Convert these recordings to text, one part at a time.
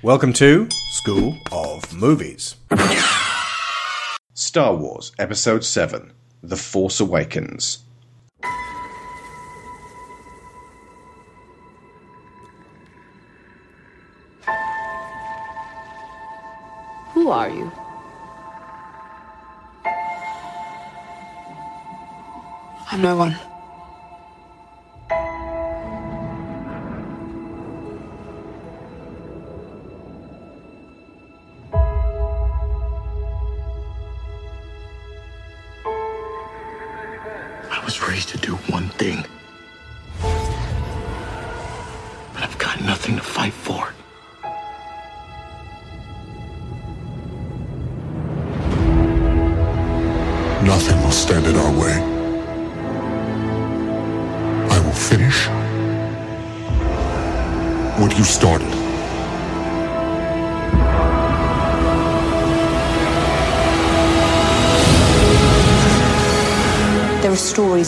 Welcome to School of Movies. Star Wars Episode 7 The Force Awakens. Who are you? I'm no one.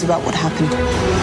About what happened.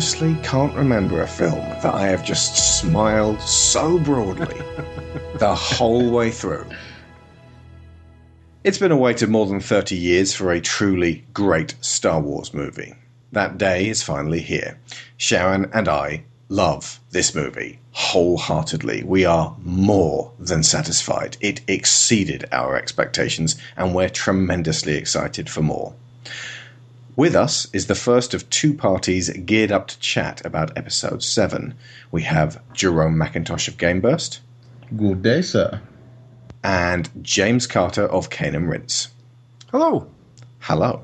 Honestly can't remember a film that I have just smiled so broadly the whole way through. It's been a wait of more than 30 years for a truly great Star Wars movie. That day is finally here. Sharon and I love this movie wholeheartedly. We are more than satisfied. It exceeded our expectations, and we're tremendously excited for more. With us is the first of two parties geared up to chat about episode 7. We have Jerome McIntosh of Gameburst Good day, sir. and James Carter of Cane and Rinse. Hello. Hello.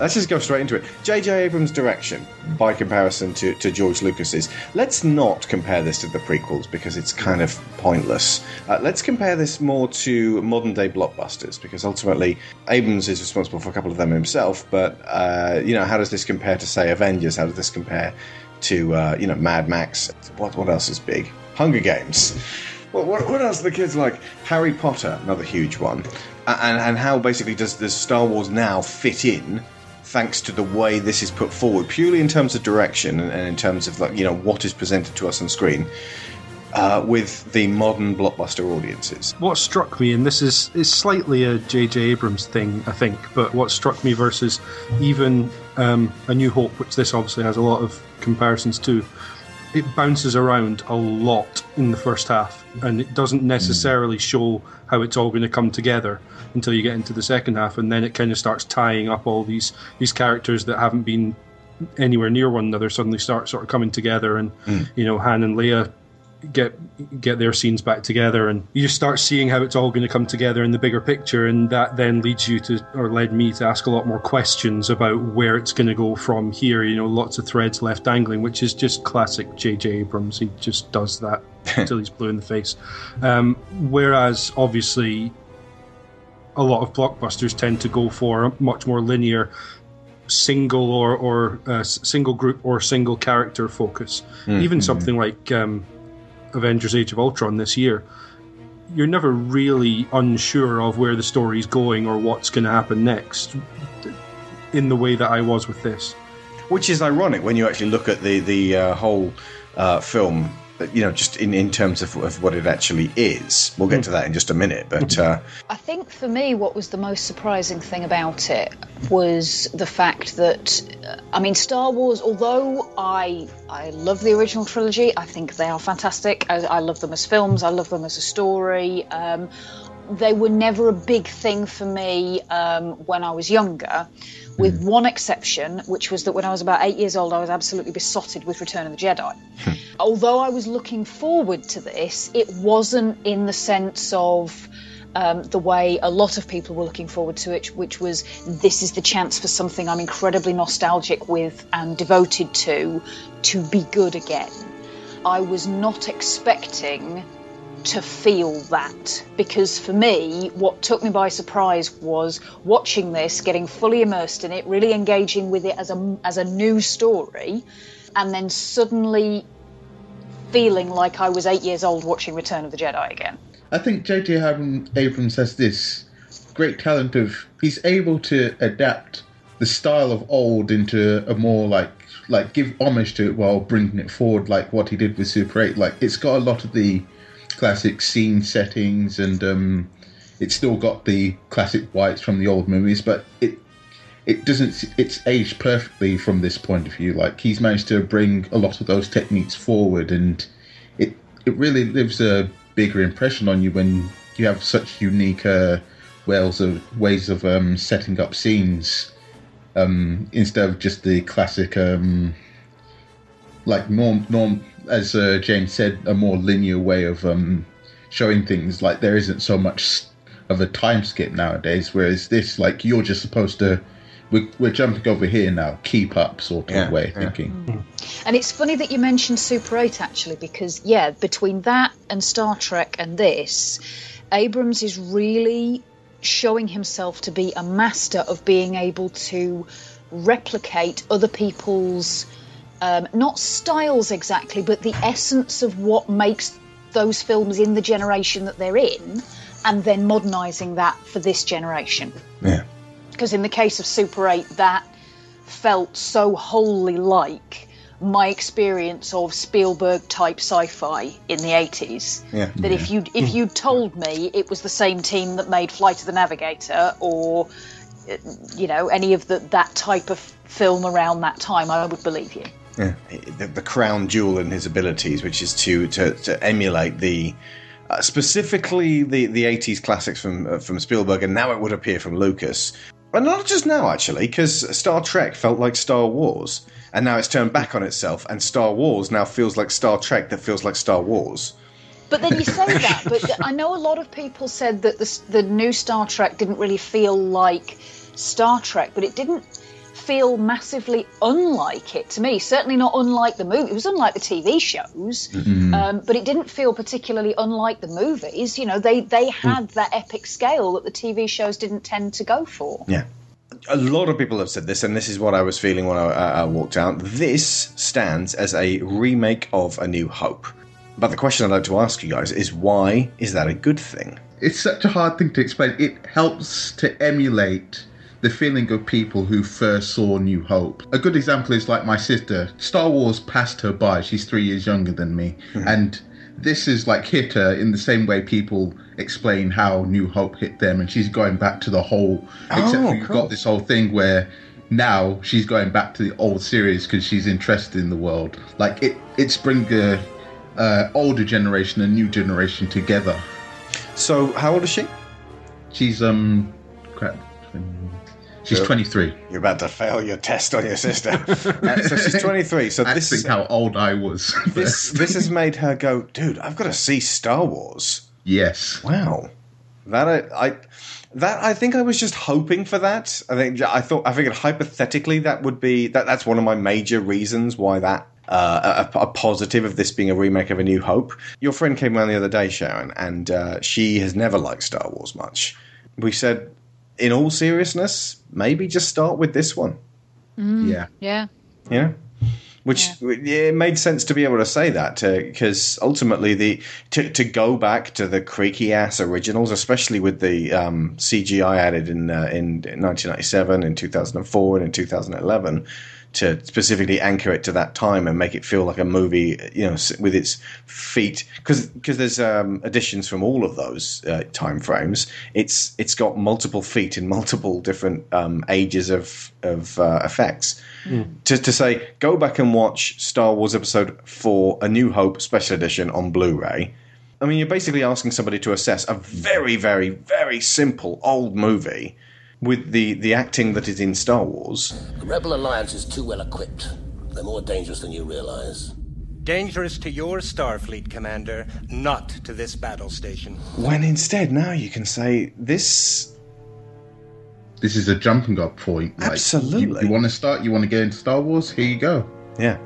Let's just go straight into it. J.J. Abrams' direction, by comparison to, to George Lucas's. Let's not compare this to the prequels because it's kind of pointless. Uh, let's compare this more to modern day blockbusters because ultimately Abrams is responsible for a couple of them himself. But uh, you know, how does this compare to say Avengers? How does this compare to uh, you know Mad Max? What what else is big? Hunger Games. What, what, what else are the kids like? Harry Potter, another huge one. And, and how basically does, does Star Wars now fit in thanks to the way this is put forward, purely in terms of direction and, in terms of like you know what is presented to us on screen, uh, with the modern blockbuster audiences. what struck me, and this is is slightly a J.J. Abrams thing, I think, but what struck me versus even um, A New Hope, which this obviously has a lot of comparisons to, it bounces around a lot in the first half, and it doesn't hmm. necessarily show how it's all going to come together until you get into the second half, and then it kind of starts tying up all these these characters that haven't been anywhere near one another suddenly start sort of coming together, and hmm. you know Han and Leia get get their scenes back together and you just start seeing how it's all going to come together in the bigger picture and that then leads you to or led me to ask a lot more questions about where it's going to go from here you know lots of threads left dangling which is just classic jj abrams. He just does that until he's blue in the face. Um, whereas obviously a lot of blockbusters tend to go for a much more linear single or or uh, single group or single character focus. Even something like um, Avengers: Age of Ultron this year, you're never really unsure of where the story's going or what's going to happen next. In the way that I was with this, Which is ironic when you actually look at the the uh, whole uh, film you know, just in, in terms of, of what it actually is. We'll get to that in just a minute, but uh, I think for me, what was the most surprising thing about it was the fact that, uh, I mean, Star Wars. Although I I love the original trilogy, I think they are fantastic. I, I love them as films. I love them as a story. Um, they were never a big thing for me um, when I was younger, with one exception, which was that when I was about eight years old, I was absolutely besotted with Return of the Jedi. Although I was looking forward to this, it wasn't in the sense of um, the way a lot of people were looking forward to it, which was this is the chance for something I'm incredibly nostalgic with and devoted to, to be good again. I was not expecting to feel that because for me what took me by surprise was watching this getting fully immersed in it really engaging with it as a as a new story and then suddenly feeling like I was 8 years old watching Return of the Jedi again I think J.J. Abrams has this great talent of he's able to adapt the style of old into a more like like give homage to it while bringing it forward, like what he did with Super Eight. Like it's got a lot of the classic scene settings, and um, it's still got the classic whites from the old movies, but it it doesn't it's aged perfectly from this point of view. Like he's managed to bring a lot of those techniques forward, and it it really leaves a bigger impression on you when you have such unique uh, ways of ways of um, setting up scenes um, instead of just the classic um, like norm norm as uh, James said a more linear way of um, showing things like there isn't so much of a time skip nowadays whereas this like you're just supposed to we're, we're jumping over here now keep up sort of Yeah, way of yeah. thinking And it's funny that you mentioned Super 8 actually, because, yeah, between that and Star Trek and this, Abrams is really showing himself to be a master of being able to replicate other people's, um, not styles exactly, but the essence of what makes those films in the generation that they're in, and then modernising that for this generation yeah. because in the case of Super 8, that felt so wholly like my experience of Spielberg type sci-fi in the 80s Yeah. that if you if you told me it was the same team that made Flight of the Navigator or uh, you know any of the that type of film around that time I would believe you Yeah, the, the crown jewel in his abilities, which is to to, to emulate the uh, specifically the the eighties classics from uh, from Spielberg, and now it would appear from Lucas, and not just now actually, because Star Trek felt like Star Wars, and now it's turned back on itself, and Star Wars now feels like Star Trek that feels like Star Wars. But then you say that, but I know a lot of people said that the, the new Star Trek didn't really feel like Star Trek, but it didn't feel massively unlike it to me. Certainly not unlike the movie. It was unlike the TV shows, um, but it didn't feel particularly unlike the movies. You know, they they had that epic scale that the TV shows didn't tend to go for. Yeah. A lot of people have said this, and this is what I was feeling when I, I I walked out. This stands as a remake of A New Hope. But the question I'd like to ask you guys is why is that a good thing? it's such a hard thing to explain. It helps to emulate the feeling of people who first saw New Hope. A good example is like my sister. Star Wars passed her by. She's three years younger than me. And this is like hit her in the same way people explain how New Hope hit them. And she's going back to the whole, except Oh, for you've cool. got this whole thing where now she's going back to the old series because she's interested in the world. Like it, it's bringing a uh, older generation and new generation together. So, how old is she? She's um, crap. She's Yeah. 23. You're about to fail your test on your sister. Uh, so she's 23. So That's this is how old I was. this this has made her go, dude. I've got to see Star Wars. yes. Wow, that I, I that I think I was just hoping for that. I think I thought I figured hypothetically that would be that. That's one of my major reasons why that. Uh, a, a positive of this being a remake of A New Hope. Your friend came around the other day, Sharon, and uh, she has never liked Star Wars much. We said, in all seriousness, maybe just start with this one. Yeah. Yeah. you know which yeah. it made sense to be able to say that because ultimately the to, to go back to the creaky ass originals especially with the um, CGI added in uh, in 1997 in 2004 and in 2011 to specifically anchor it to that time and make it feel like a movie, you know, with its feet because because there's um, additions from all of those uh, time frames. It's it's got multiple feet in multiple different um, ages of of uh, effects. To, to say go back and watch Star Wars Episode Four: A New Hope Special Edition on Blu-ray. I mean, you're basically asking somebody to assess a very, very, very simple old movie with the, the acting that is in Star Wars. The Rebel Alliance is too well equipped. They're more dangerous than you realize. Dangerous to your Starfleet, Commander, not to this battle station. When instead, now you can say this. This is a jumping up point. Like, Absolutely. You, you want to start? You want to get into Star Wars? Here you go. Yeah.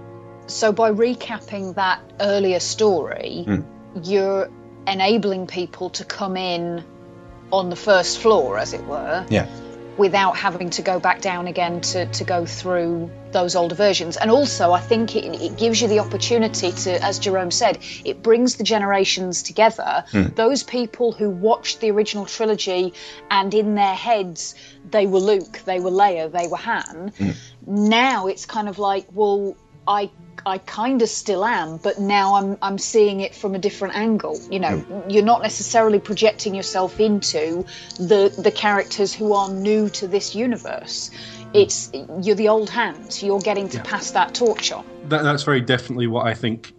So by recapping that earlier story, Mm. you're enabling people to come in on the first floor, as it were, Yeah. Without having to go back down again to, to go through those older versions. And also, I think it, it gives you the opportunity to, as Jerome said, it brings the generations together. Hmm. Those people who watched the original trilogy and in their heads they were Luke, they were Leia, they were Han. Now it's kind of like, well, I I kind of still am, but now I'm I'm seeing it from a different angle. You know, hmm. you're not necessarily projecting yourself into the the characters who are new to this universe. Hmm. It's you're the old hands. You're getting to pass that torch on. that, that's very definitely what I think.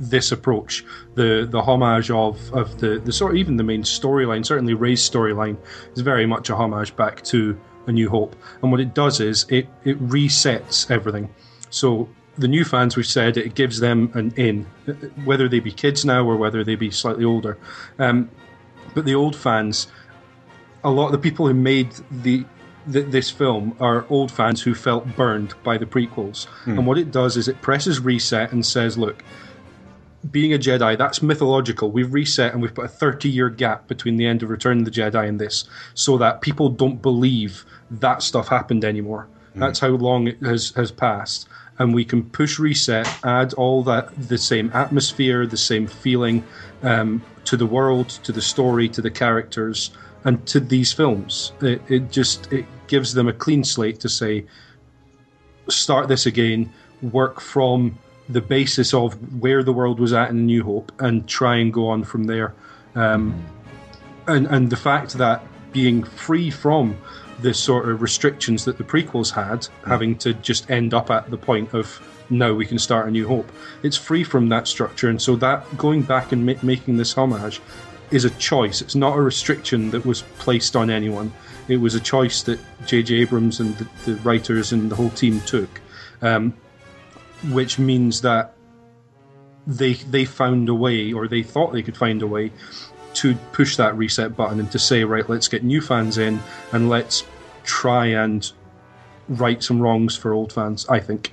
This approach, the the homage of of the the sort even the main storyline, certainly Rey's storyline, is very much a homage back to A New Hope. And what it does is it it resets everything. So the new fans, we've said, it gives them an in, whether they be kids now or whether they be slightly older. Um, but the old fans, a lot of the people who made the th- this film are old fans who felt burned by the prequels. Hmm. And what it does is it presses reset and says, look, being a Jedi, that's mythological. We've reset and we've put a 30 year gap between the end of Return of the Jedi and this so that people don't believe that stuff happened anymore. That's how long it has, has passed. And we can push reset, add all that, the same atmosphere, the same feeling um, to the world, to the story, to the characters, and to these films. It, it just it gives them a clean slate to say, start this again, work from the basis of where the world was at in New Hope, and try and go on from there. Um, and and the fact that being free from the sort of restrictions that the prequels had, having to just end up at the point of now we can start a new hope. It's free from that structure, and so that going back and ma- making this homage is a choice. It's not a restriction that was placed on anyone. It was a choice that J.J. Abrams and the, the writers and the whole team took, um, which means that they they found a way, or they thought they could find a way, to push that reset button and to say, right, let's get new fans in and let's try and right some wrongs for old fans. I think.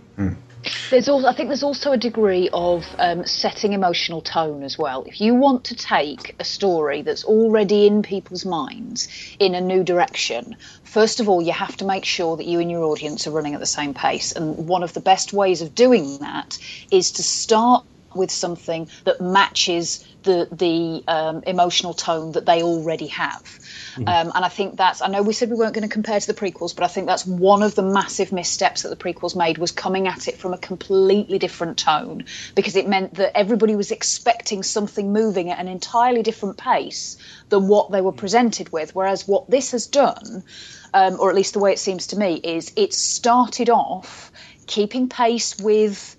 There's also, I think there's also a degree of um, setting emotional tone as well. If you want to take a story that's already in people's minds in a new direction, first of all, you have to make sure that you and your audience are running at the same pace. And one of the best ways of doing that is to start with something that matches the the um, emotional tone that they already have. Um, and I think that's, I know we said we weren't going to compare to the prequels, but I think that's one of the massive missteps that the prequels made was coming at it from a completely different tone because it meant that everybody was expecting something moving at an entirely different pace than what they were presented with. Whereas what this has done, um, or at least the way it seems to me, is it started off keeping pace with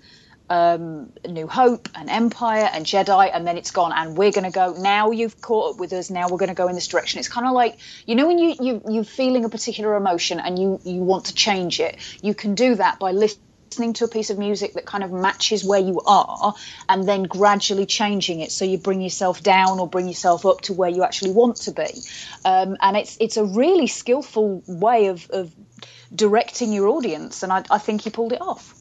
um, New Hope and Empire and Jedi, and then it's gone. And we're going to go now. You've caught up with us. Now we're going to go in this direction. It's kind of like you know when you you you're feeling a particular emotion and you you want to change it. You can do that by listening to a piece of music that kind of matches where you are, and then gradually changing it so you bring yourself down or bring yourself up to where you actually want to be. Um, and it's it's a really skillful way of, of directing your audience, and I, I think he pulled it off.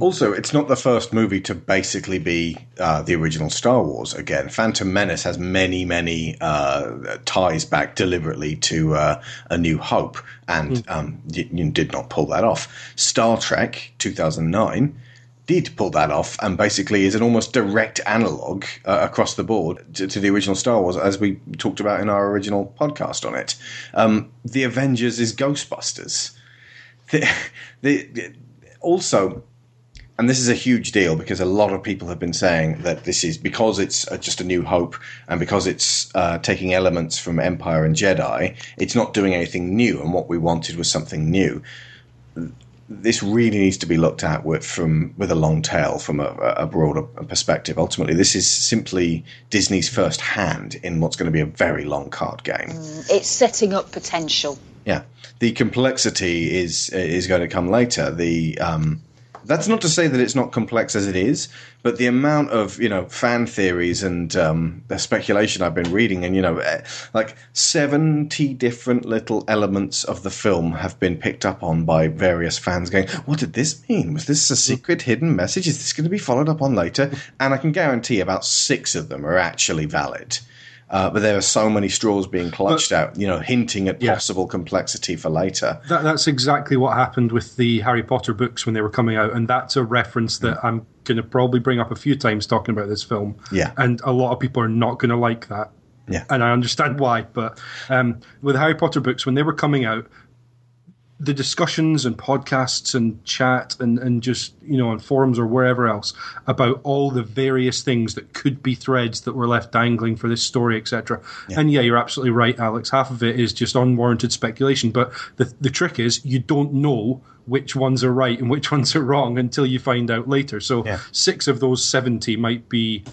Also, it's not the first movie to basically be uh, the original Star Wars again. Phantom Menace has many, many uh, ties back deliberately to uh, A New Hope, and um, y- you did not pull that off. Star Trek 2009 did pull that off, and basically is an almost direct analog uh, across the board to, to the original Star Wars, as we talked about in our original podcast on it. Um, the Avengers is Ghostbusters the, the also, and this is a huge deal because a lot of people have been saying that this is because it's uh, just a New Hope and because it's uh, taking elements from Empire and Jedi, it's not doing anything new. And what we wanted was something new. This really needs to be looked at with from with a long tail from a, a broader perspective. Ultimately, this is simply Disney's first hand in what's going to be a very long card game. It's setting up potential. Yeah, the complexity is is going to come later. The um, that's not to say that it's not complex as it is, but the amount of you know fan theories and um, the speculation I've been reading, and you know, eh, like seventy different little elements of the film have been picked up on by various fans, going, "What did this mean? Was this a secret hidden message? Is this going to be followed up on later?" And I can guarantee about six of them are actually valid. Uh, but there are so many straws being clutched out, you know, hinting at Yeah. possible complexity for later. That, that's exactly what happened with the Harry Potter books when they were coming out, and that's a reference that I'm going to probably bring up a few times talking about this film. Yeah. and a lot of people are not going to like that. Yeah. and I understand why. But um, with the Harry Potter books, when they were coming out, the discussions and podcasts and chat and, and just you know on forums or wherever else about all the various things that could be threads that were left dangling for this story etc and yeah you're absolutely right alex. Half of it is just unwarranted speculation. But the, the trick is you don't know which ones are right and which ones are wrong until you find out later. So six of those 70 might be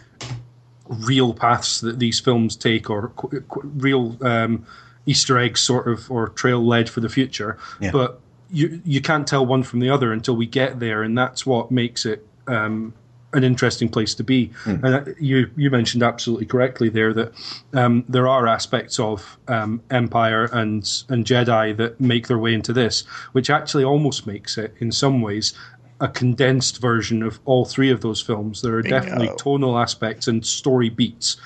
real paths that these films take or qu- qu- real um, Easter eggs, sort of, or trail led for the future. Yeah. But you you can't tell one from the other until we get there, and that's what makes it um, an interesting place to be. And uh, you you mentioned absolutely correctly there that um, there are aspects of um, Empire and and Jedi that make their way into this, which actually almost makes it in some ways. A condensed version of all three of those films. There are definitely tonal aspects and story beats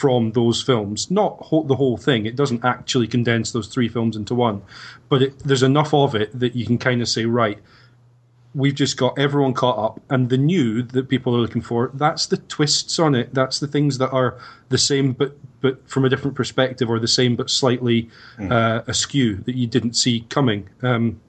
from those films. Not the whole thing. It doesn't actually condense those three films into one, but it, there's enough of it that you can kind of say, right, we've just got everyone caught up, and the new that people are looking for. That's the twists on it. That's the things that are the same, but but from a different perspective, or the same but slightly uh, askew that you didn't see coming. Um,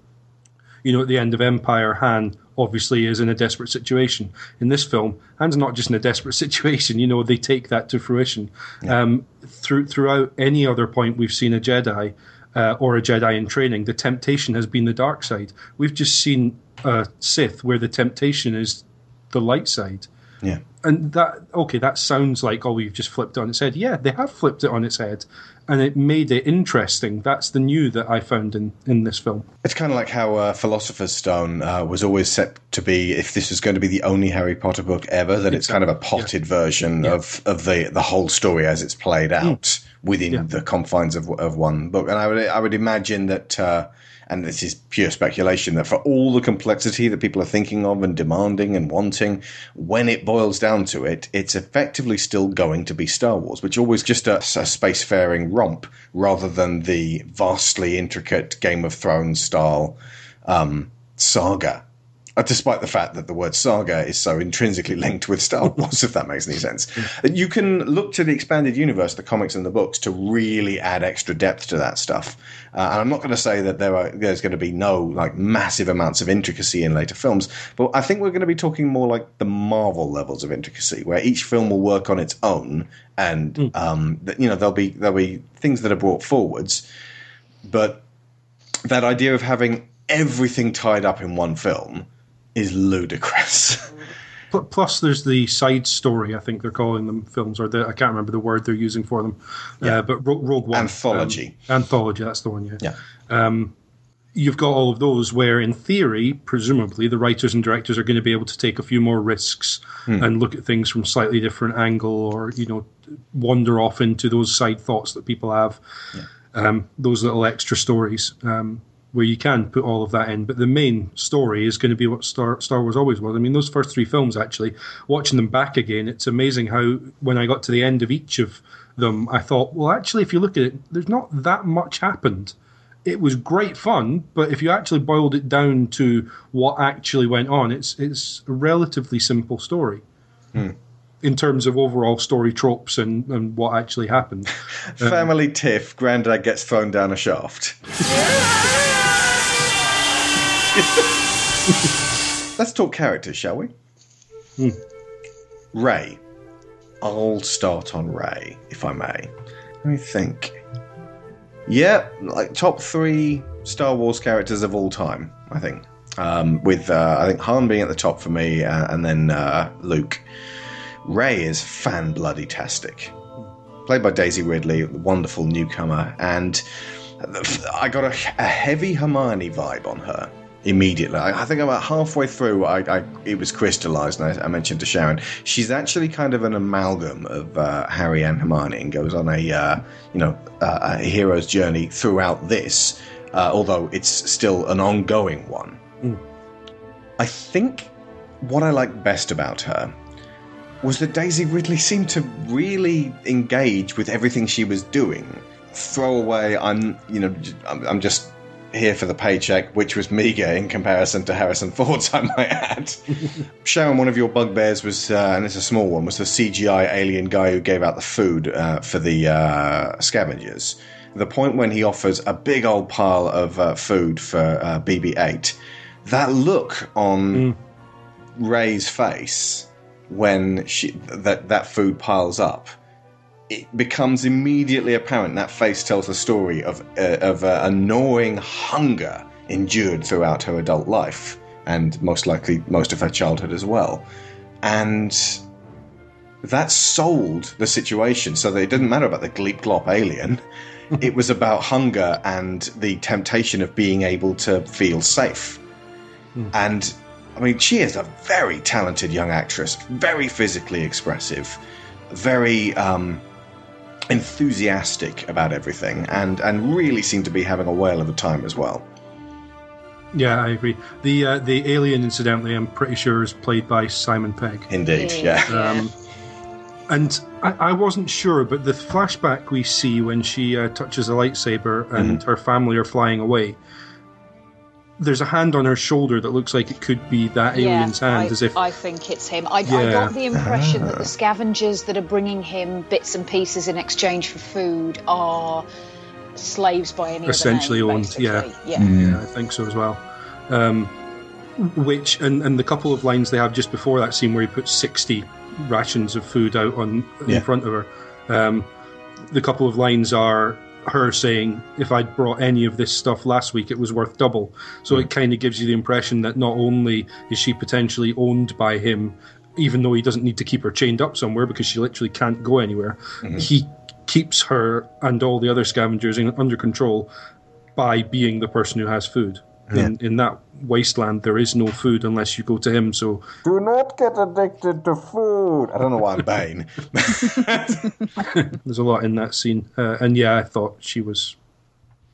you know, at the end of Empire, Han obviously is in a desperate situation. In this film, Han's not just in a desperate situation. You know, they take that to fruition. Um, through throughout any other point we've seen a Jedi uh, or a Jedi in training, the temptation has been the dark side. We've just seen a Sith where the temptation is the light side. Yeah. And that okay, that sounds like oh, we've just flipped it on its head. Yeah, they have flipped it on its head, and it made it interesting. That's the new that I found in in this film. It's kind of like how uh, Philosopher's Stone uh, was always set to be, if this was going to be the only Harry Potter book ever, that it's kind of a potted version of, of the, the whole story as it's played out within the confines of, of one book. And I would I would imagine that, uh, and this is pure speculation, that for all the complexity that people are thinking of and demanding and wanting, when it boils down to it, it's effectively still going to be Star Wars, which always just a, a spacefaring romp rather than the vastly intricate Game of Thrones style um, saga. Uh, Despite the fact that the word saga is so intrinsically linked with Star Wars, if that makes any sense, you can look to the expanded universe, the comics and the books, to really add extra depth to that stuff. Uh, and I'm not going to say that there are there's going to be no like massive amounts of intricacy in later films, but I think we're going to be talking more like the Marvel levels of intricacy, where each film will work on its own, and um, you know there'll be there'll be things that are brought forwards, but that idea of having everything tied up in one film is ludicrous. Plus, there's the side story. I think they're calling them films, or the, I can't remember the word they're using for them. Uh, but Ro- Rogue One Anthology. um, anthology. That's the one. Yeah. yeah. Um, you've got all of those where, in theory, presumably, the writers and directors are going to be able to take a few more risks Hmm. and look at things from slightly different angle, or you know, wander off into those side thoughts that people have. Um, those little extra stories. Um, where you can put all of that in, but the main story is going to be what Star, Star Wars always was. I mean, those first three films, actually, watching them back again, it's amazing how when I got to the end of each of them, I thought, well, actually, if you look at it, there's not that much happened. It was great fun, but if you actually boiled it down to what actually went on, it's it's a relatively simple story hmm. in terms of overall story tropes and, and what actually happened. Family tiff, granddad gets thrown down a shaft. let's talk characters, shall we? Rey. I'll start on Rey, if I may. Let me think. Yeah, like top three Star Wars characters of all time, I think. Um, with uh, I think Han being at the top for me, uh, and then uh, Luke. Rey is fan bloody tastic, played by Daisy Ridley, wonderful newcomer, and I got a, a heavy Hermione vibe on her immediately. I, I think about halfway through, I, I it was crystallized, and I, I mentioned to Sharon, she's actually kind of an amalgam of uh, Harry and Hermione, and goes on a uh, you know uh, a hero's journey throughout this, uh, although it's still an ongoing one. I think what I like best about her was that Daisy Ridley seemed to really engage with everything she was doing. Throw away, I'm, you know, I'm just here for the paycheck, which was meager in comparison to Harrison Ford's, I might add. Sharon, one of your bugbears was, uh, and it's a small one, was the CGI alien guy who gave out the food uh, for the uh, scavengers. The point when he offers a big old pile of uh, food for uh, BB 8, that look on Rey's face when she that that food piles up, it becomes immediately apparent. That face tells the story of uh, of uh, a gnawing hunger endured throughout her adult life, and most likely most of her childhood as well, and. That sold the situation so that it didn't matter about the gleep glop alien. it was about hunger and the temptation of being able to feel safe. And I mean, she is a very talented young actress, very physically expressive, very um, enthusiastic about everything, and and really seemed to be having a whale of a time as well. Yeah, I agree. The uh, the alien, incidentally, I'm pretty sure is played by Simon Pegg. Indeed, yeah. Um, and I, I wasn't sure, but the flashback we see when she uh, touches a lightsaber and Mhm. her family are flying away, there's a hand on her shoulder that looks like it could be that alien's hand, I, as if I think it's him. I, I got the impression Ah. that the scavengers that are bringing him bits and pieces in exchange for food are slaves by any essentially other name, owned. Yeah. basically. yeah. yeah, I think so as well. Um, which and and the couple of lines they have just before that scene where he puts sixty rations of food out on in front of her. Um, the couple of lines are her saying, "If I'd brought any of this stuff last week, it was worth double." So it hmm. kind of gives you the impression that not only is she potentially owned by him, even though he doesn't need to keep her chained up somewhere because she literally can't go anywhere, hmm. he keeps her and all the other scavengers in, under control by being the person who has food. In, in that wasteland, there is no food unless you go to him. So Do not get addicted to food. I don't know why I'm Bane. there's a lot in that scene, uh, and yeah, I thought she was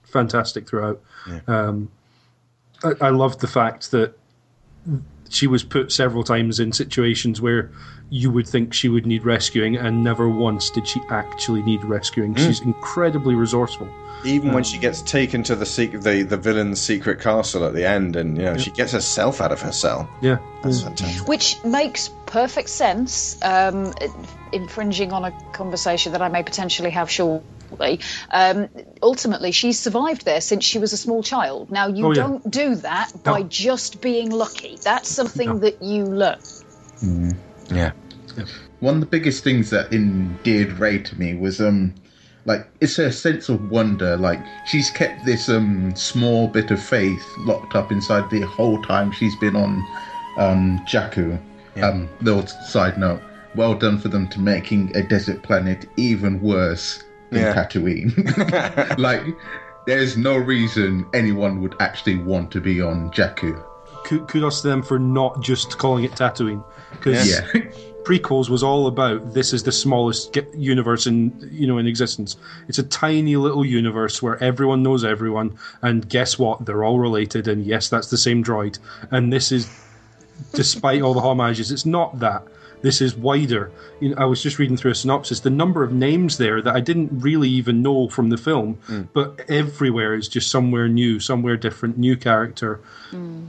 fantastic throughout. Um, I, I loved the fact that she was put several times in situations where you would think she would need rescuing, and never once did she actually need rescuing. She's incredibly resourceful. Even when she gets taken to the sec- the the villain's secret castle at the end, and you know she gets herself out of her cell. Yeah, That's fantastic. Which makes perfect sense, um, infringing on a conversation that I may potentially have shortly. Um, ultimately, she's survived there since she was a small child. Now, you Oh, yeah. don't do that by just being lucky. That's something No. that you learn. Yeah. One of the biggest things that endeared Rey to me was um like it's her sense of wonder. Like she's kept this um small bit of faith locked up inside the whole time she's been on um Jakku. Um little side note. Well done for them to making a desert planet even worse than Yeah. Tatooine. like there's no reason anyone would actually want to be on Jakku. Ku- Kudos to them for not just calling it Tatooine, because Yeah. prequels was all about this is the smallest universe in you know in existence. It's a tiny little universe where everyone knows everyone, and guess what? They're all related, and yes, that's the same droid. And this is, despite all the homages, it's not that. This is wider. You know, I was just reading through a synopsis. The number of names there that I didn't really even know from the film, mm. but everywhere is just somewhere new, somewhere different, new character mm.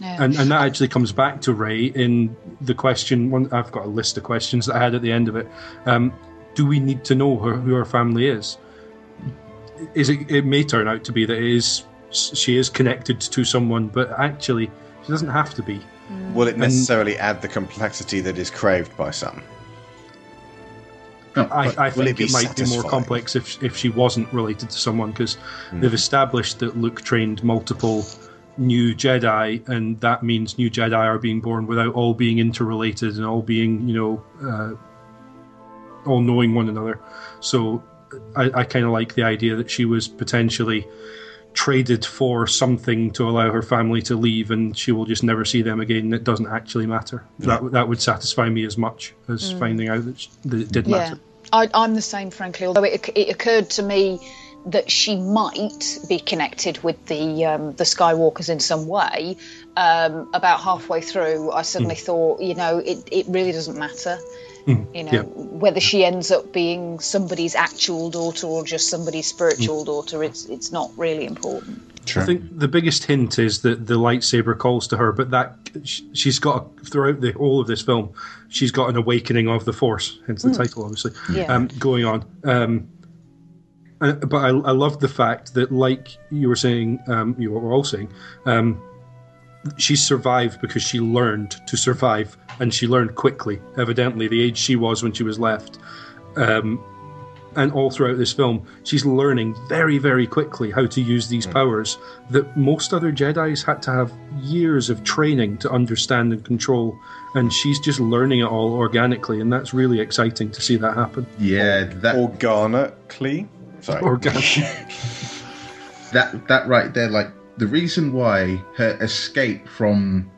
Yeah. and and that actually comes back to Rey in the question. One, I've got a list of questions that I had at the end of it. Um, do we need to know her, who her family is? Is it? It may turn out to be that it is she is connected to someone, but actually she doesn't have to be. will it necessarily add the complexity that is craved by some? I, I think it it, be might be more complex if if she wasn't related to someone because Hmm. they've established that Luke trained multiple new Jedi, and that means new Jedi are being born without all being interrelated and all being you know uh, all knowing one another. So I, I kind of like the idea that she was potentially traded for something to allow her family to leave, and she will just never see them again. It doesn't actually matter. That that would satisfy me as much as Mm. finding out that, sh- that it did Yeah, matter. I, I'm the same, frankly. Although it, it occurred to me that she might be connected with the um, the Skywalkers in some way. Um, about halfway through, I suddenly thought, you know, it, it really doesn't matter. You know, yeah. whether she ends up being somebody's actual daughter or just somebody's spiritual daughter, it's it's not really important. I think the biggest hint is that the lightsaber calls to her, but that she's got throughout the whole of this film, she's got an awakening of the Force, hence the Mm. title, obviously, Yeah. um, going on. Um, uh, but I, I love the fact that, like you were saying, um, you were all saying, um, she survived because she learned to survive, and she learned quickly. Evidently, the age she was when she was left. Um, and all throughout this film, she's learning very, very quickly how to use these powers that most other Jedi's had to have years of training to understand and control. And she's just learning it all organically, and that's really exciting to see that happen. Yeah, that organically. Sorry, organically. that that right there, like the reason why her escape from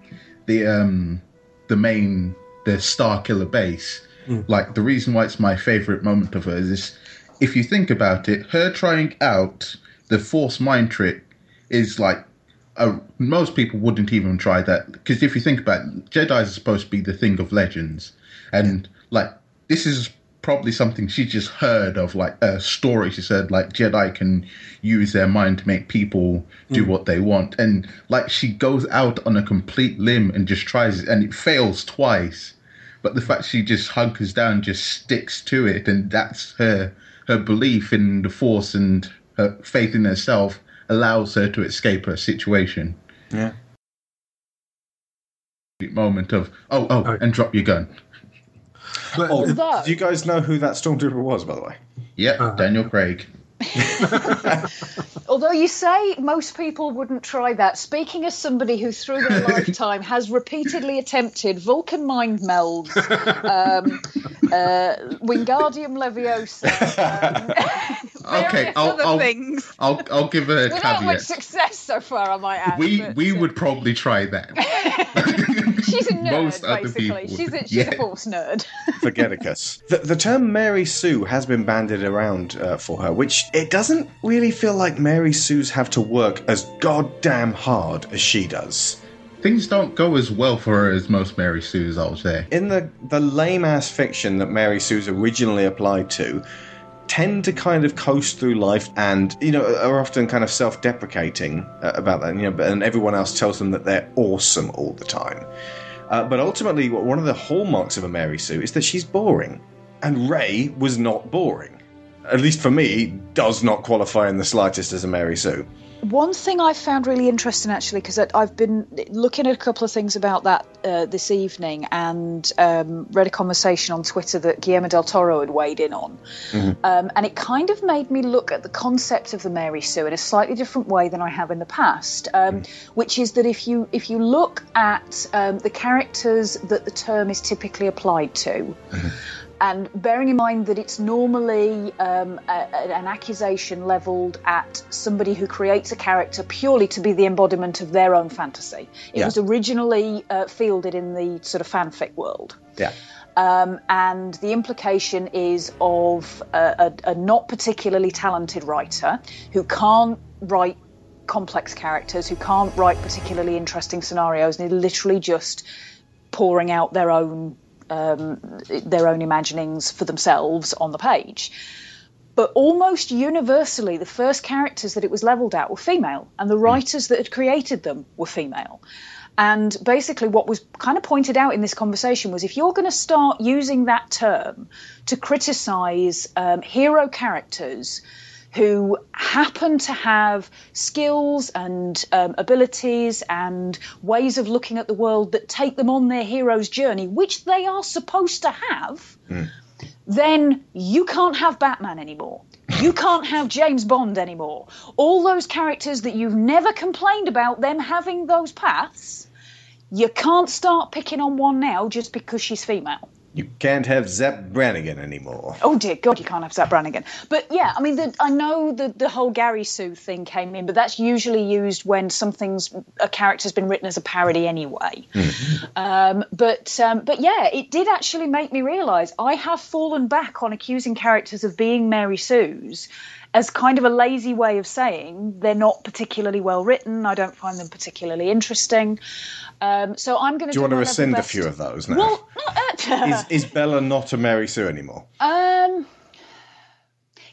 the um the main the Starkiller base, like the reason why it's my favorite moment of hers is, if you think about it, her trying out the Force mind trick is like. Uh, most people wouldn't even try that because if you think about it, Jedi are supposed to be the thing of legends, and like this is probably something she just heard of, like a story she said, like Jedi can use their mind to make people do mm. what they want. And like she goes out on a complete limb and just tries it, and it fails twice. But the fact she just hunkers down, just sticks to it, and that's her her belief in the Force and her faith in herself allows her to escape her situation. Yeah. Moment of oh oh, oh. and drop your gun. But Oh, Although- do you guys know who that stormtrooper was, by the way? Yep, uh-huh. Daniel Craig. Although you say most people wouldn't try that, speaking as somebody who through their lifetime has repeatedly attempted Vulcan mind melds, um, uh, Wingardium Leviosa, um, Okay, various I'll other I'll, things. I'll I'll give her a Without much success so far, I might add. We but, we would probably try that. She's a nerd, most other basically. people She's a, would. she's a force nerd. Forgeticus. the, the term Mary Sue has been banded around uh, for her, which it doesn't really feel like Mary Sue's have to work as goddamn hard as she does. Things don't go as well for her as most Mary Sue's, I would say. In the, the lame ass fiction that Mary Sue's originally applied to, tend to kind of coast through life and, you know, are often kind of self deprecating uh, about that, you know, and everyone else tells them that they're awesome all the time. Uh, but ultimately, one of the hallmarks of a Mary Sue is that she's boring. And Rey was not boring. At least for me, does not qualify in the slightest as a Mary Sue. One thing I found really interesting, actually, because I've been looking at a couple of things about that uh, this evening and um, read a conversation on Twitter that Guillermo del Toro had weighed in on. Um, and it kind of made me look at the concept of the Mary Sue in a slightly different way than I have in the past, um, which is that if you if you look at um, the characters that the term is typically applied to, and bearing in mind that it's normally um, a, an accusation levelled at somebody who creates a character purely to be the embodiment of their own fantasy. It Yeah. was originally uh, fielded in the sort of fanfic world. Yeah. Um, and the implication is of a, a, a not particularly talented writer who can't write complex characters, who can't write particularly interesting scenarios, and is literally just pouring out their own um, their own imaginings for themselves on the page. But almost universally, the first characters that it was levelled at were female, and the writers that had created them were female. And basically, what was kind of pointed out in this conversation was if you're going to start using that term to criticise um, hero characters who happen to have skills and um, abilities and ways of looking at the world that take them on their hero's journey, which they are supposed to have, then you can't have Batman anymore. You can't have James Bond anymore. All those characters that you've never complained about them having those paths, you can't start picking on one now just because she's female. You can't have Zap Brannigan anymore. Oh dear God, you can't have Zap Brannigan. But yeah, I mean, the, I know the the whole Gary Sue thing came in, but that's usually used when something's a character's been written as a parody anyway. Um, but um, but yeah, it did actually make me realise I have fallen back on accusing characters of being Mary Sue's as kind of a lazy way of saying they're not particularly well written. I don't find them particularly interesting. Um, so I'm going to. Do you want to rescind a few of those now? Well, not, is, is Bella not a Mary Sue anymore? Um,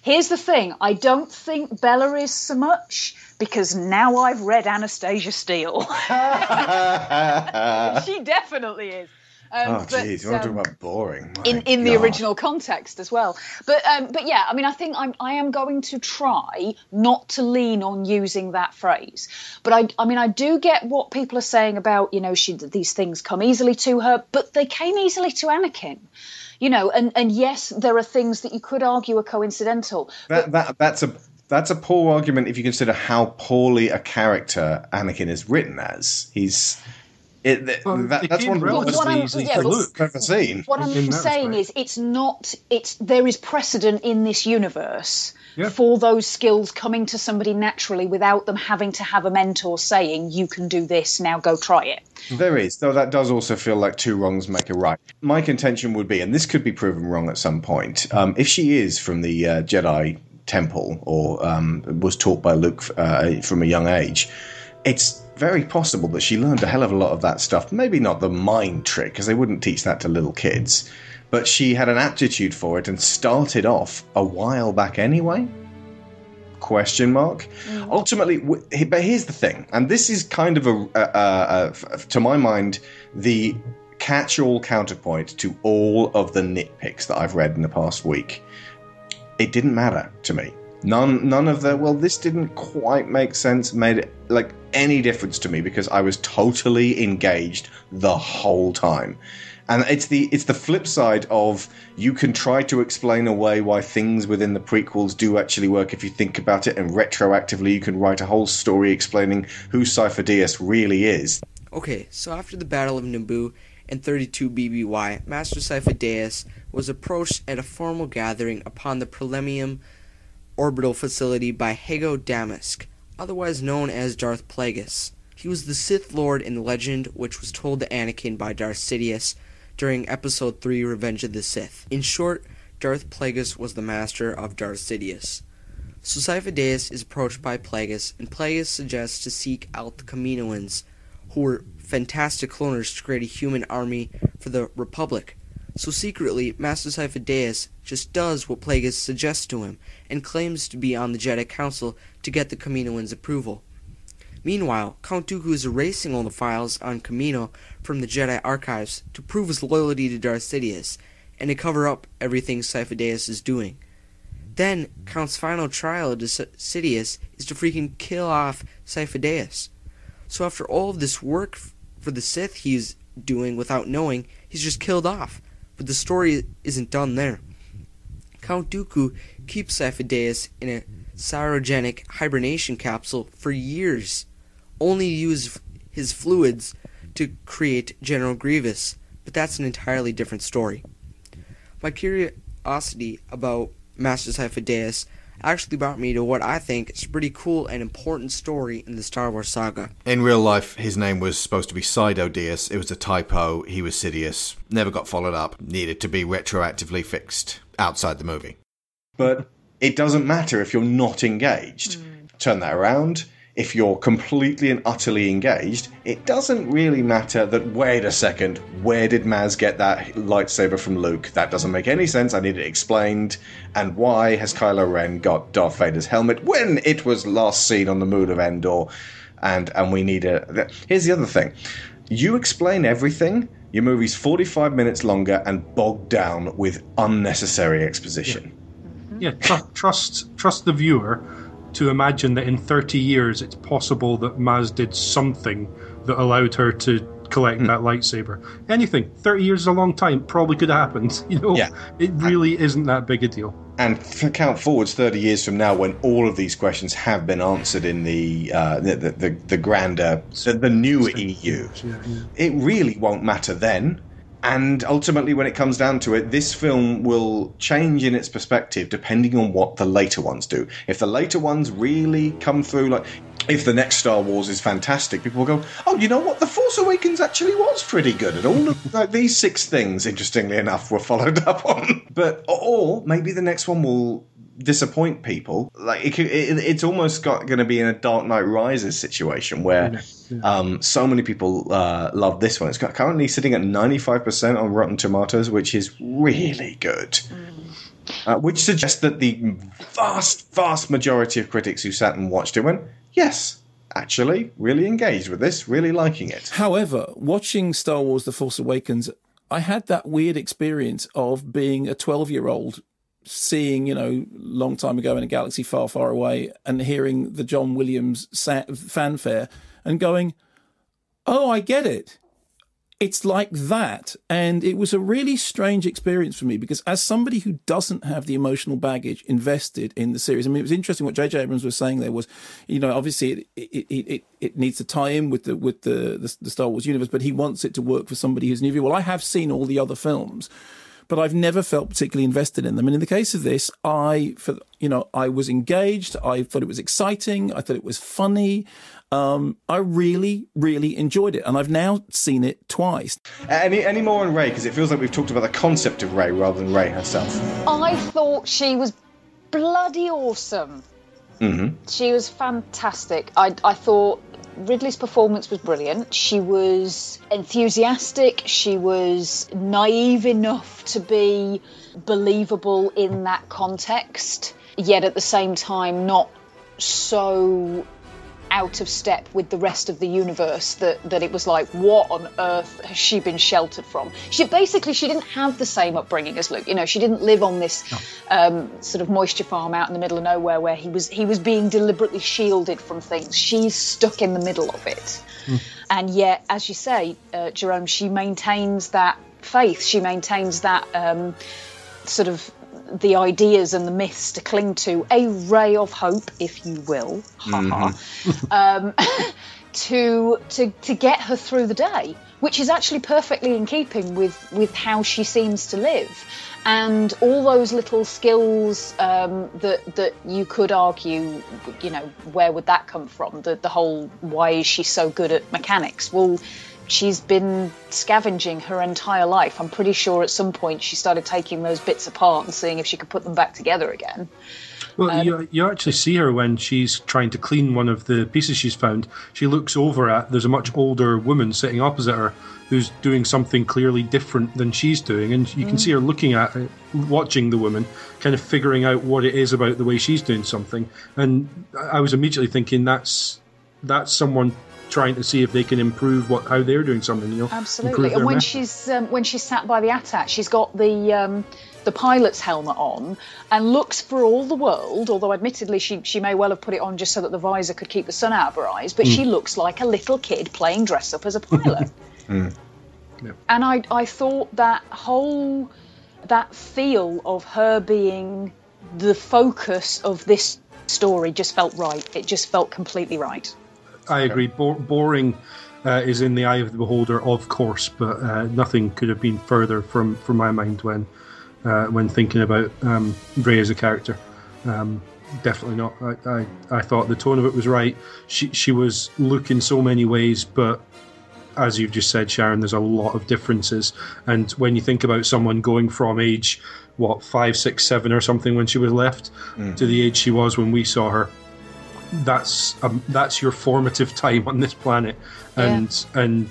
here's the thing. I don't think Bella is so much because now I've read Anastasia Steele. she definitely is. Um, oh, jeez, you want to um, talk about boring? My in, in the original context as well. But um, but yeah, I mean, I think I'm I am going to try not to lean on using that phrase. But I I mean, I do get what people are saying about you know she these things come easily to her, but they came easily to Anakin. You know, and and yes, there are things that you could argue are coincidental. That, that that's a that's a poor argument if you consider how poorly a character Anakin is written as. He's it, th- that, that's one relatively What I'm- easy yeah, to look. I've ever seen. What I'm in saying respect. is, it's not. It's there is precedent in this universe Yeah. for those skills coming to somebody naturally without them having to have a mentor saying, "You can do this. Now go try it." There is, though that does also feel like two wrongs make a right. My contention would be, and this could be proven wrong at some point, um, if she is from the uh, Jedi Temple or um, was taught by Luke uh, from a young age, it's very possible that she learned a hell of a lot of that stuff. Maybe not the mind trick, because they wouldn't teach that to little kids, but she had an aptitude for it and started off a while back anyway? Question mark. Mm. Ultimately but here's the thing and this is kind of a, to my mind the catch-all counterpoint to all of the nitpicks that i've read in the past week. It didn't matter to me none none of the well this didn't quite make sense made like any difference to me because i was totally engaged the whole time. And it's the it's the flip side of you can try to explain away why things within the prequels do actually work if you think about it and retroactively you can write a whole story explaining who Sifo-Dyas really is. Okay, so after the Battle of Naboo and 32 BBY, Master Sifo-Dyas was approached at a formal gathering upon the Prelemium orbital facility by Hego Damask, otherwise known as Darth Plagueis. He was the Sith Lord in the legend, which was told to Anakin by Darth Sidious during Episode 3 Revenge of the Sith. In short, Darth Plagueis was the master of Darth Sidious. So Sifo-Dyas is approached by Plagueis, and Plagueis suggests to seek out the Kaminoans, who were fantastic cloners to create a human army for the Republic. So secretly, Master Sifo-Dyas just does what Plagueis suggests to him, and claims to be on the Jedi Council to get the Kaminoans' approval. Meanwhile, Count Dooku is erasing all the files on Kamino from the Jedi archives to prove his loyalty to Darth Sidious, and to cover up everything Sifo-Dyas is doing. Then, Count's final trial to Sidious is to freaking kill off Sifo-Dyas. So after all of this work for the Sith he's doing without knowing, he's just killed off. But the story isn't done there. Count Dooku keeps Sifo-Dyas in a cryogenic hibernation capsule for years, only use his fluids to create General Grievous, but that's an entirely different story. My curiosity about Master Sifo-Dyas actually brought me to what I think is a pretty cool and important story in the Star Wars saga. In real life, his name was supposed to be Sido-Dyas. It was a typo. He was Sidious. Never got followed up. Needed to be retroactively fixed outside the movie. But it doesn't matter if you're not engaged hmm. turn that around if you're completely and utterly engaged, it doesn't really matter that, wait a second, where did Maz get that lightsaber from Luke? That doesn't make any sense. I need it explained. And why has Kylo Ren got Darth Vader's helmet when it was last seen on the moon of Endor? And, and we need a. Here's the other thing you explain everything, your movie's 45 minutes longer and bogged down with unnecessary exposition. Yeah, tr- trust trust the viewer to imagine that in 30 years it's possible that Maz did something that allowed her to collect Hmm. that lightsaber. Anything. 30 years is a long time. Probably could have happened. You know, Yeah. it really isn't that big a deal. And count forwards thirty years from now, when all of these questions have been answered in the uh, the, the, the the grander the, the new EU, it really won't matter then. And ultimately, when it comes down to it, this film will change in its perspective depending on what the later ones do. If the later ones really come through, like if the next Star Wars is fantastic, people will go, "Oh, you know what? The Force Awakens actually was pretty good." And all of like, these six things, interestingly enough, were followed up on. But or maybe the next one will disappoint people. Like it, could- it, it's almost got going to be in a Dark Knight Rises situation where um, so many people uh, love this one. It's got currently sitting at ninety five percent on Rotten Tomatoes, which is really good. Uh, which suggests that the vast, vast majority of critics who sat and watched it went, yes, actually, really engaged with this, really liking it. However, watching Star Wars The Force Awakens, I had that weird experience of being a 12 year old seeing, you know, long time ago in a galaxy far, far away and hearing the John Williams fanfare and going, oh, I get it. It's like that. And it was a really strange experience for me because, as somebody who doesn't have the emotional baggage invested in the series, I mean, it was interesting what J.J. Abrams was saying there was, you know, obviously it, it, it, it, it needs to tie in with the with the, the, the Star Wars universe, but he wants it to work for somebody who's new. Well, I have seen all the other films but I've never felt particularly invested in them. And in the case of this, I, for you know, I was engaged. I thought it was exciting. I thought it was funny. Um, I really, really enjoyed it, and I've now seen it twice. Any, any more on Rey? Because it feels like we've talked about the concept of Rey rather than Rey herself. I thought she was bloody awesome. Mm-hmm. She was fantastic. I, I thought Ridley's performance was brilliant. She was enthusiastic. She was naive enough to be believable in that context, yet at the same time not so out of step with the rest of the universe that, that it was like, what on earth has she been sheltered from? She basically she didn't have the same upbringing as Luke. You know, she didn't live on this um, sort of moisture farm out in the middle of nowhere where he was he was being deliberately shielded from things. She's stuck in the middle of it, and yet, as you say, uh, Jerome, she maintains that faith. She maintains that um, sort of the ideas and the myths to cling to, a ray of hope, if you will, ha ha, um, to to to get her through the day, which is actually perfectly in keeping with with how she seems to live. And all those little skills um, that that you could argue, you know, where would that come from? The the whole why is she so good at mechanics? Well, she's been scavenging her entire life. I'm pretty sure at some point she started taking those bits apart and seeing if she could put them back together again. Well, Um, you, you actually see her when she's trying to clean one of the pieces she's found. She looks over at, there's a much older woman sitting opposite her who's doing something clearly different than she's doing. And you can Mm. see her looking at it, watching the woman, kind of figuring out what it is about the way she's doing something. And I I was immediately thinking that's that's someone trying to see if they can improve what how they're doing something. You know, Absolutely. And when method. she's um, when she's sat by the ATAT, she's got the um, the pilot's helmet on and looks for all the world. Although admittedly, she she may well have put it on just so that the visor could keep the sun out of her eyes. But Hmm. she looks like a little kid playing dress up as a pilot. and I I thought that whole that feel of her being the focus of this story just felt right. It just felt completely right. I agree. Bo- boring uh, is in the eye of the beholder, of course, but uh, nothing could have been further from, from my mind when uh, when thinking about um, Rey as a character. Um, definitely not. I, I, I thought the tone of it was right. She she was looking so many ways, but as you've just said, Sharon, there's a lot of differences. And when you think about someone going from age what five, six, seven, or something when she was left to the age she was when we saw her, that's um, that's your formative time on this planet, and and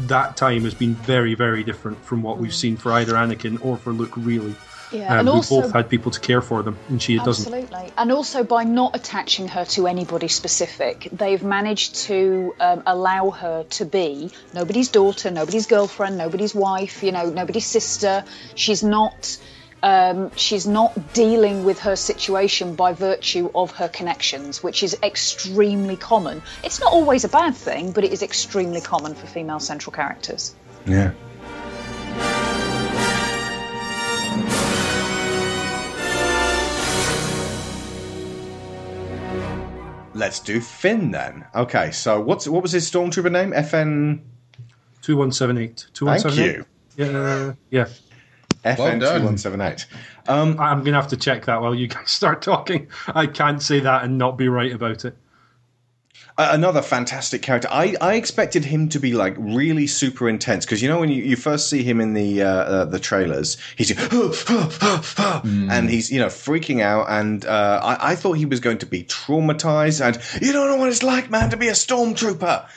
that time has been very very different from what we've seen for either Anakin or for Luke. Really, Yeah, um, and we also- both had people to care for them, and she doesn't. Absolutely. And also by not attaching her to anybody specific, they've managed to um, allow her to be nobody's daughter, nobody's girlfriend, nobody's wife, you know, nobody's sister. She's not Um, she's not dealing with her situation by virtue of her connections, which is extremely common. It's not always a bad thing, but it is extremely common for female central characters. Yeah. Let's do Finn then. Okay, so what's what was his stormtrooper name? FN. Two one seven eight. Two one Thank you. Yeah, yeah. FN done. two one seven eight. I'm gonna have to check that while you guys start talking. I can't say that and not be right about it. Uh, another fantastic character. I, I expected him to be like really super intense because you know when you, you first see him in the uh, uh, the trailers, he's and he's you know freaking out, and uh, I, I thought he was going to be traumatized, and you don't know what it's like, man, to be a stormtrooper.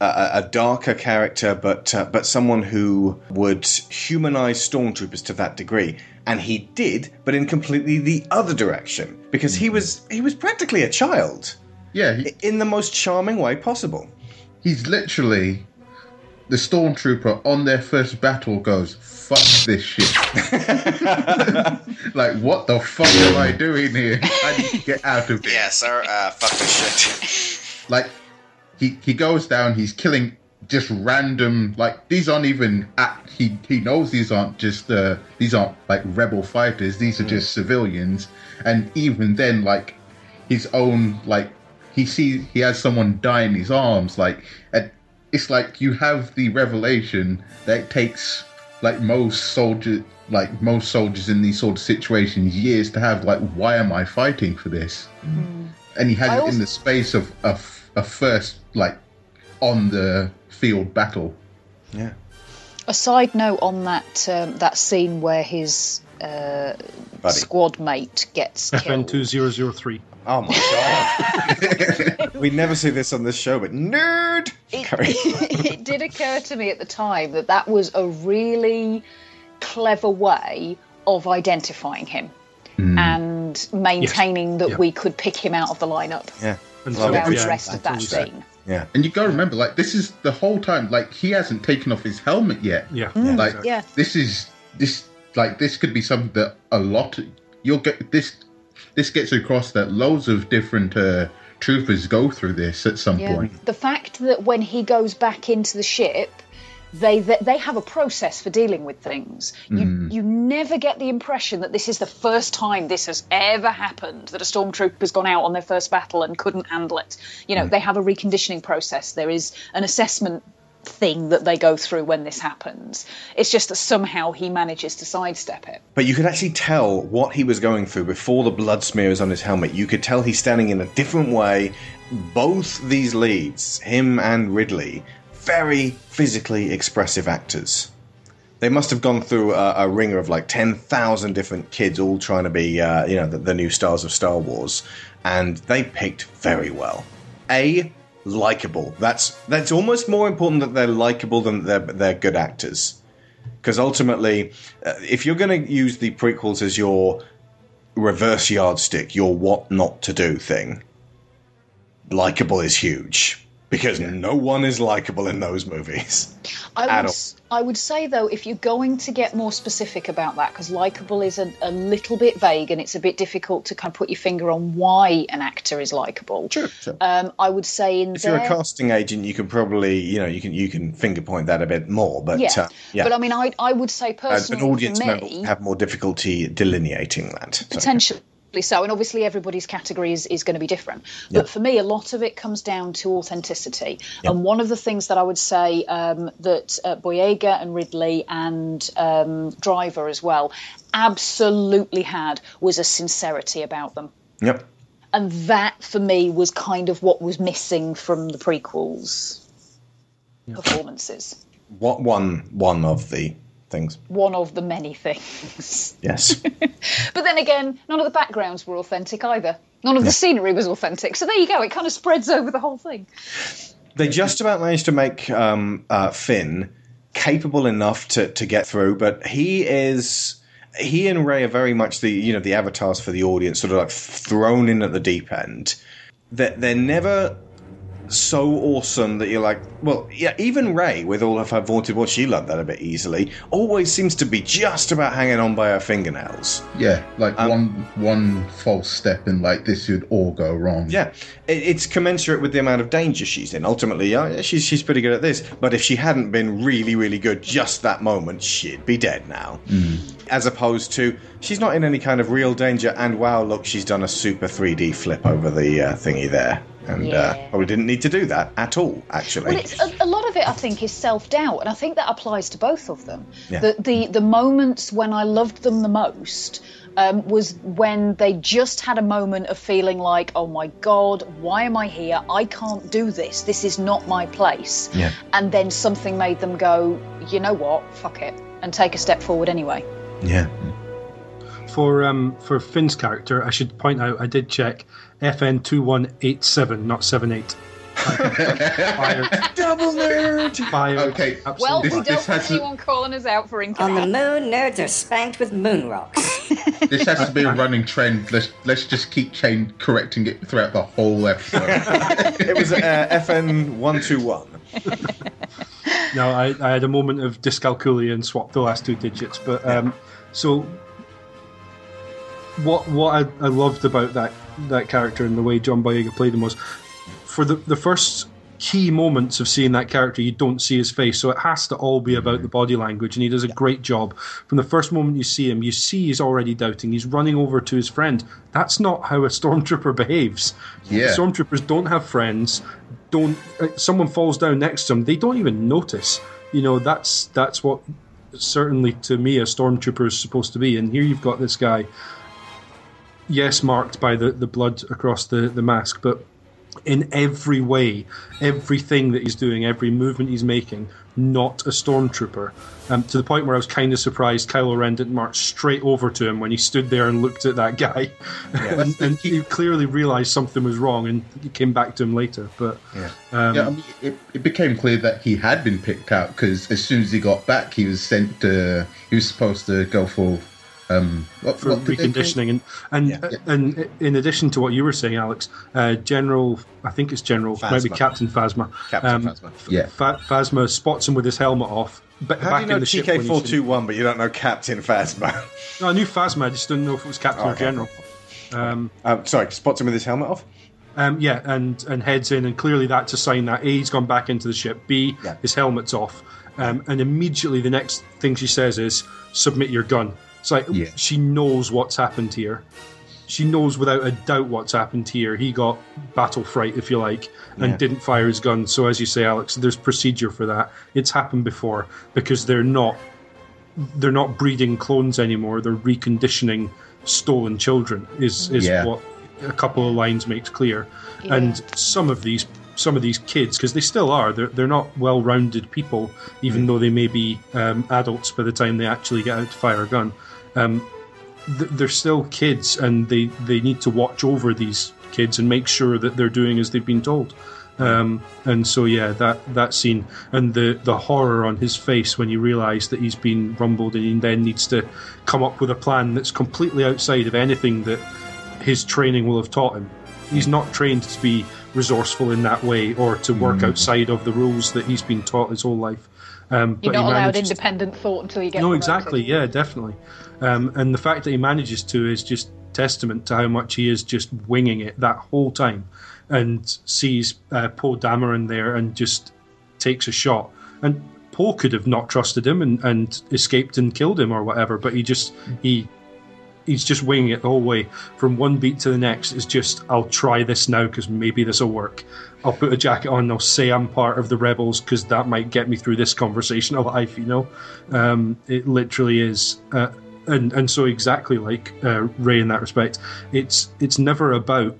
A, a darker character, but uh, but someone who would humanize stormtroopers to that degree, and he did, but in completely the other direction because he was he was practically a child. Yeah, he, in the most charming way possible. he's literally the stormtrooper on their first battle goes, "Fuck this shit." like, what the fuck am I doing here? I need to get out of here. Yeah, sir. Uh, fuck this shit. Like, he he goes down. He's killing just random. Like, these aren't even. Act, he he knows these aren't just. Uh, these aren't like rebel fighters. These are just civilians. And even then, like, his own like he sees he has someone die in his arms. Like, and it's like you have the revelation that it takes like most soldiers like most soldiers in these sort of situations years to have like why am i fighting for this and he had I it also- in the space of a first like on the field battle Yeah. A side note on that um, that scene where his uh, squad mate gets FN two zero zero three. Oh my god. we never see this on this show, but nerd. Carry on. it did occur to me at the time that that was a really clever way of identifying him and maintaining that Yeah. we could pick him out of the lineup yeah. And Love throughout it. the yeah, rest of that that scene. Yeah. and you gotta remember like this is the whole time like he hasn't taken off his helmet yet Yeah. like exactly. Yeah. this is this like this could be something that a lot you'll get this this gets across that loads of different uh troopers go through this at some Yeah. point The fact that when he goes back into the ship, they they, they have a process for dealing with things. You mm-hmm. you never get the impression that this is the first time this has ever happened that a stormtrooper's gone out on their first battle and couldn't handle it. You know, mm. they have a reconditioning process. There is an assessment thing that they go through when this happens. It's just that somehow he manages to sidestep it. But you could actually tell what he was going through before the blood smears on his helmet. You could tell he's standing in a different way. Both these leads, him and Ridley, very physically expressive actors. They must have gone through a, a ringer of like 10,000 different kids all trying to be, uh, you know, the, the new stars of Star Wars. And they picked very well. A, likable. That's that's almost more important that they're likable than they're, they're good actors because ultimately, uh, if you're going to use the prequels as your reverse yardstick, your what not to do thing, likable is huge because no one is likable in those movies. I would, I would say though, if you're going to get more specific about that, because likable is a, a little bit vague and it's a bit difficult to kind of put your finger on why an actor is likable. Sure, sure. Um, I would say in If their, you're a casting agent, you can probably, you know, you can you can finger point that a bit more, but yeah. uh, yeah, But I mean, I I would say Uh, personally an audience member me, will have more difficulty delineating that. Potentially so and obviously everybody's category is, is going to be different. But for me a lot of it comes down to authenticity. And one of the things that i would say um, that uh, boyega and ridley and um, driver as well absolutely had was a sincerity about them. Yep. and that for me was kind of what was missing from the prequels performances. What one one of the things? one of the many things Yes. But then again, none of the backgrounds were authentic either. None of the scenery was authentic. So there you go. It kind of spreads over the whole thing. they just about managed to make um, uh, Finn capable enough to, to get through, but he is he and Rey are very much the you know the avatars for the audience, sort of like thrown in at the deep end. That they're, never so awesome that you're like, well, yeah, even Rey, with all of her vaunted, well, she learned that a bit easily, always seems to be just about hanging on by her fingernails. Yeah, like Um, one one false step and like this would all go wrong. Yeah, it, it's commensurate with the amount of danger she's in. Ultimately, yeah, she's she's pretty good at this. But if she hadn't been really, really good just that moment, she'd be dead now. As opposed to she's not in any kind of real danger. And wow, look, she's done a super 3D flip over the uh, thingy there, and uh, Yeah. probably didn't need to do that at all. Actually, Well, it's, a, a lot of it, I think, is self doubt, and I think that applies to both of them. Yeah. The, the the moments when I loved them the most um, was when they just had a moment of feeling like, oh my god, why am I here? I can't do this. This is not my place. Yeah. And then something made them go, you know what, fuck it, and take a step forward anyway. yeah. For um for Finn's character, I should point out I did check FN two one eight seven, not seven eight. Double nerd. Fired. Okay. Well, This- we this don't want has to- anyone calling us out for incorrect. On the moon, nerds are spanked with moon rocks. This has to be a running trend. Let's let's just keep chain correcting it throughout the whole episode. it was uh, FN one two one. No, I, I had a moment of dyscalculia and swapped the last two digits. But um, so what what I, I loved about that that character and the way John Boyega played him was for the the first key moments of seeing that character, you don't see his face, so it has to all be about the body language, and he does a great job. From the first moment you see him, you see he's already doubting. He's running over to his friend. That's not how a stormtrooper behaves. Yeah. Stormtroopers don't have friends. Don't. Uh, someone falls down next to them, they don't even notice. You know, that's that's what certainly to me a stormtrooper is supposed to be. And here you've got this guy. Yes, marked by the, the blood across the, the mask, but in every way, everything that he's doing, every movement he's making, not a stormtrooper. Um, to the point where I was kind of surprised Kylo Ren didn't march straight over to him when he stood there and looked at that guy. and, and he clearly realized something was wrong and he came back to him later. But Yeah. um, yeah, I mean, it, it became clear that he had been picked out because as soon as he got back, he was sent to. He was supposed to go for. Um, what, for what did they call it? reconditioning and and and in addition to what you were saying, Alex, uh, General, I think it's General, maybe Captain Phasma. Captain Phasma. Yeah. Fa- Phasma spots him with his helmet off. But How back do you know in the ship when TK he's four in- two one, but you don't know Captain Phasma? No, I knew Phasma. I just didn't know if it was Captain Oh, or okay. General. Um, Um, sorry, spots him with his helmet off. um, yeah, and and heads in, and clearly that's a sign that A, he's gone back into the ship. B, Yeah. his helmet's off, um, and immediately the next thing she says is, "Submit your gun." It's like Yeah. she knows what's happened here. She knows without a doubt what's happened here. He got battle fright, if you like, and Yeah. didn't fire his gun. So, as you say, Alex, there's procedure for that. It's happened before because they're not they're not breeding clones anymore. They're reconditioning stolen children. Is is Yeah. what a couple of lines makes clear. And some of these some of these kids, because they still are, they're they're not well rounded people, even though they may be um, adults by the time they actually get out to fire a gun. Um, th- they're still kids, and they they need to watch over these kids and make sure that they're doing as they've been told. Um, and so yeah, that that scene and the the horror on his face when you realise that he's been rumbled and he then needs to come up with a plan that's completely outside of anything that his training will have taught him. He's not trained to be resourceful in that way or to work outside of the rules that he's been taught his whole life. Um, You're not allowed manages- independent thought until you get no, promoted. exactly. Yeah, definitely. Um, and the fact that he manages to is just testament to how much he is just winging it that whole time, and sees uh, Poe Dameron there and just takes a shot. And Poe could have not trusted him and, and escaped and killed him or whatever, but he just he he's just winging it the whole way from one beat to the next. It's just I'll try this now because maybe this will work. I'll put a jacket on. I'll say I'm part of the rebels because that might get me through this conversation alive. You know, um, it literally is. Uh, and and so exactly like uh, Rey in that respect, it's it's never about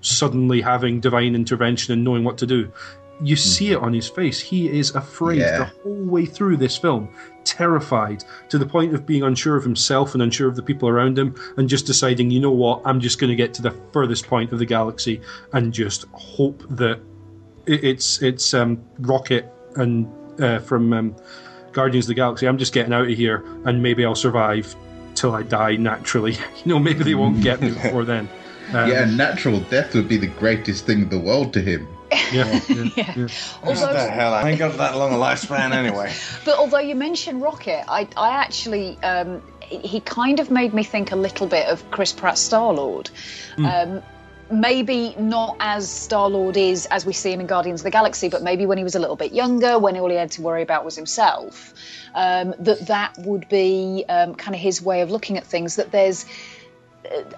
suddenly having divine intervention and knowing what to do. You see it on his face. He is afraid Yeah. the whole way through this film, terrified to the point of being unsure of himself and unsure of the people around him, and just deciding, you know what, I'm just going to get to the furthest point of the galaxy and just hope that it's it's um, Rocket and uh, from um, Guardians of the Galaxy. I'm just getting out of here, and maybe I'll survive till I die naturally. you know, maybe they won't get me before then. Um, yeah, natural death would be the greatest thing in the world to him. Yeah, yeah. What the hell? I ain't got that long a lifespan anyway. But although you mentioned Rocket, I, I actually, um, he kind of made me think a little bit of Chris Pratt Star Lord. Um, maybe not as Star Lord is as we see him in Guardians of the Galaxy, but maybe when he was a little bit younger, when all he had to worry about was himself, um, that that would be um, kind of his way of looking at things. That there's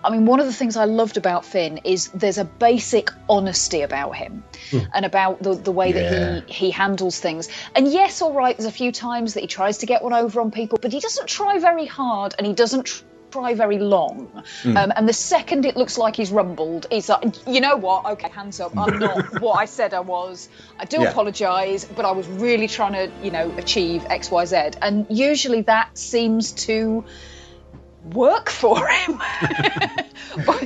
I mean, one of the things I loved about Finn is there's a basic honesty about him and about the, the way Yeah. that he, he handles things. And yes, all right, there's a few times that he tries to get one over on people, but he doesn't try very hard and he doesn't tr- try very long. Mm. Um, and the second it looks like he's rumbled, he's like, you know what? Okay, hands up. I'm not what I said I was. I do Yeah. apologise, but I was really trying to, you know, achieve X, Y, Z. And usually that seems to work for him.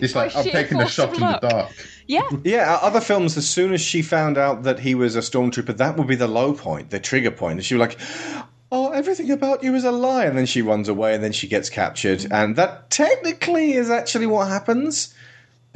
He's like I'm taking a shot of in the dark. Yeah. Yeah, other films, as soon as she found out that he was a stormtrooper, that would be the low point, the trigger point. And she was like, oh, everything about you is a lie. And then she runs away and then she gets captured. And that technically is actually what happens.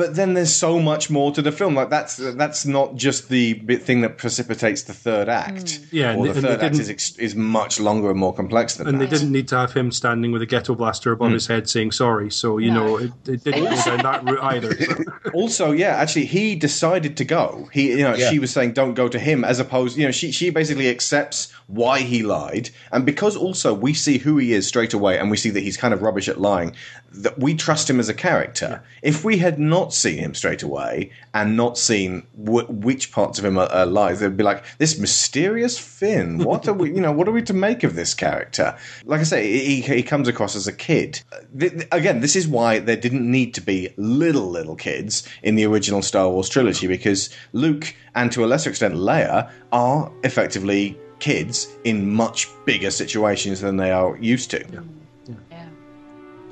But then there's so much more to the film. Like that's that's not just the bit thing that precipitates the third act. Yeah, and or they- the and they third act didn't- is ex- is much longer and more complex than that. And they didn't need to have him standing with a ghetto blaster above Mm. his head saying sorry. So you No. know it, it didn't go down that route either. so. also, yeah, actually, he decided to go. He, you know, Yeah. she was saying don't go to him, as opposed, you know, she she basically accepts why he lied, and because also we see who he is straight away, and we see that he's kind of rubbish at lying. That we trust him as a character. If we had not seen him straight away and not seen w- which parts of him are, are lies, they'd be like this mysterious Finn. What are we, you know, what are we to make of this character? Like I say, he, he comes across as a kid. Th- th- Again, this is why there didn't need to be little little kids in the original Star Wars trilogy because Luke and to a lesser extent Leia are effectively kids in much bigger situations than they are used to.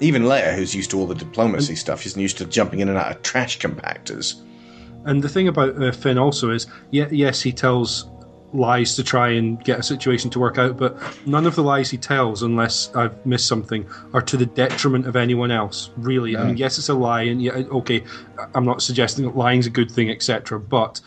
Even Leia, who's used to all the diplomacy stuff, isn't used to jumping in and out of trash compactors. And the thing about uh, Finn also is, yeah, yes, he tells lies to try and get a situation to work out, but none of the lies he tells, unless I've missed something, are to the detriment of anyone else. Really, I mean, yes, it's a lie, and yeah, okay, I'm not suggesting that lying's a good thing, etc. But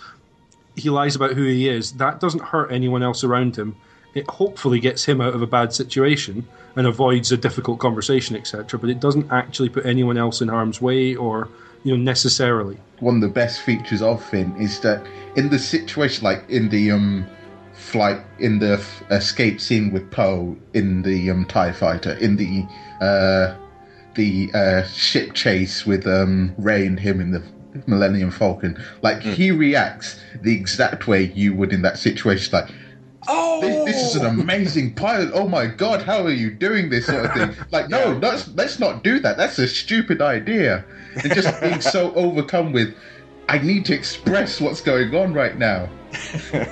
he lies about who he is. That doesn't hurt anyone else around him. It hopefully gets him out of a bad situation and avoids a difficult conversation, etc. But it doesn't actually put anyone else in harm's way or you know necessarily. One of the best features of Finn is that in the situation, like in the um flight, in the f- escape scene with Poe in the um Tie Fighter, in the uh the uh ship chase with um Rey and him in the Millennium Falcon, like he reacts the exact way you would in that situation, like. Oh, this, this is an amazing pilot. Oh my god, how are you doing this sort of thing? Like, no, let's let's not do that. That's a stupid idea. And just being so overcome with, I need to express what's going on right now.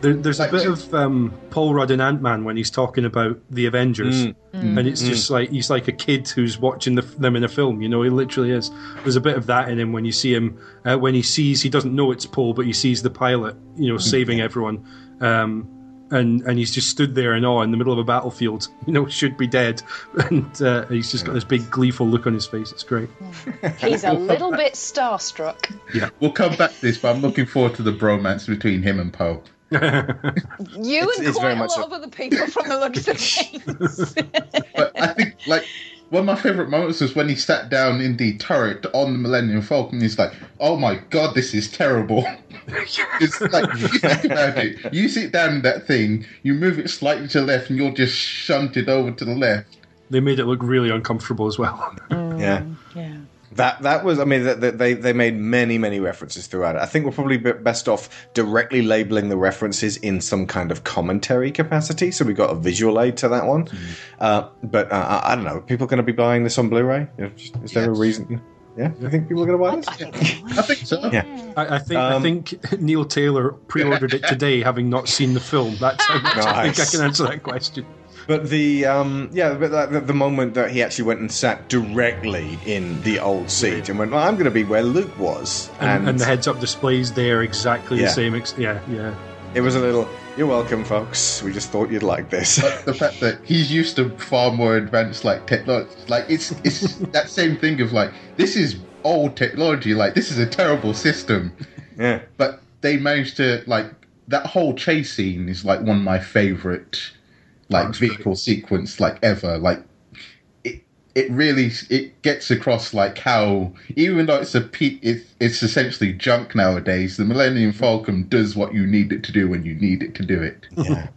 There, there's a bit of um, Paul Rudd in Ant Man when he's talking about the Avengers, Mm. Mm. and it's Mm. just like he's like a kid who's watching the, them in a film. You know, he literally is. There's a bit of that in him when you see him uh, when he sees he doesn't know it's Paul, but he sees the pilot, you know, Mm. saving everyone. Um, and, and he's just stood there in awe in the middle of a battlefield, you know, should be dead. And uh, he's just got this big gleeful look on his face. It's great. He's a little bit starstruck. Yeah. We'll come back to this, but I'm looking forward to the bromance between him and Poe. You It's- and it's quite very a much lot a- of other people from the looks of things. But I think like one of my favorite moments was when he sat down in the turret on the Millennium Falcon. He's like, "Oh my god, this is terrible." it's like you think about it. You sit down in that thing, you move it slightly to the left, and you're just shunted over to the left. They made it look really uncomfortable as well. Mm, yeah. Yeah. That that was I mean that that they they made many many references throughout it. I think we're probably best off directly labeling the references in some kind of commentary capacity. So we got a visual aid to that one. Uh, but uh, I, I don't know. Are people going to be buying this on Blu-ray? You know, just- Is there a reason? Yeah, you think people are going to buy this? I think so. Yeah. I, I think I Um, think Neil Taylor pre-ordered it today, having not seen the film. That's how much I think I can answer that question. But the um, yeah, but the, the, the moment that he actually went and sat directly in the old seat and went, well, I'm going to be where Luke was, And, and the heads-up displays there exactly Yeah. the same. Ex- yeah, yeah. it was a little. You're welcome, folks. We just thought you'd like this. But the fact that he's used to far more advanced like technology, like it's it's that same thing of like this is old technology. Like this is a terrible system. Yeah. But they managed to like that whole chase scene is like one of my favorite like vehicle sequence like ever. Like it, it really it gets across like how even though it's a pe- it, it's essentially junk nowadays, the Millennium Falcon does what you need it to do when you need it to do it. Yeah.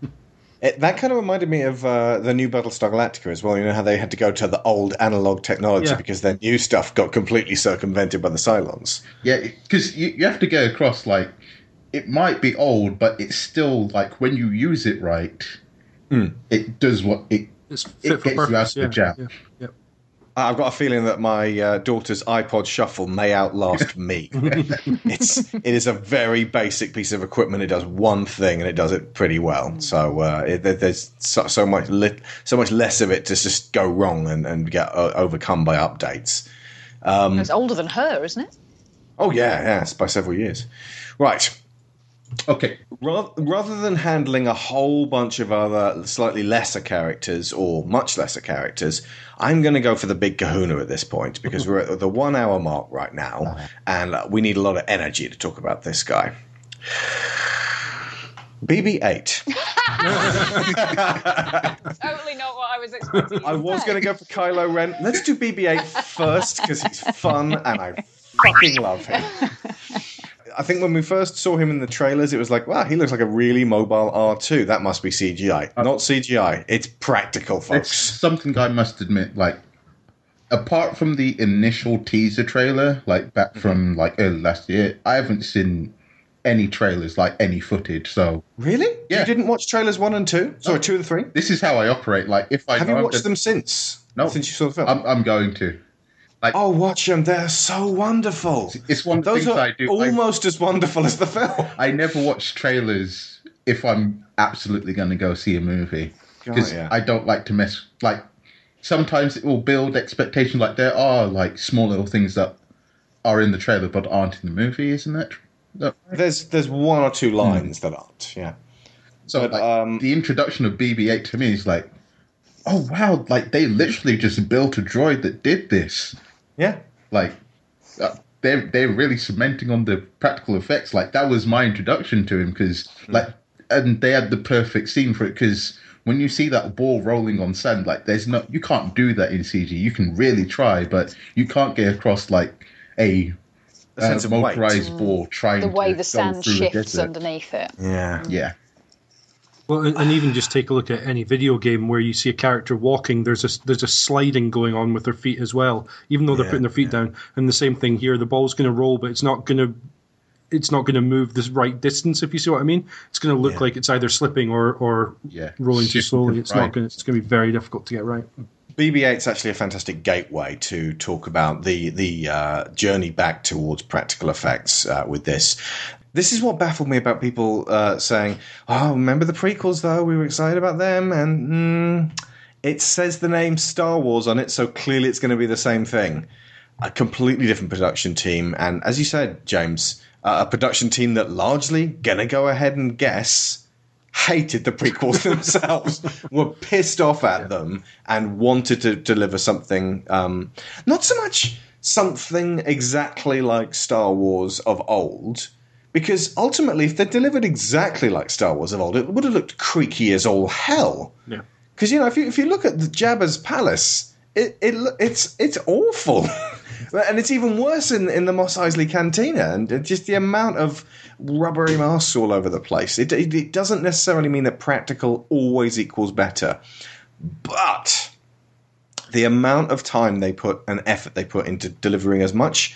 It, that kind of reminded me of uh, the new Battlestar Galactica as well. You know how they had to go to the old analog technology Yeah. because their new stuff got completely circumvented by the Cylons. Yeah, because you, you have to get across like it might be old, but it's still like when you use it right, it does what it It's it gets you out of the jam. I've got a feeling that my uh, daughter's iPod Shuffle may outlast me. it's it is a very basic piece of equipment. It does one thing and it does it pretty well. So uh, it, there's so, so much lit, so much less of it to just go wrong and, and get uh, overcome by updates. Um, It's older than her, isn't it? Oh yeah, yeah, it's by several years. Right. Okay. Rather, rather than handling a whole bunch of other slightly lesser characters or much lesser characters, I'm going to go for the big kahuna at this point because we're at the one hour mark right now and uh, we need a lot of energy to talk about this guy. BB 8. totally not what I was expecting. I was going to go for Kylo Ren. Let's do BB 8 first because he's fun and I fucking love him. I think when we first saw him in the trailers, it was like, wow, he looks like a really mobile R2. That must be CGI. Uh, Not CGI, it's practical, folks. It's something I must admit, like apart from the initial teaser trailer, like back mm-hmm. from like early last year, I haven't seen any trailers, like any footage. So Really? Yeah. You didn't watch trailers one and two? Sorry, two and three? this is how I operate. Like if I Have you watched them since? No. Since you saw the film? I'm, I'm going to. Like, oh, watch them. They're so wonderful. It's one of the Those things are I do. I- almost as wonderful as the film. I never watch trailers if I'm absolutely going to go see a movie because Got ya. I don't like to mess. Like sometimes it will build expectation. Like there are like small little things that are in the trailer but aren't in the movie, isn't it? There's there's one or two lines that aren't, yeah. So But, like, um, the introduction of BB-8 to me is like, oh wow! Like they literally just built a droid that did this. Yeah. Like uh, they're they're really cementing on the practical effects. Like that was my introduction to him because like, and they had the perfect scene for it because when you see that ball rolling on sand, like there's no you can't do that in CG. You can really try, but you can't get across like a. A sense uh, of weight. motorized ball trying The way to the go sand through a shifts desert. underneath it. Yeah. Yeah. Well, and, and even just take a look at any video game where you see a character walking. There's a there's a sliding going on with their feet as well, even though they're Yeah, putting their feet down. And the same thing here. The ball's going to roll, but it's not going to it's not going to move the right distance. If you see what I mean, it's going to look Yeah. like it's either slipping or or Yeah. rolling too slowly. It's right. not going. to It's going to be very difficult to get right. BB-8 is actually a fantastic gateway to talk about the the uh, journey back towards practical effects uh, with this. This is what baffled me about people uh, saying, "Oh, remember the prequels though? We were excited about them." And mm, it says the name Star Wars on it, so clearly it's going to be the same thing. A completely different production team, and as you said, James, uh, a production team that largely gonna go ahead and guess hated the prequels themselves, were pissed off at them, and wanted to deliver something, um, not so much something exactly like Star Wars of old, because ultimately, if they delivered exactly like Star Wars of old, it would have looked creaky as all hell. Yeah. Because you know, if you if you look at the Jabba's palace, it, it it's it's awful, and it's even worse in in the Mos Eisley Cantina, and just the amount of rubbery masks all over the place. It, it it doesn't necessarily mean that practical always equals better, but the amount of time they put and effort they put into delivering as much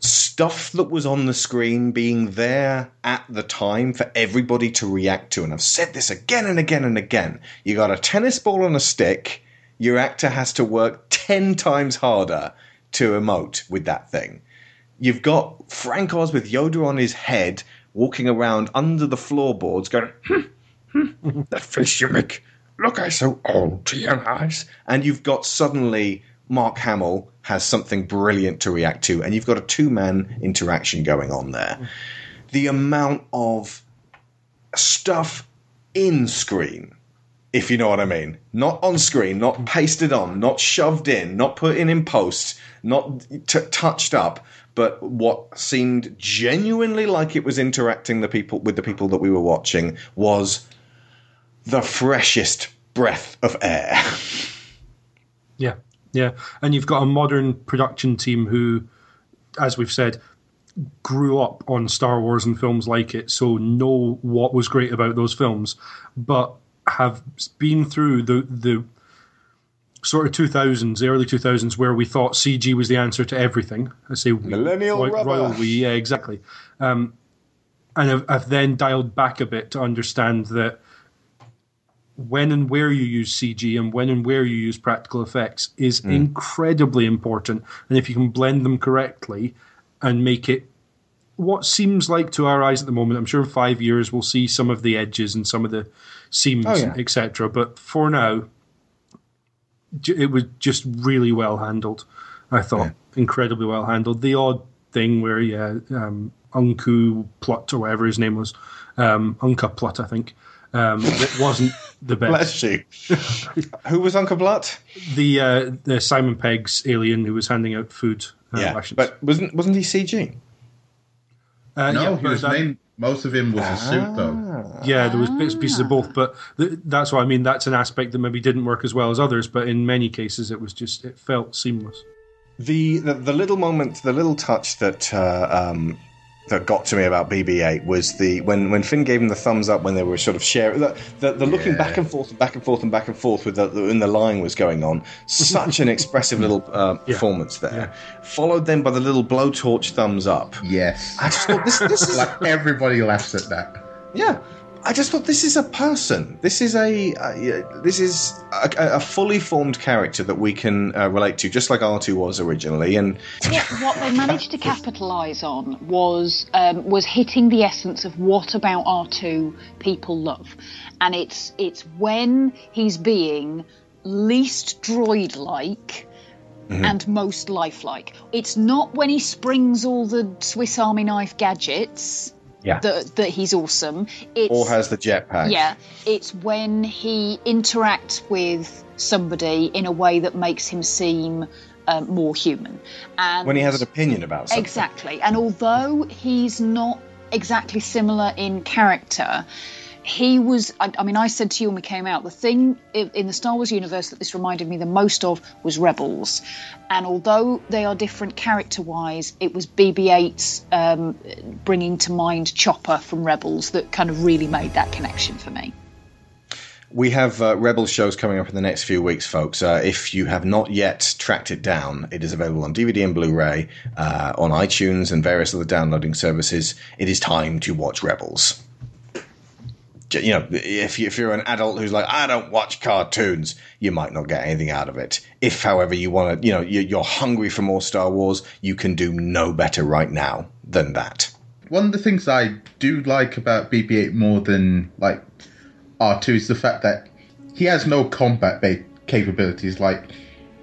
stuff that was on the screen being there at the time for everybody to react to. And I've said this again and again and again. You got a tennis ball on a stick, your actor has to work 10 times harder to emote with that thing. You've got Frank Oz with Yoda on his head walking around under the floorboards going, hmm, hmm, that face you make. Look, I so old to your eyes. And you've got suddenly Mark Hamill has something brilliant to react to, and you've got a two man interaction going on there. The amount of stuff in screen if you know what I mean. Not on screen, not pasted on, not shoved in, not put in in post, not t- touched up, but what seemed genuinely like it was interacting the people with the people that we were watching was the freshest breath of air. Yeah, yeah. And you've got a modern production team who, as we've said, grew up on Star Wars and films like it, so know what was great about those films, but have been through the the sort of 2000s, the early 2000s, where we thought CG was the answer to everything. I say millennial roy- rubber. royal we, yeah, exactly. Um, and I've, I've then dialed back a bit to understand that when and where you use CG and when and where you use practical effects is Mm. incredibly important. And if you can blend them correctly and make it what seems like to our eyes at the moment, I'm sure in five years we'll see some of the edges and some of the seams, Oh, yeah. etc. But for now, it was just really well handled. I thought incredibly well handled. The odd thing where yeah, um, Unkar Plutt or whatever his name was, um, Unkar Plutt, I think. Um, it wasn't the best. Bless you. Who was Uncle Blutt? The uh, the Simon Pegg's alien who was handing out food. Uh, yeah, rations. but wasn't wasn't he CG? Uh, no, yeah, he was that- main, most of him was a suit though. Yeah, there was bits pieces of both, but th- that's what I mean. That's an aspect that maybe didn't work as well as others, but in many cases it was just it felt seamless. The, the the little moment, the little touch that uh, um, that got to me about BB-8 was the when when Finn gave him the thumbs up when they were sort of sharing the, the, the looking Yeah. back and forth and back and forth and back and forth with the, the when the line was going on. Such an expressive little uh, performance there, followed then by the little blowtorch thumbs up. Yes. I just thought this this is like everybody laughs at that. Yeah, I just thought this is a person. This is a uh, this is a, a fully formed character that we can uh, relate to, just like R two was originally. And what, what they managed to capitalise on was um, was hitting the essence of what about R two people love, and it's it's when he's being least droid like. Mm-hmm. And most lifelike. It's not when he springs all the Swiss Army knife gadgets Yeah. that that he's awesome. It's or has the jetpack. yeah, it's when he interacts with somebody in a way that makes him seem um, more human. And when he has an opinion about something. Exactly. And although he's not exactly similar in character, he was. I, I mean, I said to you when we came out, the thing in, in the Star Wars universe that this reminded me the most of was Rebels. And although they are different character wise, it was BB 8's um, bringing to mind Chopper from Rebels that kind of really made that connection for me. We have uh, Rebel shows coming up in the next few weeks, folks. Uh, if you have not yet tracked it down, it is available on DVD and Blu-ray, uh, on iTunes and various other downloading services. It is time to watch Rebels. You know, if, you, if you're an adult who's like, I don't watch cartoons, you might not get anything out of it. If, however, you want to, you know, you- you're hungry for more Star Wars, you can do no better right now than that. One of the things I do like about BB-8 more than like R2 is the fact that he has no combat ba- capabilities. Like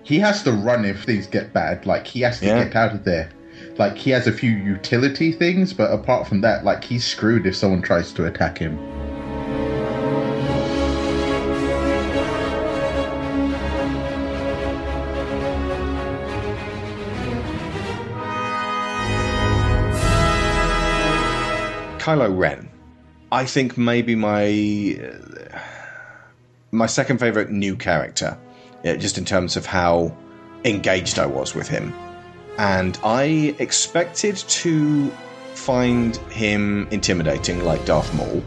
he has to run if things get bad. Like he has to Yeah. get out of there. Like he has a few utility things, but apart from that, like he's screwed if someone tries to attack him. Kylo Ren, I think maybe my uh, my second favorite new character, yeah, just in terms of how engaged I was with him, and I expected to find him intimidating like Darth Maul.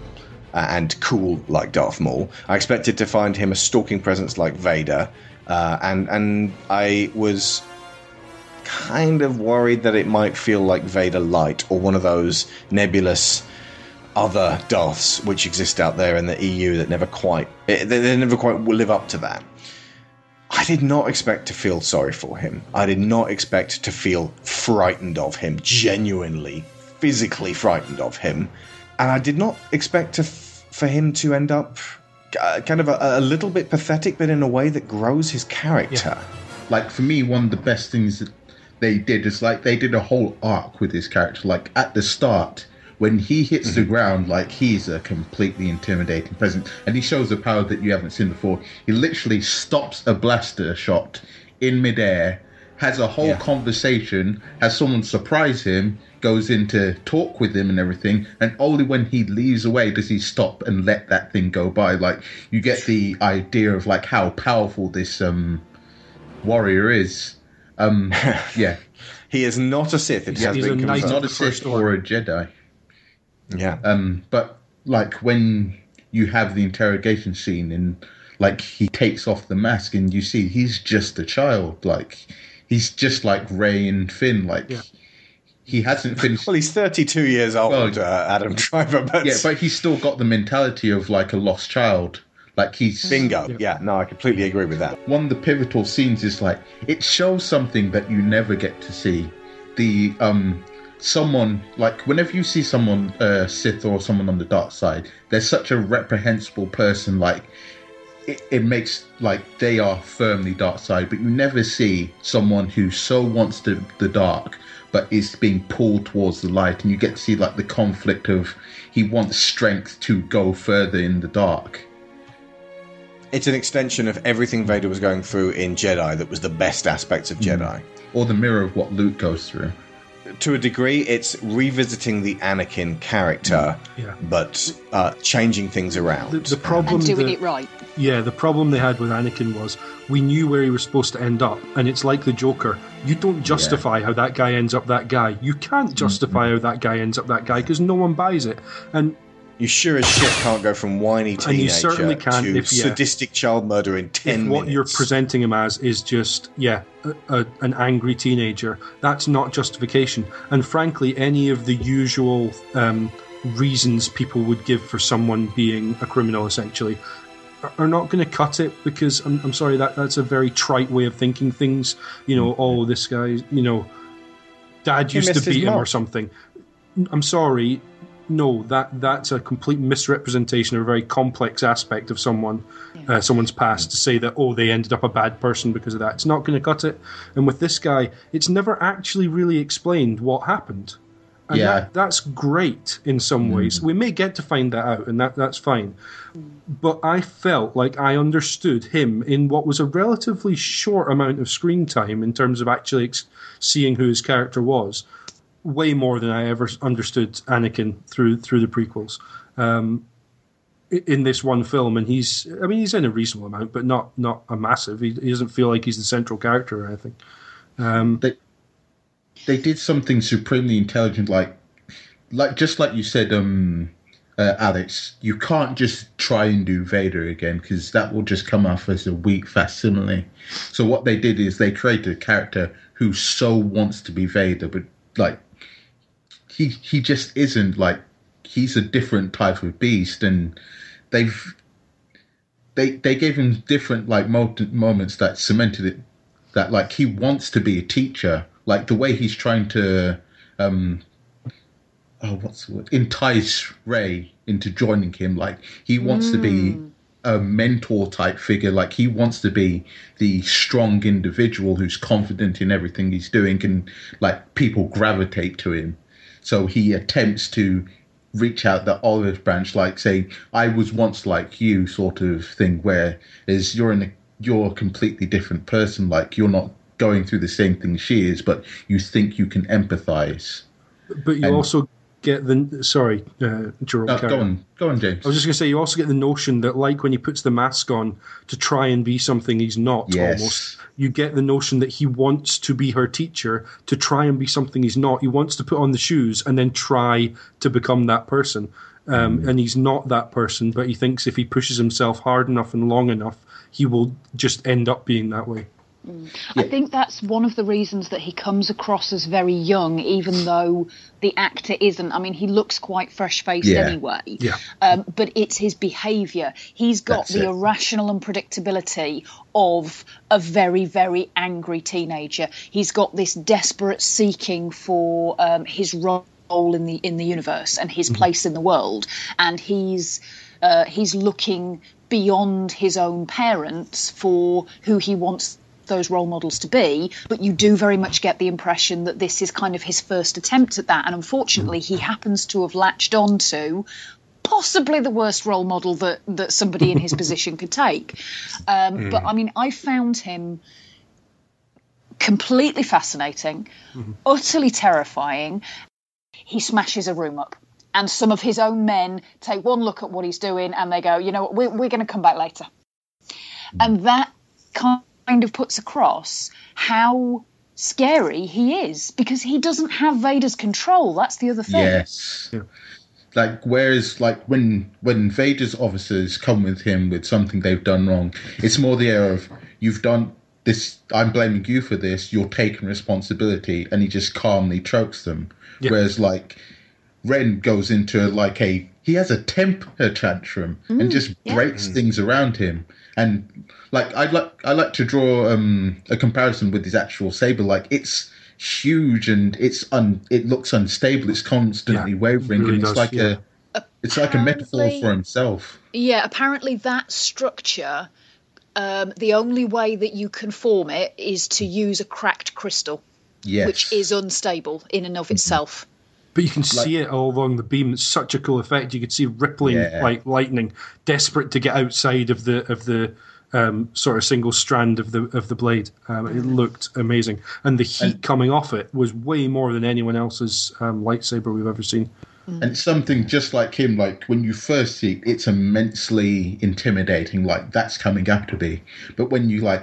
uh, And cool like Darth Maul. I expected to find him a stalking presence like Vader, uh, and and I was kind of worried that it might feel like Vader Light or one of those nebulous other Darths which exist out there in the EU that never quite eh, they, never quite live up to that. I did not expect to feel sorry for him. I did not expect to feel frightened of him, genuinely, physically frightened of him, and I did not expect to for him to end up uh, kind of a, a little bit pathetic, but in a way that grows his character. Like for me, one of the best things that they did is like they did a whole arc with his character. Like at the start, when he hits the ground, like he's a completely intimidating presence, and he shows a power that you haven't seen before. He literally stops a blaster shot in midair, has a whole conversation, has someone surprise him, goes in to talk with him and everything, and only when he leaves away does he stop and let that thing go by. Like you get the idea of like how powerful this um warrior is. Um, yeah. he is not a Sith. It has he's been a knight, confirmed. not a Sith or a Jedi. Yeah. Um, but like when you have the interrogation scene and like he takes off the mask and you see he's just a child. Like he's just like Rey and Finn. Like he hasn't finished. Well, he's 32 years old, uh, Adam Driver, but yeah, but he's still got the mentality of like a lost child. Like he's bingo. Yeah. no, I completely agree with that. One of the pivotal scenes is like it shows something that you never get to see. The um someone like whenever you see someone uh Sith or someone on the dark side, they're such a reprehensible person. Like it, it makes like they are firmly dark side, but you never see someone who so wants the the dark but is being pulled towards the light, and you get to see like the conflict of he wants strength to go further in the dark. It's an extension of everything Vader was going through in Jedi that was the best aspects of mm. Jedi. Or the mirror of what Luke goes through. To a degree, it's revisiting the Anakin character, mm. Yeah. but uh, changing things around. The, the problem and doing that- it right. Yeah, the problem they had with Anakin was we knew where he was supposed to end up, and it's like the Joker. You don't justify how that guy ends up that guy. You can't mm-hmm. justify how that guy ends up that guy because no one buys it. And you sure as shit can't go from whiny teenager you certainly can't to if- yeah. sadistic child murder in 10 if minutes. what you're presenting him as is just yeah a, a, an angry teenager that's not justification and frankly any of the usual um, reasons people would give for someone being a criminal essentially are- not going to cut it because I'm, I'm sorry that that's a very trite way of thinking things you know oh this guy you know dad He used to beat him or something I'm sorry no that that's a complete misrepresentation of a very complex aspect of someone uh, someone's past to say that oh they ended up a bad person because of that. It's not going to cut it. And with this guy it's never actually really explained what happened. And Yeah. that, that's great in some ways. We may get to find that out and that that's fine. But I felt like I understood him in what was a relatively short amount of screen time in terms of actually ex- seeing who his character was, way more than I ever understood Anakin through through the prequels. Um, in this one film, and he's I mean he's in a reasonable amount, but not not a massive. He, he doesn't feel like he's the central character or anything. Um, they they did something supremely intelligent like like just like you said um uh, alex you can't just try and do vader again because that will just come off as a weak facsimile so what they did is they created a character who so wants to be vader but like he he just isn't like he's a different type of beast and they've they they gave him different like moments that cemented it that like he wants to be a teacher. Like the way he's trying to um oh what's the word? Entice Rey into joining him. Like he wants to be a mentor type figure. Like he wants to be the strong individual who's confident in everything he's doing and like people gravitate to him so he attempts to reach out the olive branch like saying i was once like you sort of thing where is you're in a you're a completely different person like you're not going through the same thing she is but you think you can empathize. But you And- also get the sorry, uh, Jerome. No, go on go on james I was just going to say, you also get the notion that, like when he puts the mask on to try and be something he's not, Yes. almost, you get the notion that he wants to be her teacher to try and be something he's not. He wants to put on the shoes and then try to become that person. Um, Mm. And he's not that person, but he thinks if he pushes himself hard enough and long enough, he will just end up being that way. I think that's one of the reasons that he comes across as very young, even though the actor isn't. I mean, he looks quite fresh faced Yeah. anyway. Yeah. Um, but it's his behaviour. He's got That's the it. irrational unpredictability of a very, very angry teenager. He's got this desperate seeking for um, his role in the in the universe and his place in the world, and he's uh, he's looking beyond his own parents for who he wants those role models to be, but you do very much get the impression that this is kind of his first attempt at that. And unfortunately, he happens to have latched on to possibly the worst role model that, that somebody in his position could take. Um, Mm. But I mean, I found him completely fascinating, utterly terrifying. He smashes a room up. And some of his own men take one look at what he's doing and they go, you know what, we're, we're going to come back later. And that kind of puts across how scary he is because he doesn't have Vader's control. That's the other thing. Yes. Like whereas like when when Vader's officers come with him with something they've done wrong, it's more the air of you've done this I'm blaming you for this, you're taking responsibility and he just calmly chokes them. Whereas like Ren goes into like a he has a temper tantrum and Mm, just yeah. breaks things around him. And like I like I like to draw um, a comparison with his actual saber. Like it's huge and it's un it looks unstable. It's constantly wavering, really and it's does, like yeah. a it's like a metaphor for himself. Yeah, apparently that structure, um, the only way that you can form it is to use a cracked crystal, Yes. which is unstable in and of itself. But you can see it all along the beam. It's such a cool effect. You could see rippling Yeah. like lightning, desperate to get outside of the of the um, sort of single strand of the of the blade. Um, it looked amazing, and the heat coming off it was way more than anyone else's um, lightsaber we've ever seen. And something just like him, like when you first see it, it's immensely intimidating, like that's coming up to be. But when you like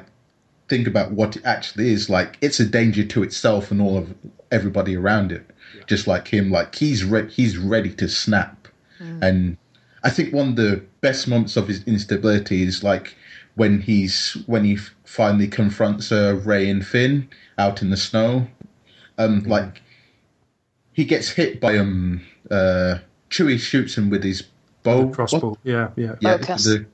think about what it actually is, like it's a danger to itself and all of everybody around it. Just like him, like he's re- he's ready to snap. And I think one of the best moments of his instability is like when he's when he finally confronts uh, Rey and Finn out in the snow. Um, like he gets hit by um uh Chewie shoots him with his bow Crossbow. What? Yeah, yeah. Yeah, Focus. the- So-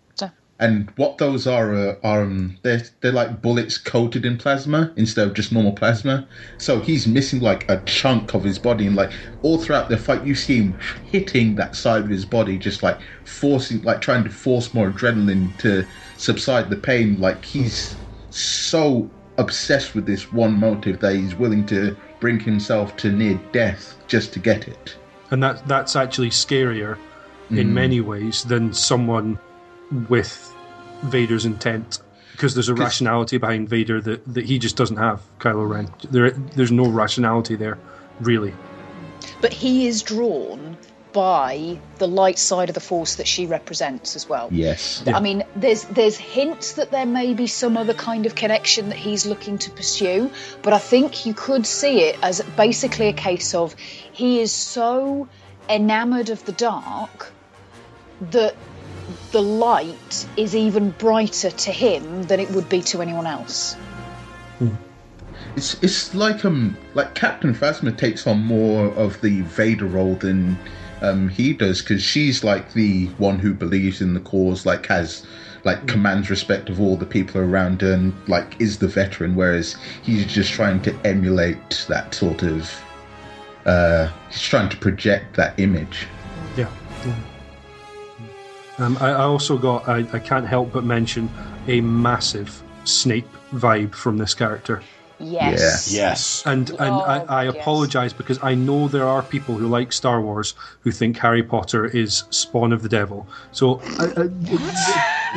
and what those are uh, are um, they're they're like bullets coated in plasma instead of just normal plasma. So he's missing like a chunk of his body, and like all throughout the fight, you see him hitting that side of his body, just like forcing, like trying to force more adrenaline to subside the pain. Like he's so obsessed with this one motive that he's willing to bring himself to near death just to get it. and that that's actually scarier in Mm. many ways than someone with Vader's intent because there's a rationality behind Vader that, that he just doesn't have Kylo Ren there there's no rationality there really But he is drawn by the light side of the force that she represents as well. Yes. I mean, there's there's hints that there may be some other kind of connection that he's looking to pursue, but I think you could see it as basically a case of he is so enamored of the dark that the light is even brighter to him than it would be to anyone else. It's it's like um like Captain Phasma takes on more of the Vader role than um he does because she's like the one who believes in the cause, like has like commands respect of all the people around her, and like is the veteran, whereas he's just trying to emulate that sort of. Uh, he's trying to project that image. yeah, Um, I, I also got I, I can't help but mention a massive Snape vibe from this character Yes. Yes. And and I, I apologize because I know there are people who like Star Wars who think Harry Potter is spawn of the devil. So I, I,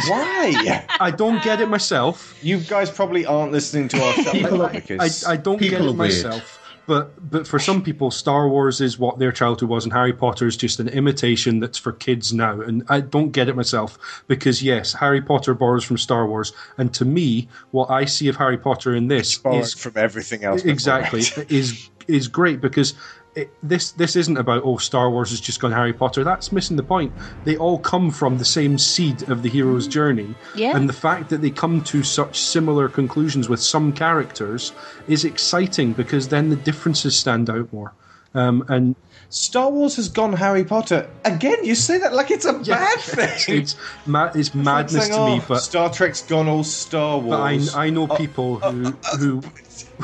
Why? I don't get it myself. You guys probably aren't listening to our show People though, are- because I, I don't get it weird. myself. But but for some people, Star Wars is what their childhood was, and Harry Potter is just an imitation that's for kids now. And I don't get it myself because yes, Harry Potter borrows from Star Wars, and to me, what I see of Harry Potter in this is from everything else. exactly is is great because it, this this isn't about oh Star Wars has just gone Harry Potter. That's missing the point. They all come from the same seed of the hero's journey, Yeah. and the fact that they come to such similar conclusions with some characters is exciting because then the differences stand out more. Um, and Star Wars has gone Harry Potter again. You say that like it's a bad thing. it's, ma- it's madness Saying, to me, "Oh, but Star Trek's gone all Star but I, Wars. I know people who who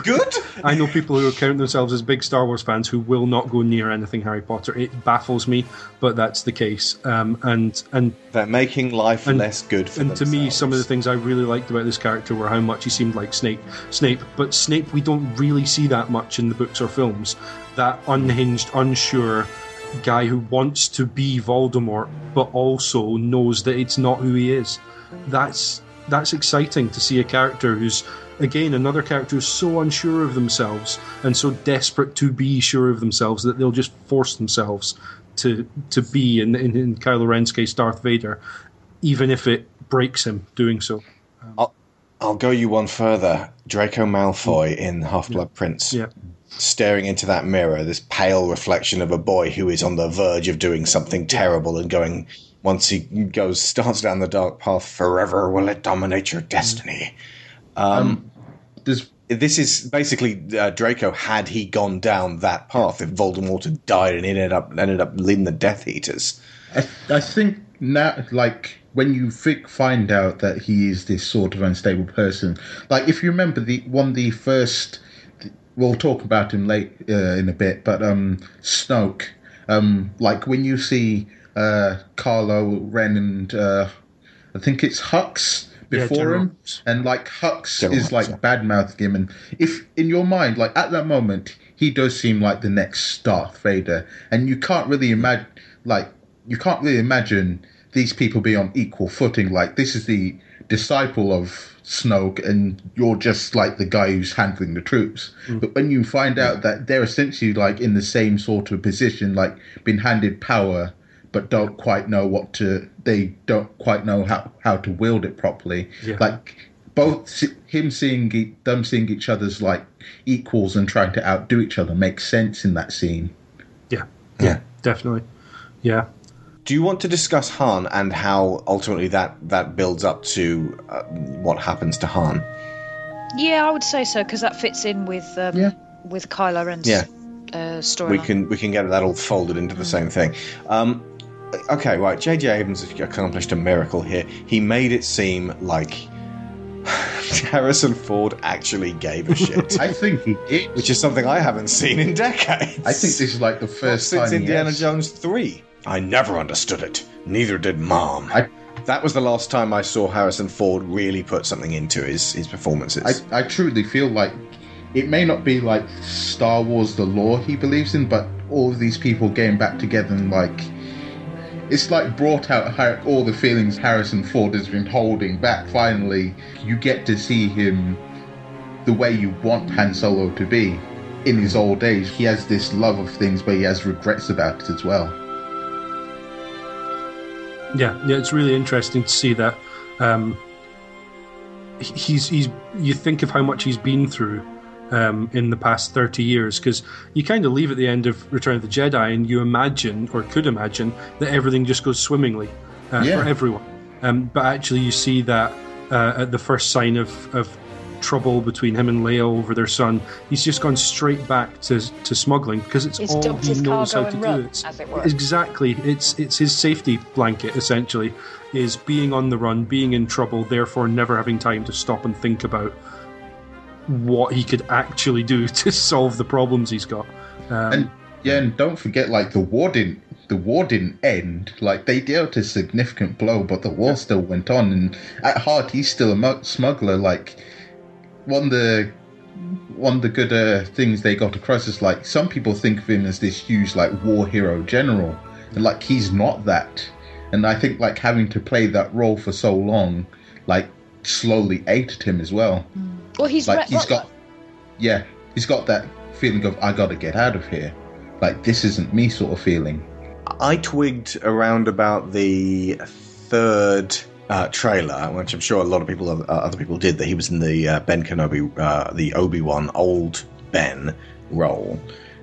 Good. I know people who count themselves as big Star Wars fans who will not go near anything Harry Potter. It baffles me, but that's the case. Um, and and they're making life and, less good for And themselves. to me, some of the things I really liked about this character were how much he seemed like Snape. Snape, but Snape, we don't really see that much in the books or films. That unhinged, unsure guy who wants to be Voldemort, but also knows that it's not who he is. That's that's exciting to see a character who's again another character who's so unsure of themselves and so desperate to be sure of themselves that they'll just force themselves to to be in in, in Kylo Ren's case Darth Vader, even if it breaks him doing so. I'll, I'll go you one further. Draco Malfoy in Half Blood Prince. Yeah. Staring into that mirror, this pale reflection of a boy who is on the verge of doing something terrible and going, once he goes, starts down the dark path, forever will it dominate your destiny. Um, this is basically uh, Draco had he gone down that path if Voldemort had died and ended up ended up leading the Death Eaters. I, I think now, like when you fi- find out that he is this sort of unstable person, like if you remember the one of the first, we'll talk about him late uh, in a bit, but um, Snoke, um, like when you see uh, Kylo Ren and uh, I think it's Hux before General him, and like Hux General is Hux, like yeah. bad mouthing him, and if in your mind, like at that moment, he does seem like the next Darth Vader, and you can't really imagine, like you can't really imagine these people be on equal footing. Like this is the disciple of Snoke, and you're just like the guy who's handling the troops. Mm. But when you find mm. out that they're essentially like in the same sort of position, like been handed power, but don't quite know what to, they don't quite know how how to wield it properly. Yeah. Like both him seeing e- them seeing each other's like equals and trying to outdo each other makes sense in that scene. Yeah, Yeah. definitely. Yeah. Do you want to discuss Han and how ultimately that, that builds up to uh, what happens to Han? Yeah, I would say so because that fits in with um, Yeah. with Kylo Ren's Yeah. uh, storyline. We can we can get that all folded into the same thing. Um, okay, right. J.J. Abrams accomplished a miracle here. He made it seem like Harrison Ford actually gave a shit, I think he did. which is something I haven't seen in decades. I think this is like the Not first since time he Indiana has. Jones three. I never understood it. Neither did Mom. I- that was the last time I saw Harrison Ford really put something into his his performances. I, I truly feel like it may not be like Star Wars the lore he believes in, but all of these people getting back together and like it's like brought out all the feelings Harrison Ford has been holding back. Finally, you get to see him the way you want Han Solo to be in his old age. He has this love of things, but he has regrets about it as well. Yeah, yeah, it's really interesting to see that. Um, he's he's. You think of how much he's been through um, in the past thirty years, because you kind of leave at the end of Return of the Jedi, and you imagine or could imagine that everything just goes swimmingly uh, Yeah. for everyone. Um, but actually, you see that uh, at the first sign of, of trouble between him and Leia over their son, he's just gone straight back to to smuggling because it's He's all he knows how to and do. run, It's- as it were. Exactly. It's it's his safety blanket essentially is being on the run, being in trouble, therefore never having time to stop and think about what he could actually do to solve the problems he's got. Um, And yeah, and don't forget, like the war didn't the war didn't end. Like they dealt a significant blow, but the war still went on. And at heart, he's still a smuggler. Like one of the one of the good uh, things they got across is like some people think of him as this huge like war hero general, and like he's not that. And I think like having to play that role for so long, like slowly ate at him as well. well, he's like Rhett he's Butler. got yeah he's got that feeling of i gotta get out of here like this isn't me sort of feeling I twigged around about the third uh, trailer, which I'm sure a lot of people, uh, other people did, that he was in the uh, Ben Kenobi, uh, the Obi Wan old Ben role,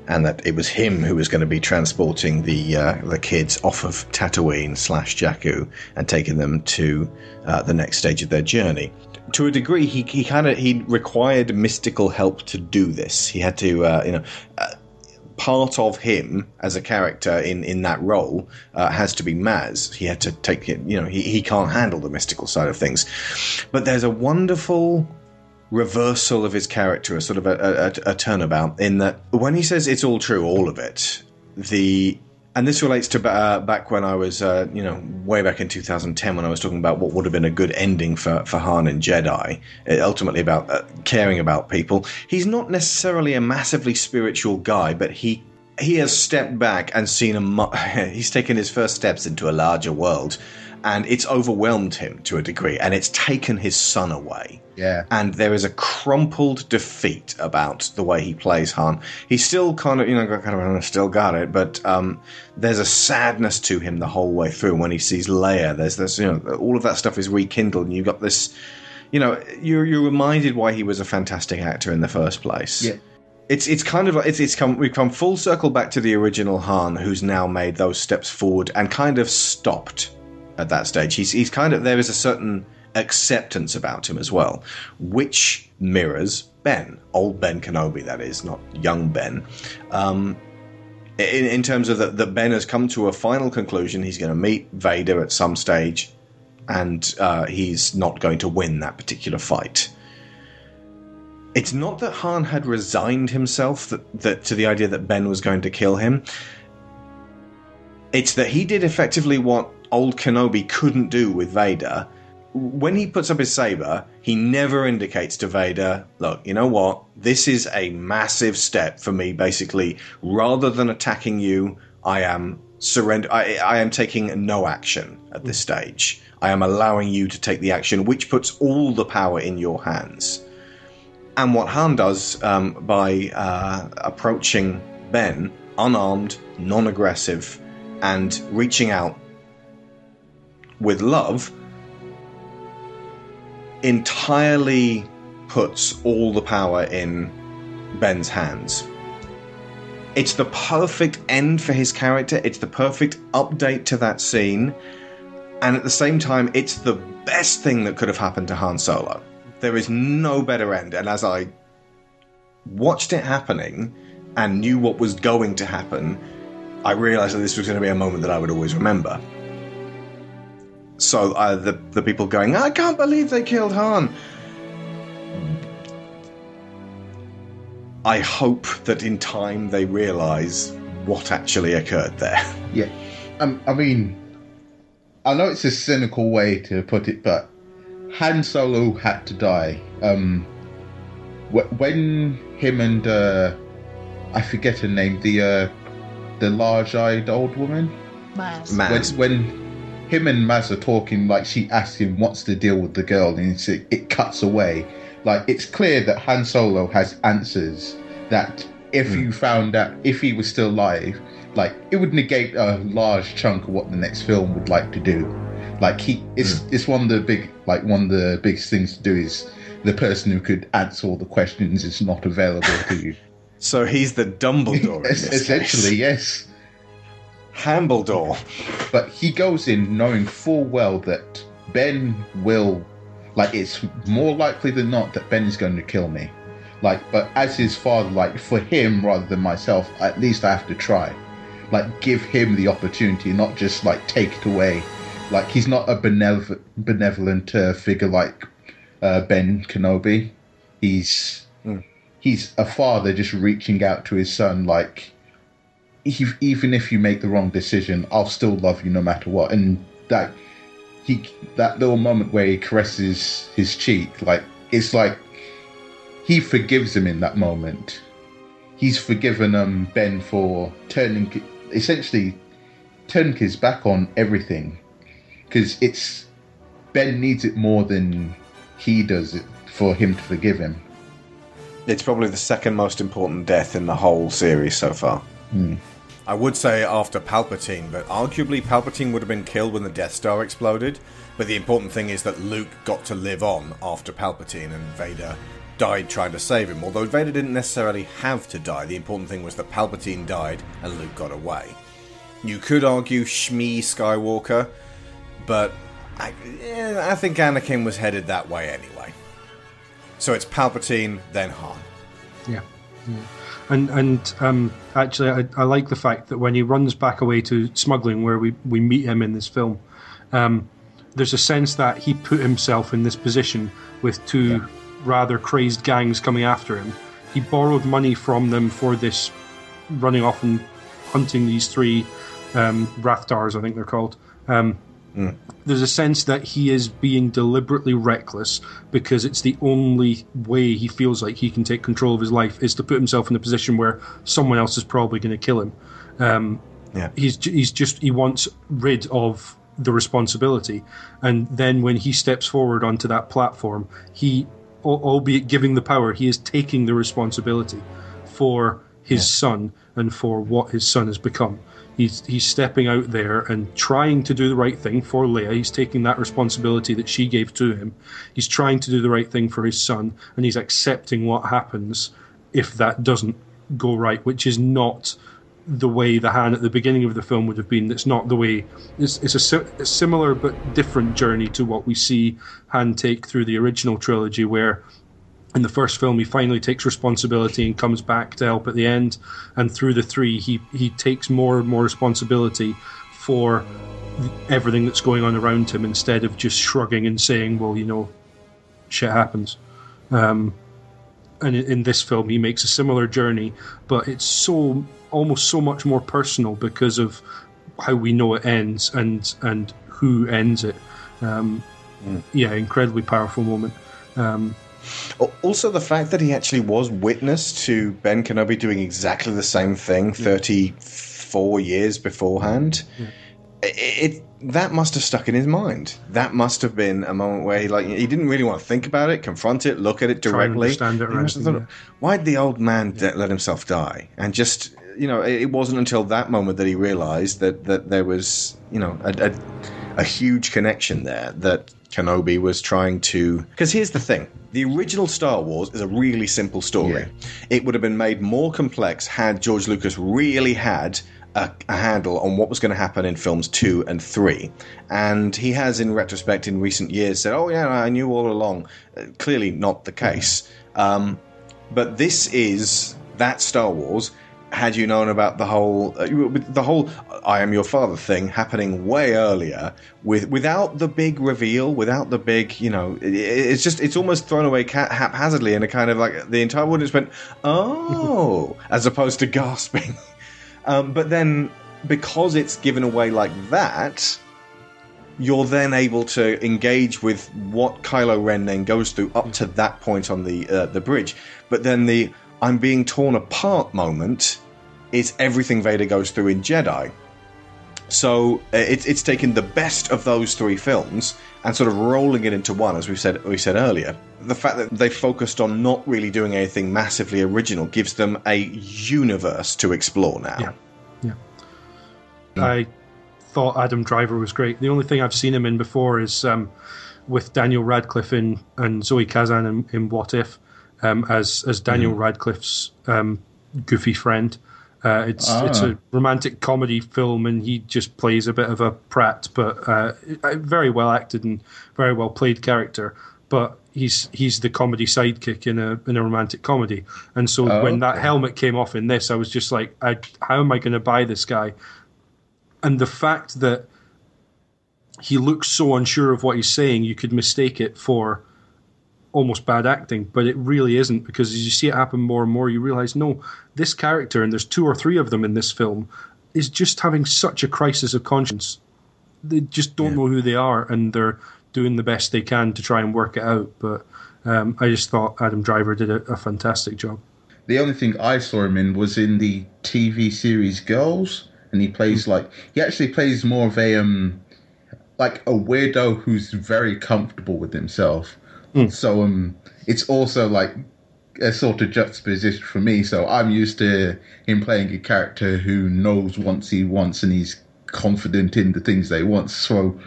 and that it was him who was going to be transporting the uh, the kids off of Tatooine slash Jakku and taking them to uh, the next stage of their journey. To a degree, he, he kind of he required mystical help to do this. He had to, you know. Part of him as a character in, in that role uh, has to be Maz. He had to take it, you know, he, he can't handle the mystical side of things. But there's a wonderful reversal of his character, a sort of a, a, a turnabout, in that when he says it's all true, all of it, the and this relates to uh, back when I was, uh, you know, way back in 2010 when I was talking about what would have been a good ending for, for Han and Jedi, uh, ultimately about uh, caring about people. He's not necessarily a massively spiritual guy, but he he has stepped back and seen a. Mu- he's taken his first steps into a larger world, and it's overwhelmed him to a degree, and it's taken his son away. Yeah. And there is a crumpled defeat about the way he plays Han. He's still kind of, you know, kind of still got it, but um, there's a sadness to him the whole way through. When he sees Leia, there's this, you know, all of that stuff is rekindled, and you've got this, you know, you're you're reminded why he was a fantastic actor in the first place. Yeah. It's it's kind of like it's it's come we've come full circle back to the original Han, who's now made those steps forward and kind of stopped at that stage. He's he's kind of there is a certain acceptance about him as well, which mirrors Ben, old Ben Kenobi, that is, not young Ben. Um, in, in terms of that, Ben has come to a final conclusion, he's going to meet Vader at some stage, and uh, he's not going to win that particular fight. It's not that Han had resigned himself that, that to the idea that Ben was going to kill him. It's that he did effectively what old Kenobi couldn't do with Vader. When he puts up his saber, he never indicates to Vader, look, you know what? This is a massive step for me, basically. Rather than attacking you, I am surrender I, I am taking no action at this stage. I am allowing you to take the action, which puts all the power in your hands. And what Han does um, by uh, approaching Ben unarmed, non aggressive, and reaching out with love entirely puts all the power in Ben's hands. It's the perfect end for his character, it's the perfect update to that scene, and at the same time, it's the best thing that could have happened to Han Solo. There is no better end, and as I watched it happening and knew what was going to happen, I realized that this was going to be a moment that I would always remember. So uh, the the people going, I can't believe they killed Han. I hope that in time they realize what actually occurred there. Yeah. Um, I mean, I know it's a cynical way to put it, but Han Solo had to die. Um, when him and uh, I forget her name, the uh, the large-eyed old woman. Maz. Maz. When, when him and Maz are talking, like she asks him, "What's the deal with the girl?" and it's, it cuts away. Like it's clear that Han Solo has answers that if hmm. you found out if he was still alive, like it would negate a large chunk of what the next film would like to do. Like he, it's hmm. it's one of the big like one of the biggest things to do is the person who could answer all the questions is not available to you. So he's the Dumbledore. Essentially, case. yes. Hambledore. But he goes in knowing full well that Ben will, like, it's more likely than not that Ben is going to kill me. Like, but as his father, like, for him rather than myself, at least I have to try. Like, give him the opportunity, not just, like, take it away. Like, he's not a benevolent, benevolent uh, figure like uh, Ben Kenobi. He's he's a father just reaching out to his son, like, if, even if you make the wrong decision, I'll still love you no matter what. And that he that little moment where he caresses his cheek, like it's like he forgives him in that moment. He's forgiven um Ben for turning essentially turning his back on everything because it's Ben needs it more than he does it for him to forgive him. It's probably the second most important death in the whole series so far. I would say after Palpatine, but arguably Palpatine would have been killed when the Death Star exploded. But the important thing is that Luke got to live on after Palpatine and Vader died trying to save him. Although Vader didn't necessarily have to die, the important thing was that Palpatine died and Luke got away. You could argue Shmi Skywalker, but I, eh, I think Anakin was headed that way anyway. So it's Palpatine, then Han. Yeah. yeah. And and um, actually, I, I like the fact that when he runs back away to smuggling, where we, we meet him in this film, um, there's a sense that he put himself in this position with two rather crazed gangs coming after him. He borrowed money from them for this running off and hunting these three um, Rathtars, I think they're called. Um, There's a sense that he is being deliberately reckless because it's the only way he feels like he can take control of his life is to put himself in a position where someone else is probably going to kill him. Um, Yeah. he's he's just he wants rid of the responsibility, and then when he steps forward onto that platform, he, albeit giving the power, he is taking the responsibility for his son and for what his son has become. He's he's stepping out there and trying to do the right thing for Leia. He's taking that responsibility that she gave to him. He's trying to do the right thing for his son, and he's accepting what happens if that doesn't go right, which is not the way the Han at the beginning of the film would have been. It's not the way. It's, it's a, a similar but different journey to what we see Han take through the original trilogy, where in the first film he finally takes responsibility and comes back to help at the end, and through the three he he takes more and more responsibility for everything that's going on around him instead of just shrugging and saying, "Well, you know, shit happens." Um, and in, in this film, he makes a similar journey, but it's so almost so much more personal because of how we know it ends and and who ends it. Um, Yeah, incredibly powerful moment. Um, Also, the fact that he actually was witness to Ben Kenobi doing exactly the same thing 34 years beforehand, it, it that must have stuck in his mind. That must have been a moment where he like he didn't really want to think about it, confront it, look at it directly. understand it He or must anything, thought, why did the old man de- let himself die? And just you know, it, it wasn't until that moment that he realized that that there was you know a, a, a huge connection there that Kenobi was trying to. Because here's the thing: the original Star Wars is a really simple story. It would have been made more complex had George Lucas really had. A, a handle on what was going to happen in films two and three, and he has, in retrospect, in recent years, said, "Oh yeah, I knew all along." Uh, clearly, not the case. Um, but this is that Star Wars. Had you known about the whole uh, the whole "I am your father" thing happening way earlier, with without the big reveal, without the big, you know, it, it's just it's almost thrown away ca- haphazardly, in a kind of like the entire audience went, "Oh," as opposed to gasping. Um, but then, because it's given away like that, you're then able to engage with what Kylo Ren then goes through up to that point on the uh, the bridge. But then the I'm being torn apart moment is everything Vader goes through in Jedi. So uh, it's it's taken the best of those three films and sort of rolling it into one, as we said we said earlier. The fact that they focused on not really doing anything massively original gives them a universe to explore now. Yeah. Yeah. I thought Adam Driver was great. The only thing I've seen him in before is um, with Daniel Radcliffe in and Zoe Kazan in, in What If um, as as Daniel Radcliffe's um, goofy friend. Uh, it's Ah. it's a romantic comedy film, and he just plays a bit of a prat, but uh, a very well acted and very well played character. But he's he's the comedy sidekick in a in a romantic comedy, and so Oh, when that okay. helmet came off in this, I was just like, I, how am I going to buy this guy? And the fact that he looks so unsure of what he's saying, you could mistake it for almost bad acting, but it really isn't because as you see it happen more and more, you realize no, this character, and there's two or three of them in this film, is just having such a crisis of conscience. They just don't know who they are, and they're doing the best they can to try and work it out. But um, I just thought Adam Driver did a, a fantastic job. The only thing I saw him in was in the TV series Girls, and he plays like he actually plays more of a um like a weirdo who's very comfortable with himself. So um, it's also like a sort of juxtaposition for me. So I'm used to him playing a character who knows what he wants and he's confident in the things they want. So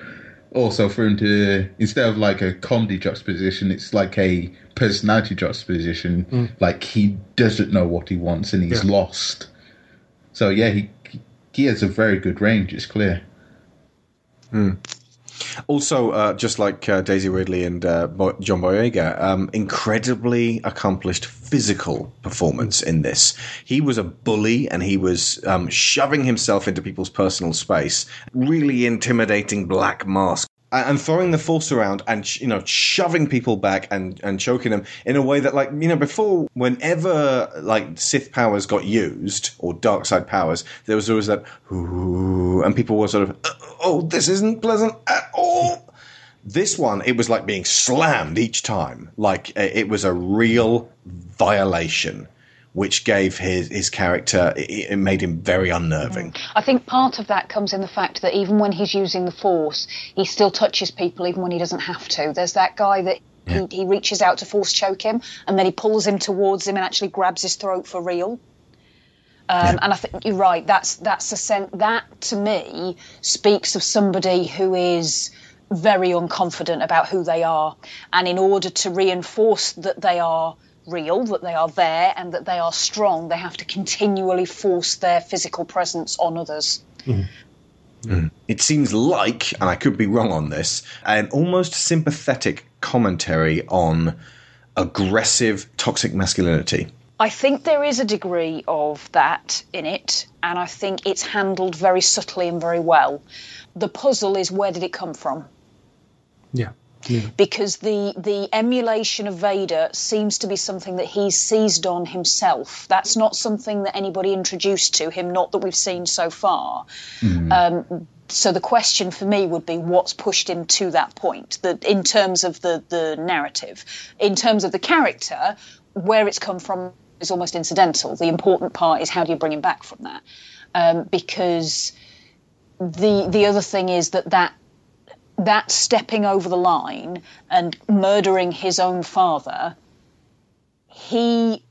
also for him to instead of like a comedy juxtaposition, it's like a personality juxtaposition. Mm. Like he doesn't know what he wants and he's Yeah. lost. So yeah, he he has a very good range. It's clear. Hmm. Also, uh, just like uh, Daisy Ridley and uh, Bo- John Boyega, um, incredibly accomplished physical performance in this. He was a bully and he was um, shoving himself into people's personal space. Really intimidating black mask. And throwing the force around and you know shoving people back and and choking them in a way that like you know before whenever like Sith powers got used or dark side powers there was always that ooh and people were sort of oh this isn't pleasant at all. This one it was like being slammed each time. Like uh, it was a real violation which gave his his character it, it made him very unnerving I think part of that comes in the fact that even when he's using the force, he still touches people even when he doesn't have to. There's that guy that he, he reaches out to force choke him and then he pulls him towards him and actually grabs his throat for real. Um, And I think you're right. That's that's a sen- that to me speaks of somebody who is very unconfident about who they are, and in order to reinforce that they are real, that they are there, and that they are strong, they have to continually force their physical presence on others. Mm-hmm. Mm. It seems like, and I could be wrong on this, an almost sympathetic commentary on aggressive toxic masculinity. I think there is a degree of that in it, and I think it's handled very subtly and very well. The puzzle is where did it come from? Yeah. Yeah. because the the emulation of Vader seems to be something that he's seized on himself. That's not something that anybody introduced to him, not that we've seen so far. Um, so the question for me would be what's pushed him to that point that in terms of the the narrative in terms of the character where it's come from is almost incidental the important part is how do you bring him back from that um, because the the other thing is that that that stepping over the line and murdering his own father, he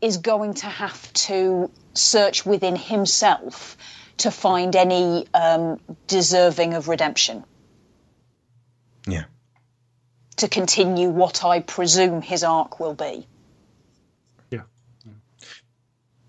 is going to have to search within himself to find any um, deserving of redemption. Yeah. To continue what I presume his arc will be.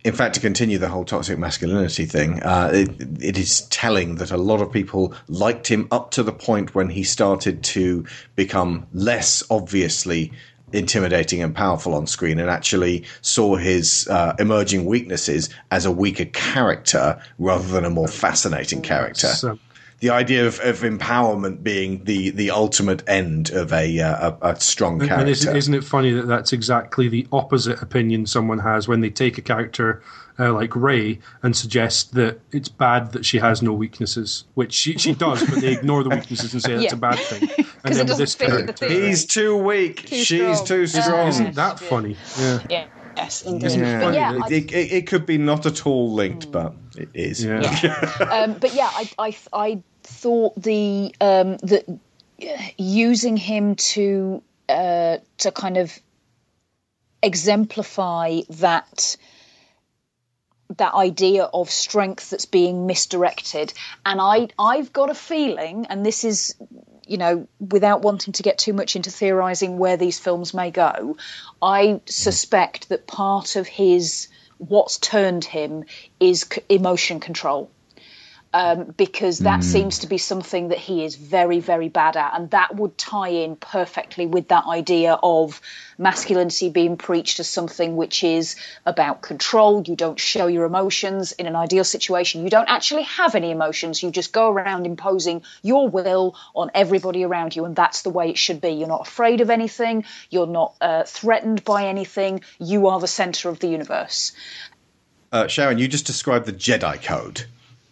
In fact, to continue the whole toxic masculinity thing, uh, it, it is telling that a lot of people liked him up to the point when he started to become less obviously intimidating and powerful on screen and actually saw his uh, emerging weaknesses as a weaker character rather than a more fascinating character. So, the idea of, of empowerment being the, the ultimate end of a, uh, a, a strong character. and isn't, isn't it funny that that's exactly the opposite opinion someone has when they take a character uh, like Rey and suggest that it's bad that she has no weaknesses, which she, she does, but they ignore the weaknesses and say that's Yeah. a bad thing. And 'Cause it then with doesn't this fit the character. He's too weak. Too She's strong. too strong. isn't that funny? Yeah. Yeah. Yes, indeed. It Yeah. But yeah, funny I- it, it, it could be not at all linked, but it is. Yeah. um, but yeah, I, I, I thought the um, that using him to uh, to kind of exemplify that that idea of strength that's being misdirected and i i've got a feeling and this is you know without wanting to get too much into theorizing where these films may go i mm-hmm. suspect that part of his what's turned him is c- emotion control um, because that seems to be something that he is very, very bad at. And that would tie in perfectly with that idea of masculinity being preached as something which is about control. You don't show your emotions in an ideal situation. You don't actually have any emotions. You just go around imposing your will on everybody around you. And that's the way it should be. You're not afraid of anything, you're not uh, threatened by anything. You are the center of the universe. Uh, Sharon, you just described the Jedi Code,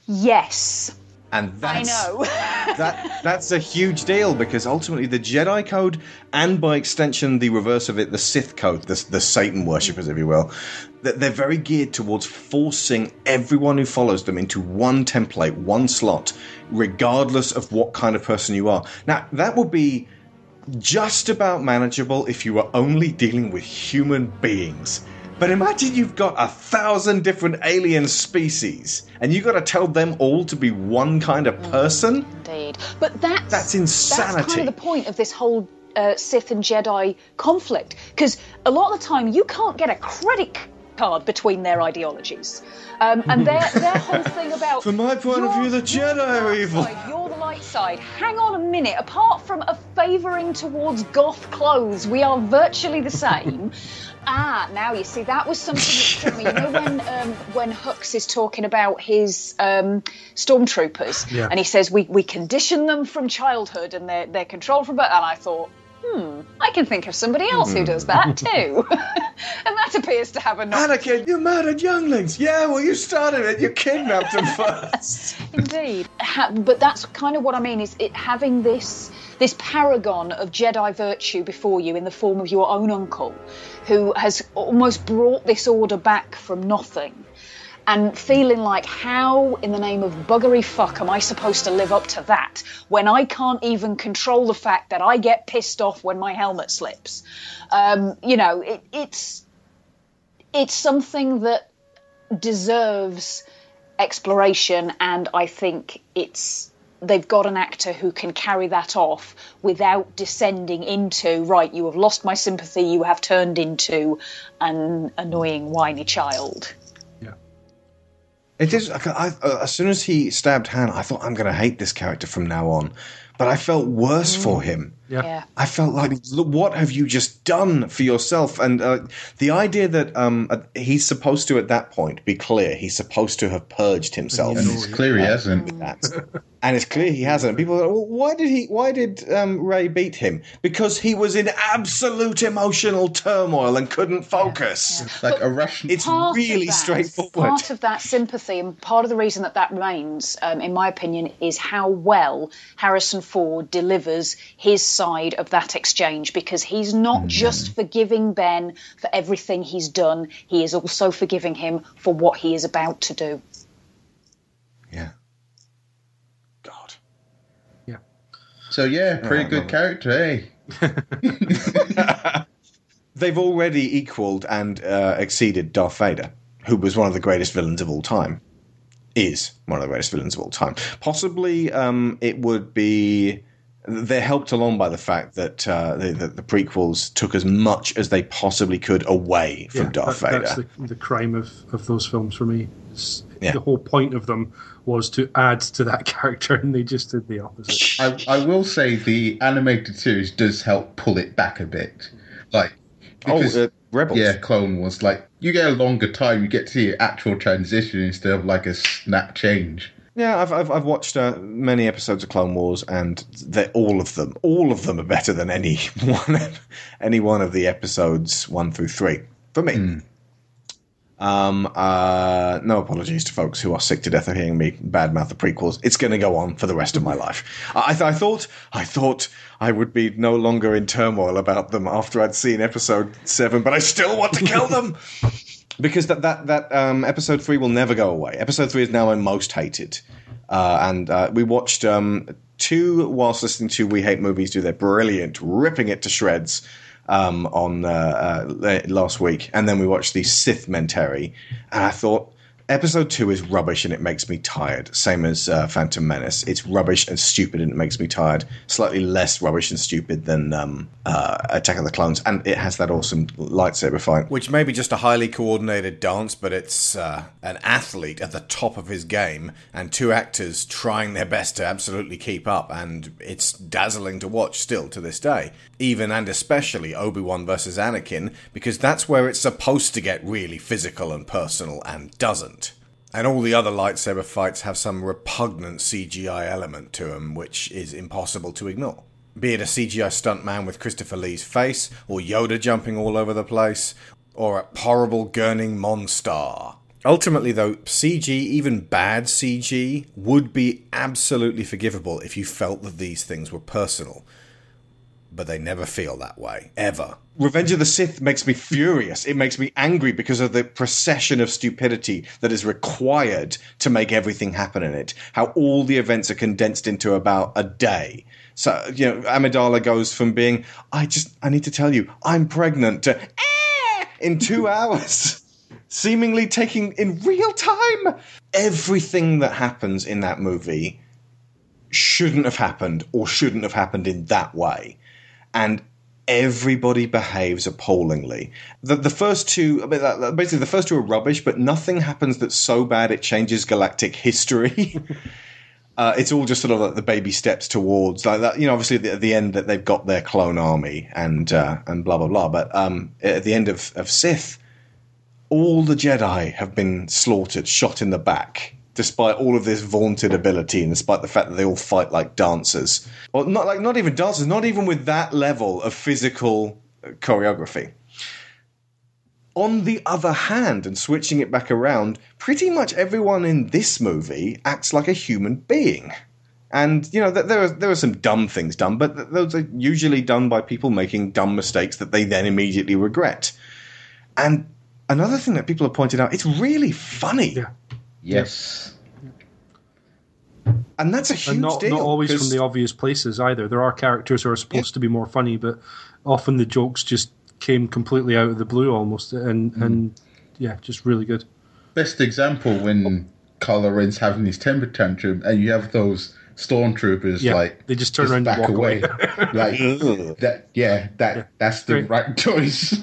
Yes. and I that's know. that that's a huge deal because ultimately the Jedi Code, and by extension the reverse of it, the Sith Code, the, the Satan worshippers, if you will, that they're very geared towards forcing everyone who follows them into one template, one slot, regardless of what kind of person you are. Now that would be just about manageable if you were only dealing with human beings. But imagine you've got a thousand different alien species, and you've got to tell them all to be one kind of person? Indeed. But that's That's That's kind of the point of this whole uh, Sith and Jedi conflict, because a lot of the time you can't get a credit card between their ideologies, um, and their their whole thing about From my point of view, the Jedi are evil. side, You're the light side. Hang on a minute. Apart from a favouring towards goth clothes, we are virtually the same. ah, now you see that was something that struck me. You know when um, when Hux is talking about his um, stormtroopers, Yeah. and he says we, we condition them from childhood and they're they're controlled from birth. And I thought, hmm, I can think of somebody else who does that too. and that appears to have a not Anakin, you murdered younglings. Yeah, well, you started it. You kidnapped them first. Indeed, ha- but that's kind of what I mean. Is it having this this paragon of Jedi virtue before you in the form of your own uncle, who has almost brought this order back from nothing, and feeling like how in the name of buggery fuck am I supposed to live up to that when I can't even control the fact that I get pissed off when my helmet slips. Um, you know, it, it's it's something that deserves exploration, and I think it's they've got an actor who can carry that off without descending into right. You have lost my sympathy. You have turned into an annoying whiny child. It is. I, I, uh, as soon as he stabbed Hannah, I thought I'm going to hate this character from now on. But I felt worse for him. Yeah. Yeah. I felt like, look, what have you just done for yourself? And uh, the idea that um, uh, he's supposed to, at that point, be clear. He's supposed to have purged himself. And it's clear he hasn't. and it's clear he hasn't. People are like, well, why did he? Why did um, Rey beat him? Because he was in absolute emotional turmoil and couldn't focus. Like a Russian. It's really that- straightforward. Part of that sympathy, and part of the reason that that remains, um, in my opinion, is how well Harrison Ford delivers his side of that exchange because he's not Mm-hmm. just forgiving Ben for everything he's done, he is also forgiving him for what he is about to do. Yeah. God. Yeah. So yeah, pretty Oh, good love character, eh? They've already equaled and uh, exceeded Darth Vader, who was one of the greatest villains of all time. Is one of the greatest villains of all time. Possibly, um, it would be. They're helped along by the fact that uh, the, the, the prequels took as much as they possibly could away from Yeah, Darth that- Vader. That's the, the crime of, of those films for me. Yeah. The whole point of them was to add to that character, and they just did the opposite. I, I will say the animated series does help pull it back a bit. Like, Oh, uh, Rebels. Yeah, Clone Wars. Like, you get a longer time, you get to see an actual transition instead of like a snap change. Yeah, I've I've, I've watched uh, many episodes of Clone Wars, and they're all of them, all of them are better than any one, any one of the episodes one through three for me. Um, uh, no apologies to folks who are sick to death of hearing me badmouth the prequels. It's going to go on for the rest of my life. I, th- I thought, I thought I would be no longer in turmoil about them after I'd seen episode seven, but I still want to kill them because that that that um, episode three will never go away. Episode three is now my most hated, uh, and uh, we watched um, two whilst listening to We Hate Movies do their brilliant, ripping it to shreds um, on uh, uh, last week, and then we watched the Sith Mentary, and I thought. Episode two is rubbish and it makes me tired. Same as uh, Phantom Menace. It's rubbish and stupid and it makes me tired. Slightly less rubbish and stupid than um, uh, Attack of the Clones, and it has that awesome lightsaber fight. Which may be just a highly coordinated dance, but it's uh, an athlete at the top of his game and two actors trying their best to absolutely keep up, and it's dazzling to watch still to this day. Even and especially Obi Wan versus Anakin, because that's where it's supposed to get really physical and personal and doesn't. And all the other lightsaber fights have some repugnant CGI element to them, which is impossible to ignore. Be it a CGI stuntman with Christopher Lee's face, or Yoda jumping all over the place, or a horrible gurning monster. Ultimately, though, CG, even bad CG, would be absolutely forgivable if you felt that these things were personal. But they never feel that way, ever. Revenge of the Sith makes me furious. It makes me angry because of the procession of stupidity that is required to make everything happen in it. How all the events are condensed into about a day. So, you know, Amidala goes from being, I just, I need to tell you, I'm pregnant, to, "Eh," in two hours. Seemingly taking in real time. Everything that happens in that movie shouldn't have happened or shouldn't have happened in that way. And everybody behaves appallingly. The, the first two, basically, the first two are rubbish, but nothing happens that's so bad it changes galactic history. Uh, it's all just sort of like the baby steps towards like that. You know, obviously at the, at the end that they've got their clone army and uh, and blah blah blah. But um, at the end of, of Sith, all the Jedi have been slaughtered, shot in the back, despite all of this vaunted ability and despite the fact that they all fight like dancers. Well, not like not even dancers, not even with that level of physical uh, choreography. On the other hand, and switching it back around, pretty much everyone in this movie acts like a human being. And you know, there are there are some dumb things done, but those are usually done by people making dumb mistakes that they then immediately regret. And another thing that people have pointed out, it's really funny. Yes. And that's a huge and not, deal. not always 'cause- from the obvious places either. There are characters who are supposed to be more funny, but often the jokes just came completely out of the blue almost, and Hmm. and yeah, just really good. Best example when Kylo Ren's having his temper tantrum, and you have those stormtroopers Yeah, like they just turn around and back walk away. away. like that, yeah, that that's the Great. right choice.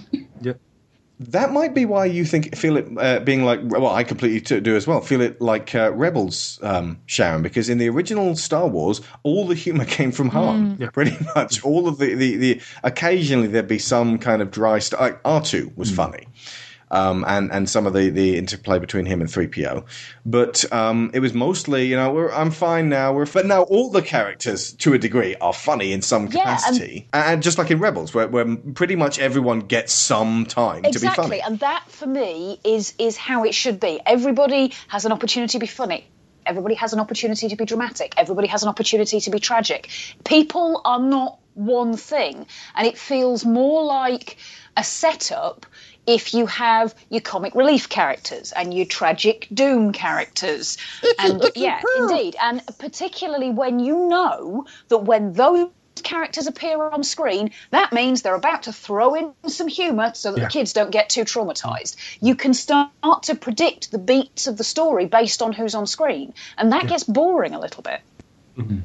That might be why you think feel it uh, being like well, I completely t- do as well. Feel it like uh, Rebels, um, Sharon, because in the original Star Wars, all the humor came from Han. Mm. Yeah. Pretty much all of the, the, the occasionally there'd be some kind of dry stuff. Like R two was funny. Um, and and some of the, the interplay between him and three PO, but um, it was mostly you know we're, I'm fine now. We're but now all the characters to a degree are funny in some Yeah, and- capacity, and, just like in Rebels, where, where pretty much everyone gets some time to be exactly funny. and that for me is is how it should be. Everybody has an opportunity to be funny. Everybody has an opportunity to be dramatic. Everybody has an opportunity to be tragic. People are not one thing and it feels more like a setup if you have your comic relief characters and your tragic doom characters and yeah indeed and particularly when you know that when those characters appear on screen, that means they're about to throw in some humour so that Yeah. the kids don't get too traumatized. You can start to predict the beats of the story based on who's on screen, and that gets boring a little bit. Mm-hmm.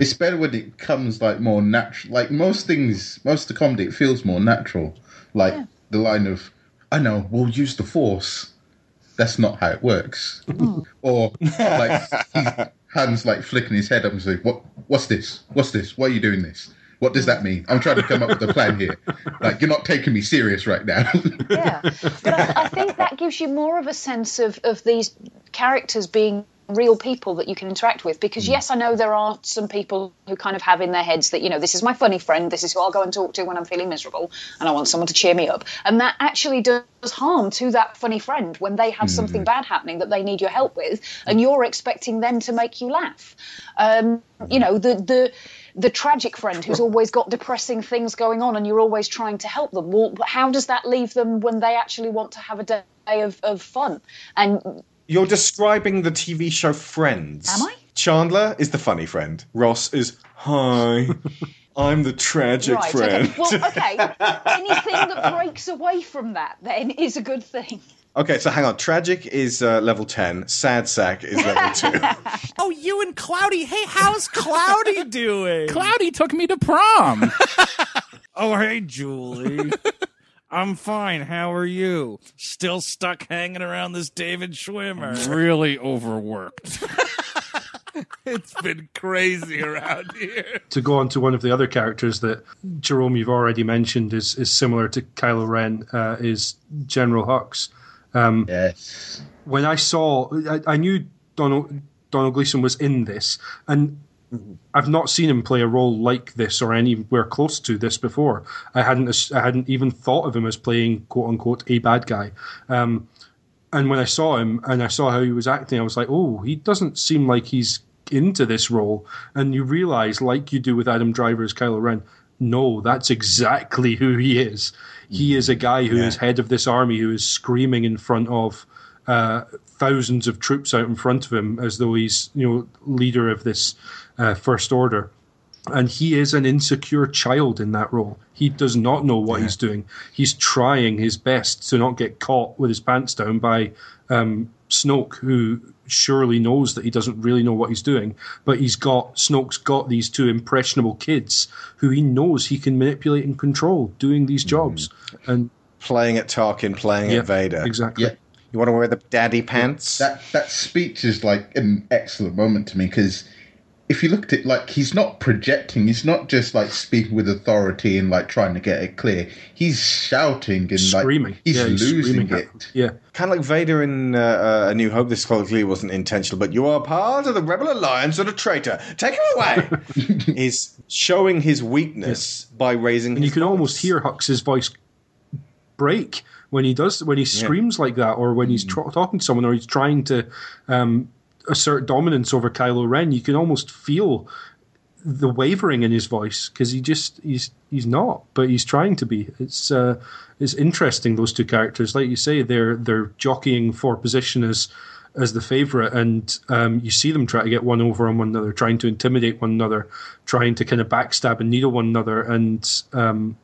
It's better when it comes like more natural. Like most things, most of the comedy, it feels more natural. Like the line of, "I know, we'll use the force." That's not how it works. Hmm. or like hands like flicking his head up and saying, "What? What's this? What's this? Why are you doing this? What does that mean? I'm trying to come up with a plan here. Like you're not taking me serious right now." Yeah, but I, I think that gives you more of a sense of, of these characters being real people that you can interact with. Because yes, I know there are some people who kind of have in their heads that you know this is my funny friend, this is who I'll go and talk to when I'm feeling miserable, and I want someone to cheer me up, and that actually does harm to that funny friend when they have something bad happening that they need your help with, and you're expecting them to make you laugh. Um, you know the the the tragic friend who's always got depressing things going on and you're always trying to help them. Well, how does that leave them when they actually want to have a day of, of fun? And You're describing the TV show Friends. Am I? Chandler is the funny friend. Ross is hi. I'm the tragic right, friend. okay. Well, okay. Anything that breaks away from that then is a good thing. Okay, so hang on. Tragic is uh, level 10. Sad sack is level 2. Oh, you and Cloudy. Hey, how's Cloudy doing? Cloudy took me to prom. oh, hey, Julie. I'm fine. How are you? Still stuck hanging around this David Schwimmer. really overworked. it's been crazy around here. to go on to one of the other characters that Jerome you've already mentioned is is similar to Kylo Ren uh, is General Hux. Um, yes. When I saw, I, I knew Domhnall Domhnall Gleeson was in this, and I've not seen him play a role like this or anywhere close to this before. I hadn't I hadn't even thought of him as playing quote unquote a bad guy. Um, and when I saw him and I saw how he was acting, I was like, oh, he doesn't seem like he's into this role. And you realize, like you do with Adam Driver as Kylo Ren, no, that's exactly who he is. He is a guy who is head of this army who is screaming in front of uh, thousands of troops out in front of him as though he's, you know, leader of this uh, first order. And he is an insecure child in that role. He does not know what he's doing. He's trying his best to not get caught with his pants down by um, Snoke, who surely knows that he doesn't really know what he's doing. But he's got Snoke's got these two impressionable kids who he knows he can manipulate and control doing these jobs. And playing at Tarkin, playing Yeah, at Vader. exactly. Yeah. You want to wear the daddy pants? That that speech is like an excellent moment to me because if you looked at it, like he's not projecting. He's not just like speaking with authority and like trying to get it clear. He's shouting and Screaming. like he's Yeah, he's losing screaming at it. Yeah. Kind of like Vader in uh, uh, A New Hope. This clearly wasn't intentional, but you are part of the Rebel Alliance and a traitor. Take him away. He's showing his weakness by raising. And his you can almost hear Hux's voice break when he does when he screams like that, or when he's tr- talking to someone, or he's trying to um, assert dominance over Kylo Ren. You can almost feel the wavering in his voice because he just he's he's not, but he's trying to be. It's uh, it's interesting those two characters, like you say, they're they're jockeying for position as as the favorite, and um, you see them try to get one over on one another, trying to intimidate one another, trying to kind of backstab and needle one another, and um,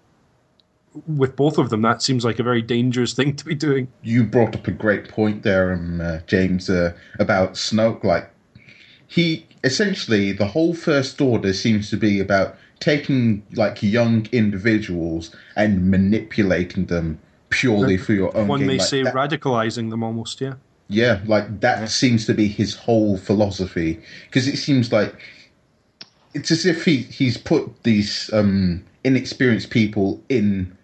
with both of them, that seems like a very dangerous thing to be doing. You brought up a great point there, um, uh, James, uh, about Snoke. Like he essentially, the whole First Order seems to be about taking like young individuals and manipulating them purely for your own. One gain. may Like, say that- radicalizing them almost, yeah. Yeah, like that seems to be his whole philosophy because it seems like it's as if he he's put these um, inexperienced people in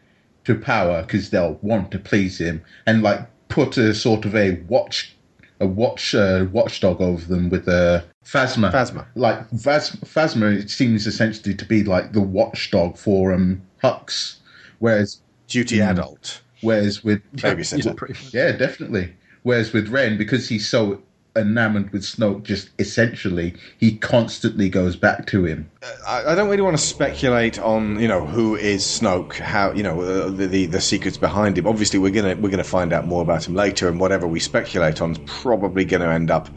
to power because they'll want to please him and like put a sort of a watch a watch uh, watchdog over them with a Phasma. Phasma. Like Phas- Phasma, it seems essentially to be like the watchdog for um Hux, whereas duty adult. Whereas with Babysitter. yeah, definitely. Whereas with Ren, because he's so enamored with Snoke, just essentially he constantly goes back to him. I, I don't really want to speculate on you know who is Snoke, how you know uh, the, the the secrets behind him. Obviously, we're gonna we're gonna find out more about him later, and whatever we speculate on is probably to end up.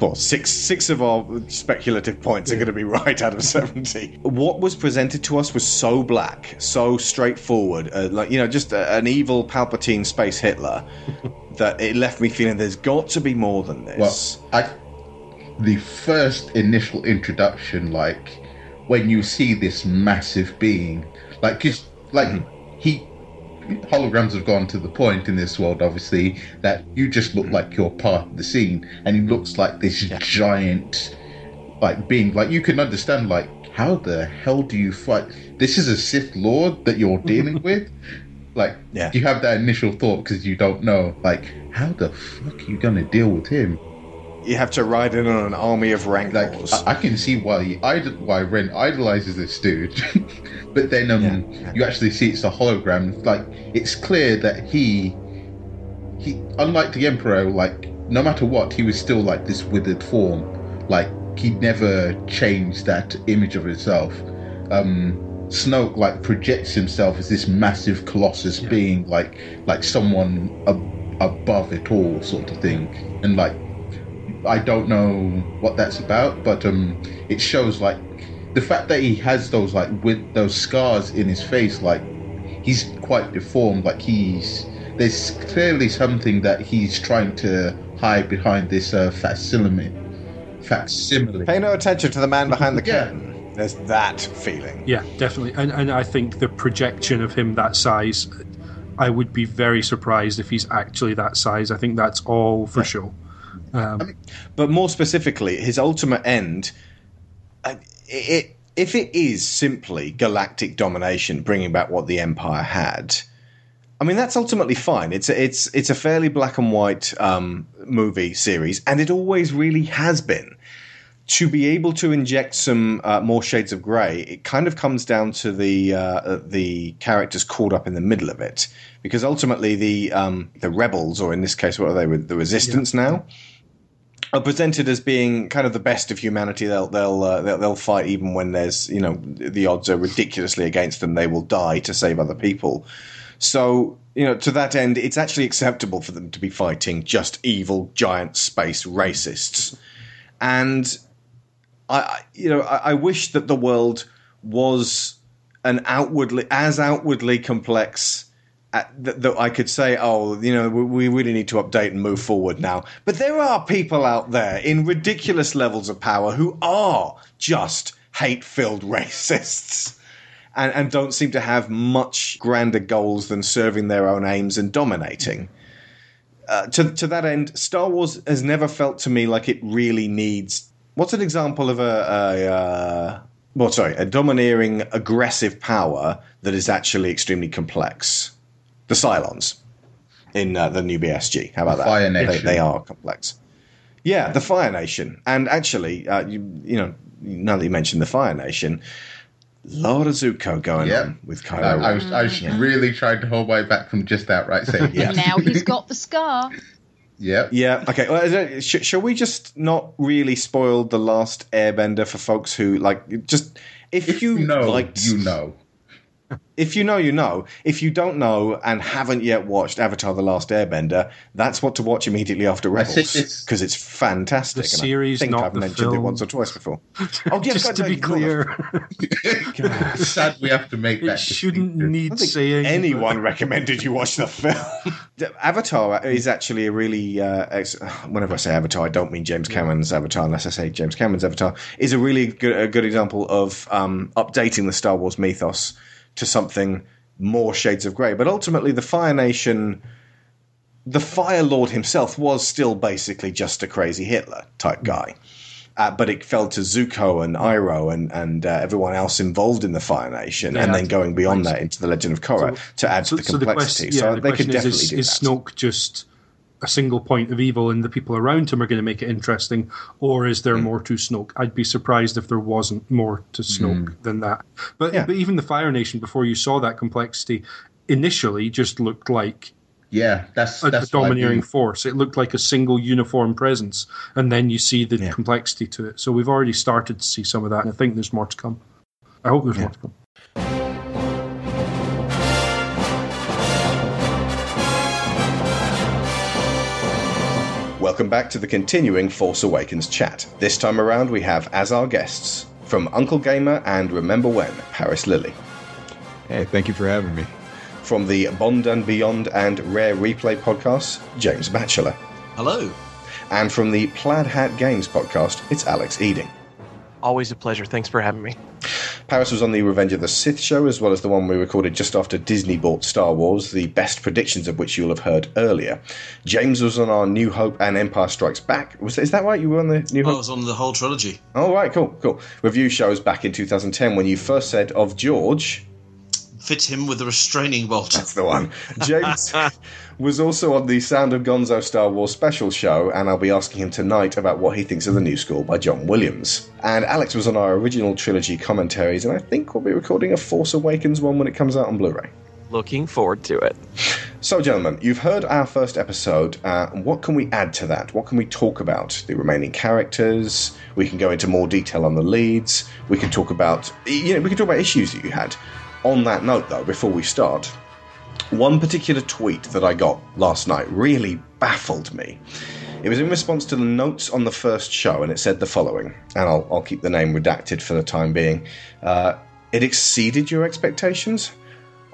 Well, six six of our speculative points are going to be right out of seventy. What was presented to us was so black, so straightforward, uh, like you know, just a, an evil Palpatine space Hitler, that it left me feeling there's got to be more than this. Well, I the first initial introduction, like when you see this massive being, like 'cause, like Mm-hmm. he holograms have gone to the point in this world, obviously, that you just look like you're part of the scene, and he looks like this giant, like being. Like you can understand, like how the hell do you fight? This is a Sith Lord that you're dealing with. Like, Yeah. you have that initial thought because you don't know, like, how the fuck are you gonna deal with him? You have to ride in on an army of rancors. I, I can see why he idol, why Ren idolizes this dude, but then um, you actually see it's a hologram. Like it's clear that he, he, unlike the Emperor, like no matter what, he was still like this withered form. Like he never changed that image of himself. Um, Snoke like projects himself as this massive colossus being, like like someone ab- above it all, sort of thing, and like I don't know what that's about, but um, it shows like the fact that he has those like with those scars in his face, like he's quite deformed. Like he's there's clearly something that he's trying to hide behind this uh, facsimile. Facsimile. Pay no attention to the man behind the Yeah. curtain. There's that feeling. Yeah, definitely. And and I think the projection of him that size, I would be very surprised if he's actually that size. I think that's all for show. Um, But more specifically, his ultimate end, it, if it is simply galactic domination, bringing back what the Empire had, I mean that's ultimately fine. It's a, it's it's a fairly black and white um, movie series, and it always really has been. To be able to inject some uh, more shades of grey, it kind of comes down to the uh, the characters caught up in the middle of it, because ultimately the um, the rebels, or in this case, what are they? The resistance now are presented as being kind of the best of humanity. They'll they'll, uh, they'll they'll fight even when there's you know the odds are ridiculously against them. They will die to save other people. So you know to that end, it's actually acceptable for them to be fighting just evil giant space racists. And I you know I, I wish that the world was an outwardly as outwardly complex that, that I could say, oh, you know, we, we really need to update and move forward now. But there are people out there in ridiculous levels of power who are just hate filled racists and, and don't seem to have much grander goals than serving their own aims and dominating. Uh, to, to that end, Star Wars has never felt to me like it really needs what's an example of a, a uh, well, sorry, a domineering, aggressive power that is actually extremely complex? The Cylons in uh, the new BSG. How about The that? Fire They, Nation. they are complex. Yeah, the Fire Nation, and actually, uh, you, you know, now that you mentioned the Fire Nation, lot of Zuko going Yep. on with I, Kylo. I was, I was really trying to hold my back from just outright saying Yeah. Now he's got the scar. Yeah. Yeah. Okay. Well, is it- sh- shall we just not really spoil the last Airbender for folks who like just if, you know, liked you know. If you know you know if you don't know and haven't yet watched Avatar: The Last Airbender, that's what to watch immediately after Rebels think it's- because it's fantastic. The series, I think not I've the mentioned it film. once or twice before. Oh yeah, Just God, to no, be you can't have- clear, sad we have to make it that. shouldn't need I don't think saying. anyone recommended you watch the film. Avatar is actually a really. Uh, ex- whenever I say Avatar, I don't mean James Cameron's Avatar, unless I say James Cameron's Avatar. Is a really good, a good example of um, updating the Star Wars mythos to something more shades of grey. But ultimately, the Fire Nation, the Fire Lord himself, was still basically just a crazy Hitler type guy. Uh, but it fell to Zuko and Iroh and, and uh, everyone else involved in the Fire Nation, Yeah, and then going beyond that into the Legend of Korra So- to add So, to the so the complexity. question, So, yeah, the they could definitely is, do is that. Snoke just a single point of evil and the people around him are going to make it interesting, or is Hmm. there more to Snoke? I'd be surprised if there wasn't more to Snoke than that. But, Yeah. but even the Fire Nation, before you saw that complexity, initially just looked like Yeah, that's a, that's domineering force. It looked like a single uniform presence, and then you see the Yeah. complexity to it. So we've already started to see some of that, and I think there's more to come. I hope there's more to come. Welcome back to the continuing Force Awakens chat. This time around, we have as our guests from Uncle Gamer and Remember When, Parris Lilly. Hey, thank you for having me. From the Bond and Beyond and Rare Replay podcasts, James Batchelor. Hello. And from the Plaid Hat Games podcast, it's Alex Eding. Always a pleasure. Thanks for having me. Parris was on the Revenge of the Sith show, as well as the one we recorded just after Disney bought Star Wars, the best predictions of which you'll have heard earlier. James was on our New Hope and Empire Strikes Back. Was is that right? You were on the New Hope? I was on the whole trilogy. Oh, right, cool, cool. Review shows back in 2010 when you first said of George. Fit him with a restraining bolt. That's the one. James was also on the Sound of Gonzo Star Wars special show, and I'll be asking him tonight about what he thinks of the new school by John Williams. And Alex was on our original trilogy commentaries, and I think we'll be recording a Force Awakens one when it comes out on Blu ray. Looking forward to it. So, gentlemen, you've heard our first episode. Uh, what can we add to that? What can we talk about? The remaining characters. We can go into more detail on the leads. We can talk about, you know, we can talk about issues that you had. On that note, though, before we start, one particular tweet that I got last night really baffled me. It was in response to the notes on the first show, and it said the following, and I'll, I'll keep the name redacted for the time being. Uh, it exceeded your expectations?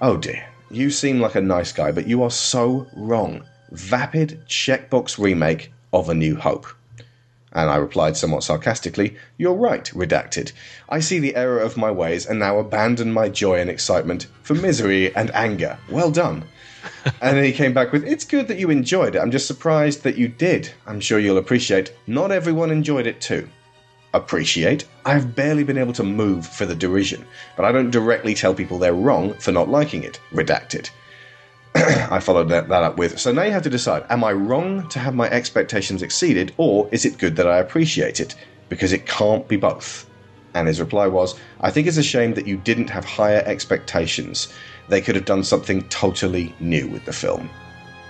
Oh dear, you seem like a nice guy, but you are so wrong. Vapid checkbox remake of A New Hope. And I replied somewhat sarcastically, You're right, redacted. I see the error of my ways and now abandon my joy and excitement for misery and anger. Well done. and then he came back with, It's good that you enjoyed it. I'm just surprised that you did. I'm sure you'll appreciate. Not everyone enjoyed it too. Appreciate? I've barely been able to move for the derision, but I don't directly tell people they're wrong for not liking it. Redacted. I followed that, that up with, so now you have to decide am I wrong to have my expectations exceeded, or is it good that I appreciate it? Because it can't be both. And his reply was, I think it's a shame that you didn't have higher expectations. They could have done something totally new with the film.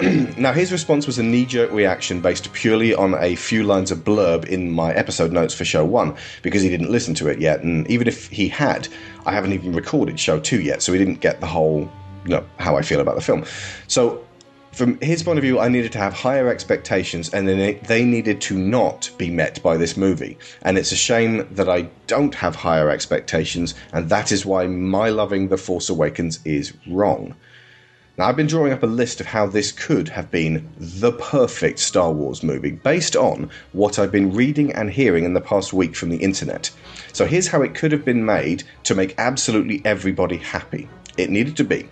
now, his response was a knee jerk reaction based purely on a few lines of blurb in my episode notes for show one, because he didn't listen to it yet. And even if he had, I haven't even recorded show two yet, so he didn't get the whole, know, how I feel about the film. So, from his point of view, I needed to have higher expectations, and then they needed to not be met by this movie. And it's a shame that I don't have higher expectations, and that is why my loving The Force Awakens is wrong. Now, I've been drawing up a list of how this could have been the perfect Star Wars movie based on what I've been reading and hearing in the past week from the internet. So, here's how it could have been made to make absolutely everybody happy. It needed to be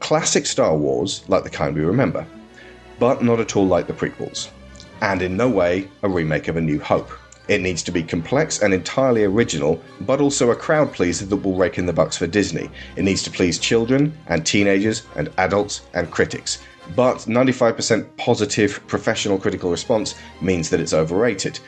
classic Star Wars, like the kind we remember, but not at all like the prequels, and in no way a remake of A New Hope. It needs to be complex and entirely original, but also a crowd pleaser that will rake in the bucks for Disney. It needs to please children and teenagers and adults and critics. But 95% positive professional critical response means that it's overrated.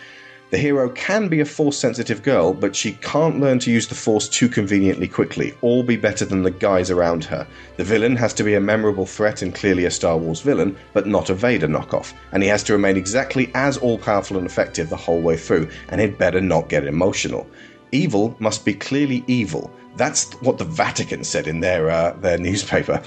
The hero can be a force sensitive girl, but she can't learn to use the force too conveniently quickly, or be better than the guys around her. The villain has to be a memorable threat and clearly a Star Wars villain, but not a Vader knockoff, and he has to remain exactly as all powerful and effective the whole way through, and he'd better not get emotional. Evil must be clearly evil. That's what the Vatican said in their uh, their newspaper.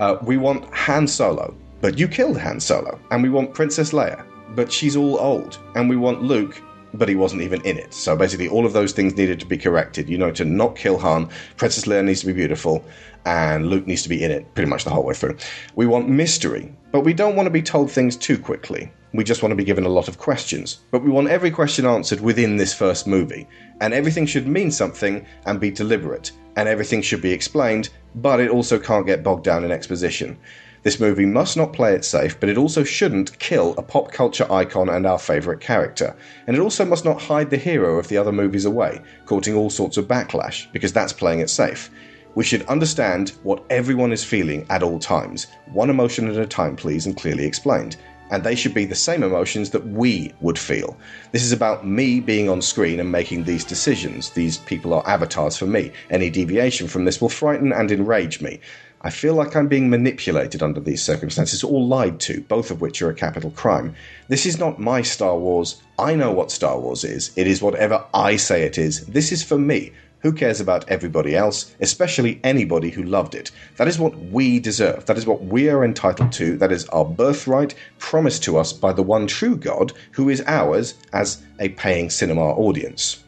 Uh, we want Han Solo, but you killed Han Solo, and we want Princess Leia, but she's all old, and we want Luke, but he wasn't even in it. So basically, all of those things needed to be corrected. You know, to not kill Han, Princess Leia needs to be beautiful, and Luke needs to be in it pretty much the whole way through. We want mystery, but we don't want to be told things too quickly. We just want to be given a lot of questions. But we want every question answered within this first movie. And everything should mean something and be deliberate. And everything should be explained, but it also can't get bogged down in exposition. This movie must not play it safe, but it also shouldn't kill a pop culture icon and our favourite character. And it also must not hide the hero of the other movies away, courting all sorts of backlash, because that's playing it safe. We should understand what everyone is feeling at all times, one emotion at a time, please, and clearly explained. And they should be the same emotions that we would feel. This is about me being on screen and making these decisions. These people are avatars for me. Any deviation from this will frighten and enrage me. I feel like I'm being manipulated under these circumstances, or lied to, both of which are a capital crime. This is not my Star Wars. I know what Star Wars is. It is whatever I say it is. This is for me. Who cares about everybody else, especially anybody who loved it? That is what we deserve. That is what we are entitled to. That is our birthright promised to us by the one true God who is ours as a paying cinema audience.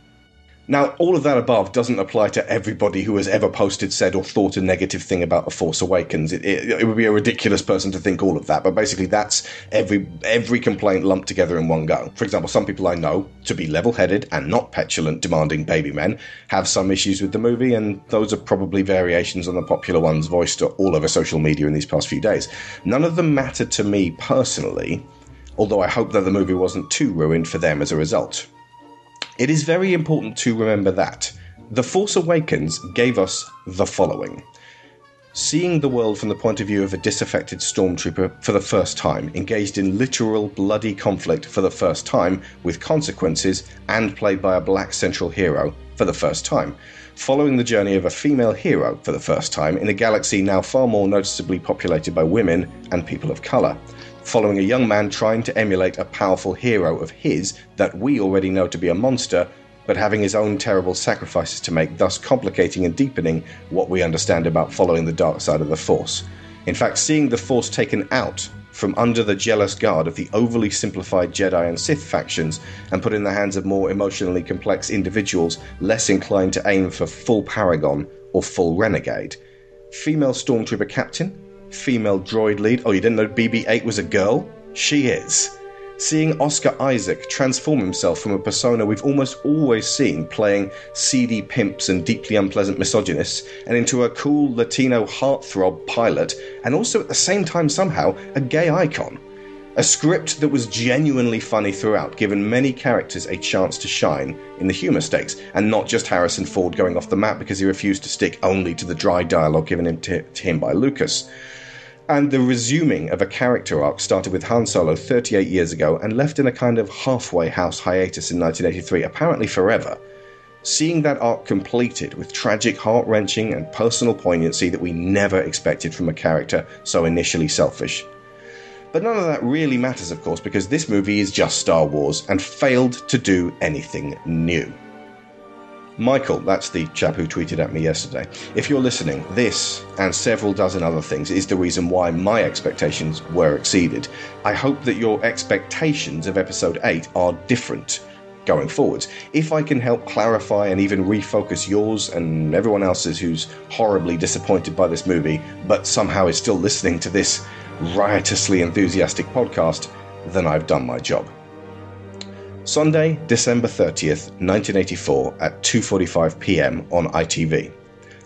Now, all of that above doesn't apply to everybody who has ever posted, said, or thought a negative thing about The Force Awakens. It, it, it, would be a ridiculous person to think all of that, but basically, that's every every complaint lumped together in one go. For example, some people I know, to be level headed and not petulant, demanding baby men, have some issues with the movie, and those are probably variations on the popular ones voiced all over social media in these past few days. None of them matter to me personally, although I hope that the movie wasn't too ruined for them as a result. It is very important to remember that The Force Awakens gave us the following. Seeing the world from the point of view of a disaffected stormtrooper for the first time, engaged in literal bloody conflict for the first time, with consequences, and played by a black central hero for the first time. Following the journey of a female hero for the first time in a galaxy now far more noticeably populated by women and people of colour following a young man trying to emulate a powerful hero of his that we already know to be a monster, but having his own terrible sacrifices to make, thus complicating and deepening what we understand about following the dark side of the Force. In fact, seeing the Force taken out from under the jealous guard of the overly simplified Jedi and Sith factions and put in the hands of more emotionally complex individuals less inclined to aim for full Paragon or full Renegade. Female Stormtrooper Captain, female droid lead. Oh, you didn't know BB 8 was a girl? She is. Seeing Oscar Isaac transform himself from a persona we've almost always seen playing seedy pimps and deeply unpleasant misogynists and into a cool Latino heartthrob pilot, and also at the same time somehow a gay icon. A script that was genuinely funny throughout, given many characters a chance to shine in the humour stakes, and not just Harrison Ford going off the map because he refused to stick only to the dry dialogue given him to, to him by Lucas. And the resuming of a character arc started with Han Solo 38 years ago and left in a kind of halfway house hiatus in 1983, apparently forever. Seeing that arc completed with tragic, heart wrenching, and personal poignancy that we never expected from a character so initially selfish. But none of that really matters, of course, because this movie is just Star Wars and failed to do anything new. Michael, that's the chap who tweeted at me yesterday. If you're listening, this and several dozen other things is the reason why my expectations were exceeded. I hope that your expectations of episode 8 are different going forwards. If I can help clarify and even refocus yours and everyone else's who's horribly disappointed by this movie, but somehow is still listening to this riotously enthusiastic podcast, then I've done my job. Sunday, December 30th, 1984 at 2:45 p.m. on ITV.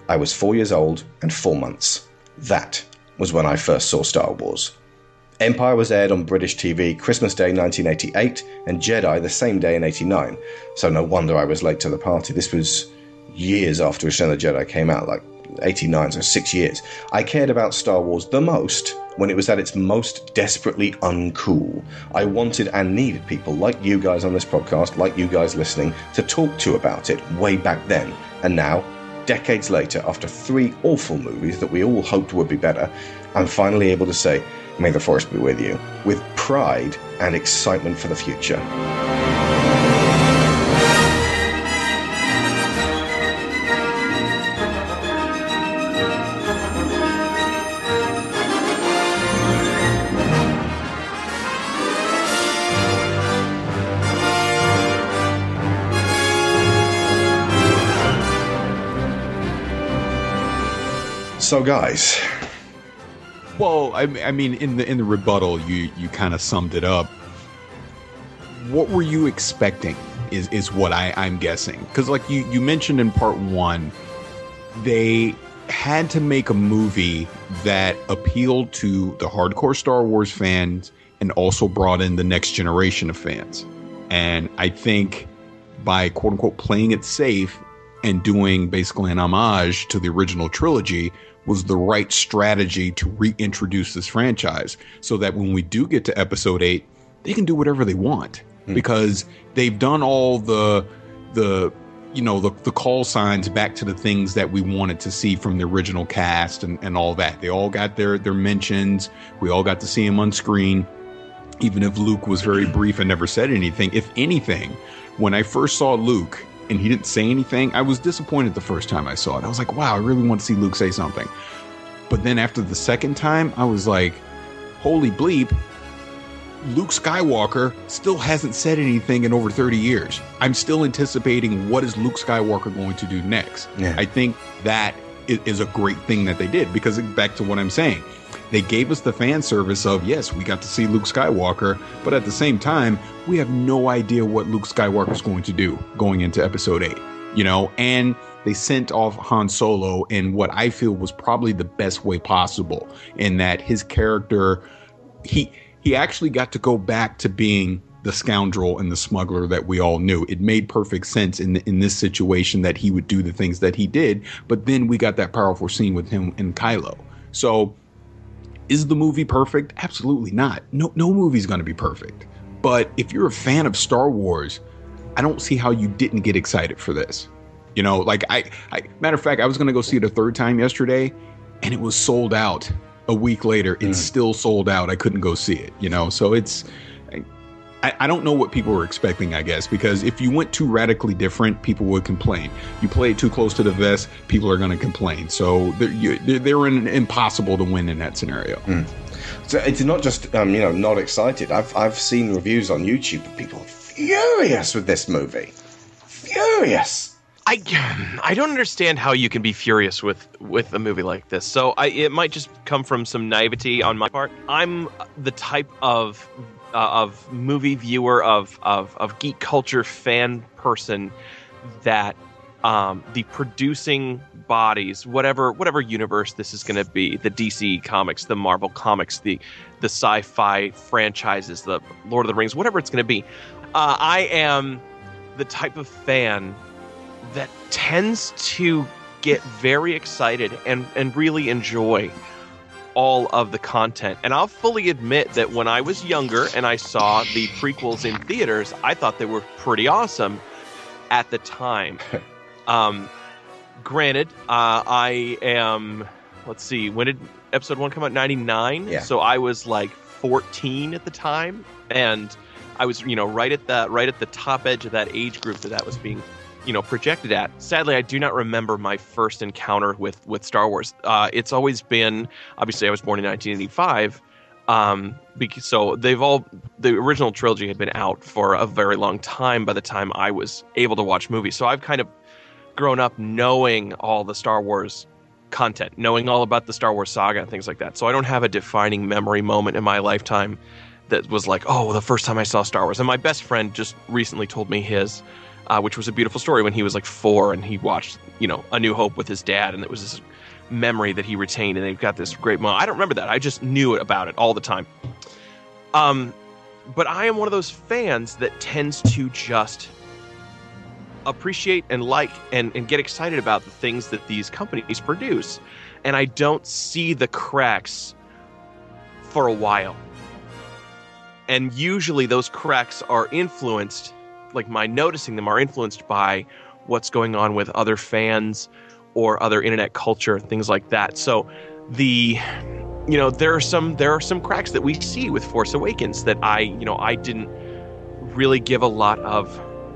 I was 4 years old and 4 months. That was when I first saw Star Wars. Empire was aired on British TV Christmas Day 1988 and Jedi the same day in 89. So no wonder I was late to the party. This was years after Return of the Jedi came out, like 89, so six years. I cared about Star Wars the most when it was at its most desperately uncool. I wanted and needed people like you guys on this podcast, like you guys listening, to talk to about it way back then. And now, decades later, after three awful movies that we all hoped would be better, I'm finally able to say, May the Force be with you, with pride and excitement for the future. So, guys, Well, I, I mean, in the in the rebuttal, you you kind of summed it up. What were you expecting? Is is what I I'm guessing because like you you mentioned in part one, they had to make a movie that appealed to the hardcore Star Wars fans and also brought in the next generation of fans. And I think by quote unquote playing it safe and doing basically an homage to the original trilogy was the right strategy to reintroduce this franchise so that when we do get to episode 8 they can do whatever they want hmm. because they've done all the the you know the, the call signs back to the things that we wanted to see from the original cast and, and all that. They all got their their mentions. We all got to see them on screen. Even if Luke was very brief and never said anything. If anything, when I first saw Luke and he didn't say anything, I was disappointed the first time I saw it. I was like, wow, I really want to see Luke say something. But then after the second time, I was like, holy bleep, Luke Skywalker still hasn't said anything in over 30 years. I'm still anticipating what is Luke Skywalker going to do next. Yeah. I think that is a great thing that they did because back to what I'm saying, they gave us the fan service of yes, we got to see Luke Skywalker, but at the same time, we have no idea what Luke Skywalker is going to do going into episode 8. You know, and they sent off Han Solo in what I feel was probably the best way possible in that his character he he actually got to go back to being the scoundrel and the smuggler that we all knew. It made perfect sense in in this situation that he would do the things that he did, but then we got that powerful scene with him and Kylo. So is the movie perfect? Absolutely not. No no movie's going to be perfect. But if you're a fan of Star Wars, I don't see how you didn't get excited for this. You know, like I, I matter of fact, I was going to go see it a third time yesterday and it was sold out. A week later, it's hmm. still sold out. I couldn't go see it, you know. So it's I, I don't know what people were expecting, I guess, because if you went too radically different, people would complain. You play it too close to the vest, people are going to complain. So they're, you, they're, they're in, impossible to win in that scenario. So it's not just um, you know not excited. I've I've seen reviews on YouTube of people furious with this movie, furious. I I don't understand how you can be furious with with a movie like this. So I it might just come from some naivety on my part. I'm the type of of movie viewer of of of geek culture fan person that um, the producing bodies, whatever whatever universe this is going to be, the DC comics, the Marvel comics, the the sci-fi franchises, the Lord of the Rings, whatever it's going to be, uh, I am the type of fan that tends to get very excited and and really enjoy all of the content. And I'll fully admit that when I was younger and I saw the prequels in theaters, I thought they were pretty awesome at the time. um, granted, uh, I am. Let's see. When did episode one come out? Ninety nine. Yeah. So I was like fourteen at the time, and I was you know right at that right at the top edge of that age group that that was being you know projected at. Sadly, I do not remember my first encounter with with Star Wars. Uh, it's always been obviously I was born in 1985. Um, so they've all the original trilogy had been out for a very long time by the time I was able to watch movies. So I've kind of grown up knowing all the Star Wars content, knowing all about the Star Wars saga and things like that. So I don't have a defining memory moment in my lifetime that was like, oh, the first time I saw Star Wars. And my best friend just recently told me his, uh, which was a beautiful story when he was like four and he watched, you know, A New Hope with his dad, and it was this memory that he retained, and they've got this great moment. I don't remember that. I just knew about it all the time. Um, but I am one of those fans that tends to just appreciate and like and, and get excited about the things that these companies produce. And I don't see the cracks for a while. And usually those cracks are influenced, like my noticing them are influenced by what's going on with other fans or other internet culture, things like that. So the you know, there are some there are some cracks that we see with Force Awakens that I, you know, I didn't really give a lot of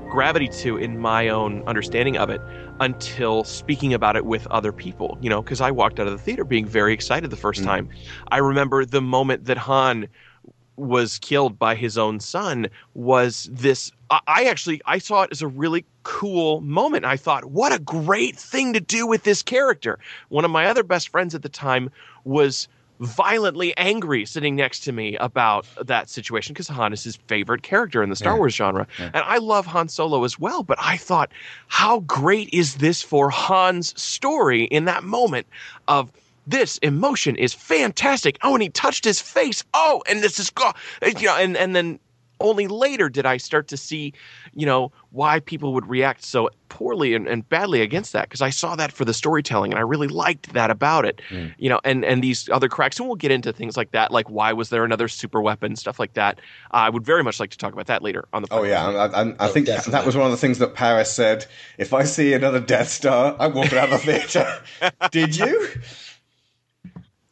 gravity to in my own understanding of it until speaking about it with other people, you know, because I walked out of the theater being very excited the 1st mm. time. I remember the moment that Han was killed by his own son was this I- actually I saw it as a really cool moment. I thought, what a great thing to do with this character. One of my other best friends at the time was violently angry sitting next to me about that situation because Han is his favorite character in the Star Yeah. Wars genre. Yeah. And I love Han Solo as well, but I thought, how great is this for Han's story in that moment of this emotion is fantastic. Oh, and he touched his face. Oh, and this is go- you know, and and then only later did I start to see, you know, why people would react so poorly and, and badly against that because I saw that for the storytelling and I really liked that about it. Mm. You know, and and these other cracks, and we'll get into things like that, like why was there another super weapon, stuff like that. I would very much like to talk about that later on the. Oh yeah, I, I, I think that was one of the things that Parris said. If I see another Death Star, I'm walking out of the theater. Did you?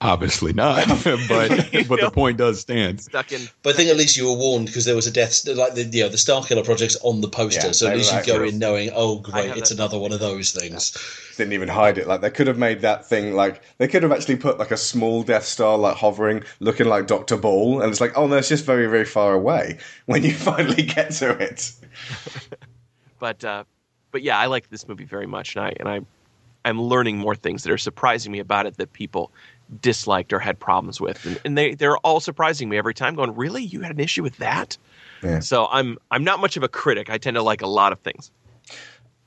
Obviously not, but but the point does stand. Stuck in. But I think at least you were warned because there was a death, like the you know the Starkiller project's on the poster, Yeah, so at they least were you go in knowing, oh great, have it's that. another one of those things. Didn't even hide it. Like they could have made that thing like they could have actually put like a small Death Star like hovering, looking like Doctor Ball, and it's like, oh no, it's just very very far away when you finally get to it. but uh, but yeah, I like this movie very much, and I and I I'm learning more things that are surprising me about it that people disliked or had problems with, and, and they they're all surprising me every time. Going, really, you had an issue with that? Yeah. So I'm I'm not much of a critic. I tend to like a lot of things.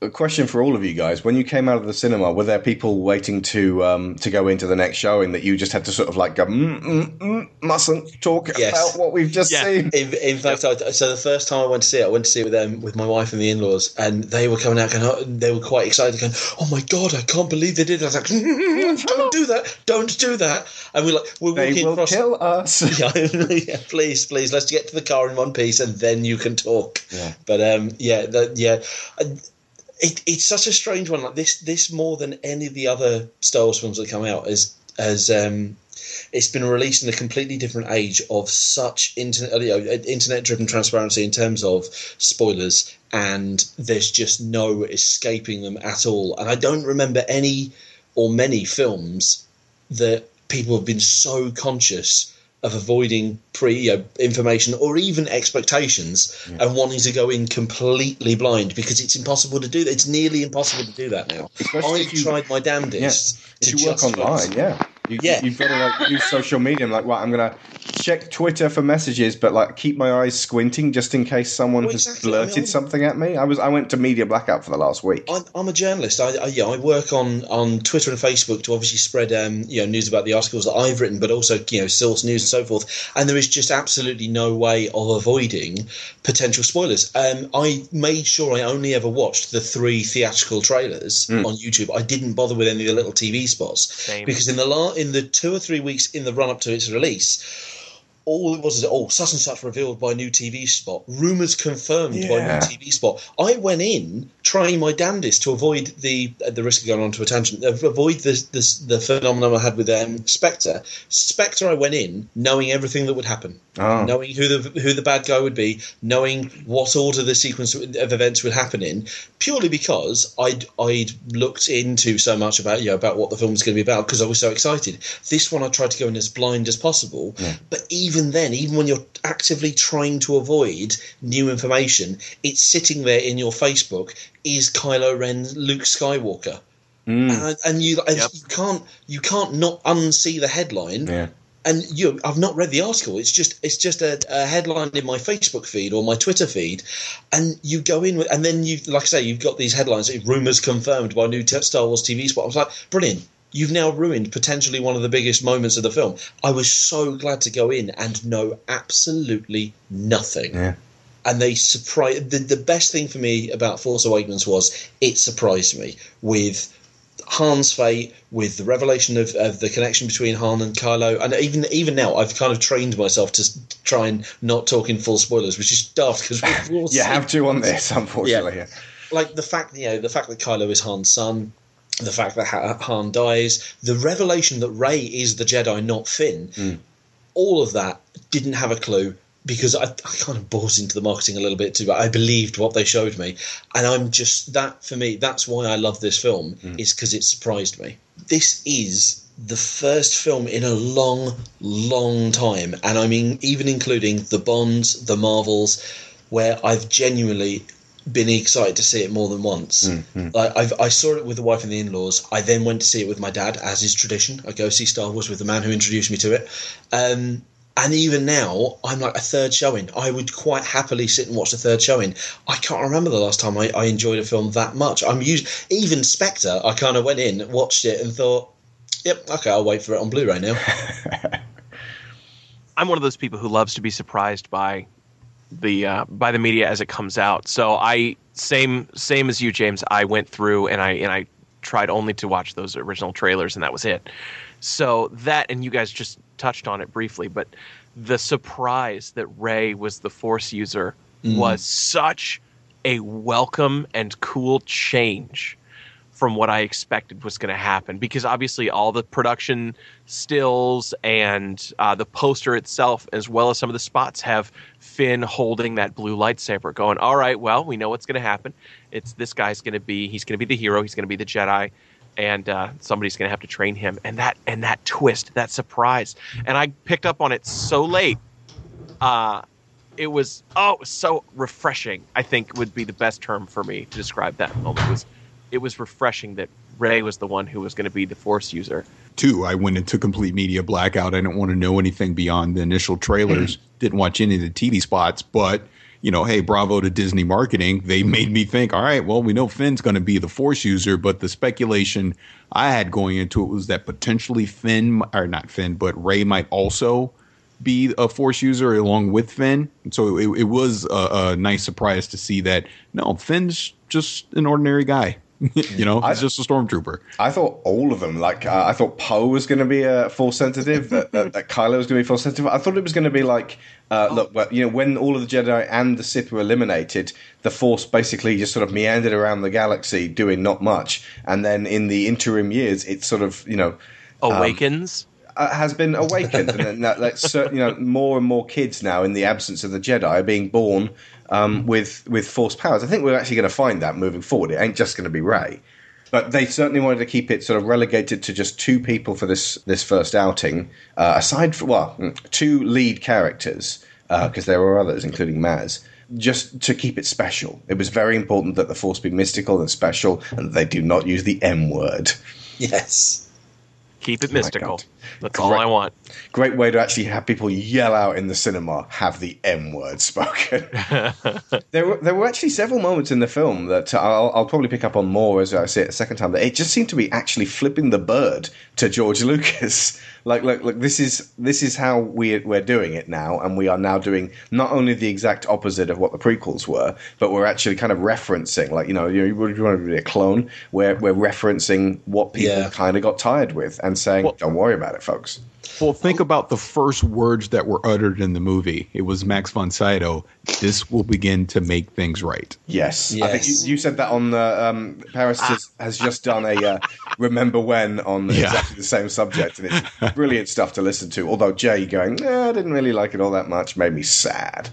A question for all of you guys: When you came out of the cinema, were there people waiting to um, to go into the next showing that you just had to sort of like go, mm, mm, mm, mustn't talk about what we've just seen? In, in fact, I, so the first time I went to see it, I went to see it with them, with my wife and the in-laws, and they were coming out, going, oh, they were quite excited, going, "Oh my god, I can't believe they did!" that." I was like, "Don't do that! Don't do that!" And we're like, we're They walking will across. kill us. yeah, yeah, please, please, let's get to the car in one piece, and then you can talk. Yeah. But um, yeah, the, yeah, And it, it's such a strange one. Like this, this more than any of the other Star Wars films that come out as as um, it's been released in a completely different age of such internet, you know, internet-driven transparency in terms of spoilers, and there's just no escaping them at all. And I don't remember any or many films that people have been so conscious of avoiding pre you know, information or even expectations and wanting to go in completely blind because it's impossible to do that. It's nearly impossible to do that now. Especially I've you- tried my damnedest If to you work online, yeah. You, Yeah. You've got to like use social media. I'm like, right, I'm going to check Twitter for messages, but like keep my eyes squinting just in case someone Well, has exactly. I blurted I'm- something at me. I was I went to media blackout for the last week. I'm, I'm a journalist. I, I, yeah, I work on, on Twitter and Facebook to obviously spread um, you know news about the articles that I've written, but also you know source news and so forth. And there is just absolutely no way of avoiding potential spoilers. Um, I made sure I only ever watched the three theatrical trailers Hmm. on YouTube. I didn't bother with any of the little TV spots Same. because in the in the two or three weeks in the run up to its release. All it was is oh such and such revealed by new TV spot, rumors confirmed by Yeah. new TV spot. I went in trying my damnedest to avoid the at the risk of going on to a tangent, uh, avoid the the, the phenomenon I had with um, Spectre. Spectre, I went in knowing everything that would happen, Oh. knowing who the who the bad guy would be, knowing what order the sequence of events would happen in, purely because I'd I'd looked into so much about you know about what the film was going to be about because I was so excited. This one I tried to go in as blind as possible, but even then, even when you're actively trying to avoid new information, it's sitting there in your Facebook. Is Kylo Ren Luke Skywalker? Mm. And, and you and you can't you can't not unsee the headline. Yeah. And you, I've not read the article. It's just it's just a, a headline in my Facebook feed or my Twitter feed, and you go in with, and then you like I say, you've got these headlines. Rumors confirmed by new t- Star Wars TV spot. I was like, brilliant. you've now ruined potentially one of the biggest moments of the film. I was so glad to go in and know absolutely nothing. Yeah. And they surprised. The, the best thing for me about Force Awakens was it surprised me with Han's fate, with the revelation of, of the connection between Han and Kylo, and even even now, I've kind of trained myself to try and not talk in full spoilers, which is daft because we've all You seen- have to on this, unfortunately. Yeah. like the fact you know the fact that Kylo is Han's son, the fact that Ha- Han dies, the revelation that Rey is the Jedi, not Finn. Mm. All of that didn't have a clue because I, I kind of bought into the marketing a little bit too. But I believed what they showed me, and I'm just that for me. That's why I love this film mm. is because it surprised me. This is the first film in a long, long time, and I mean even including the Bonds, the Marvels, where I've genuinely been excited to see it more than once. Mm, mm. Like I've, I saw it with the wife and the in-laws. I then went to see it with my dad, as is tradition. I go see Star Wars with the man who introduced me to it. Um, and even now, I'm like a third showing. I would quite happily sit and watch the third showing. I can't remember the last time I, I enjoyed a film that much. I'm us- even Spectre. I kind of went in, watched it, and thought, "Yep, okay, I'll wait for it on Blu-ray now." I'm one of those people who loves to be surprised by the uh, by the media as it comes out. So I same same as you, James. I went through and I and I tried only to watch those original trailers, and that was it. So that and you guys just touched on it briefly, but the surprise that Rey was the Force user Mm. was such a welcome and cool change from what I expected was going to happen because obviously all the production stills and uh, the poster itself, as well as some of the spots, have Finn holding that blue lightsaber, going, "All right, well, we know what's going to happen. It's this guy's going to be he's going to be the hero. He's going to be the Jedi." And uh, somebody's going to have to train him, and that and that twist, that surprise, and I picked up on it so late. Uh, it was oh it was so refreshing i think would be the best term for me to describe that moment it was it was refreshing that Rey was the one who was going to be the force user Two, I went into complete media blackout. I didn't want to know anything beyond the initial trailers. didn't watch any of the TV spots, but you know, hey, bravo to Disney marketing. They mm-hmm. made me think, all right, well, we know Finn's going to be the Force user, but the speculation I had going into it was that potentially Finn, or not Finn, but Rey might also be a Force user along with Finn. And so it, it was a, a nice surprise to see that no, Finn's just an ordinary guy. you know, he's just a stormtrooper. I thought all of them. Like uh, I thought Poe was going to be a force sensitive. that, that, that Kylo was going to be force sensitive. I thought it was going to be like uh, look, well, you know, when all of the Jedi and the Sith were eliminated, the Force basically just sort of meandered around the galaxy, doing not much. And then in the interim years, it sort of you know um, awakens uh, has been awakened, and that, cer- you know more and more kids now, in the absence of the Jedi, are being born um, with with Force powers. I think we're actually going to find that moving forward. It ain't just going to be Rey, but they certainly wanted to keep it sort of relegated to just two people for this this first outing. Uh, aside from well, mm, two lead characters because there were others, including Maz. Just to keep it special, it was very important that the Force be mystical and special, and they do not use the M word. Yes. Keep it mystical that's all i want Great way to actually have people yell out in the cinema, have the M word spoken. there, were, there were actually several moments in the film that I'll, I'll probably pick up on more as I see it a second time. That it just seemed to be actually flipping the bird to George Lucas. Like, look, look, this is this is how we we're doing it now, and we are now doing not only the exact opposite of what the prequels were, but we're actually kind of referencing, like you know, you, you want to be a clone. We're we're referencing what people Yeah. kind of got tired with, and saying, "Don't worry about it, folks." Well, think about the first words that were uttered in the movie. It was Max von Sydow. This will begin to make things right. Yes, I think you, Yes. you said that on uh, um, Parris has, has just done a uh, remember when on Yeah. exactly the same subject, and it's brilliant stuff to listen to. Although Jay going, eh, I didn't really like it all that much, made me sad.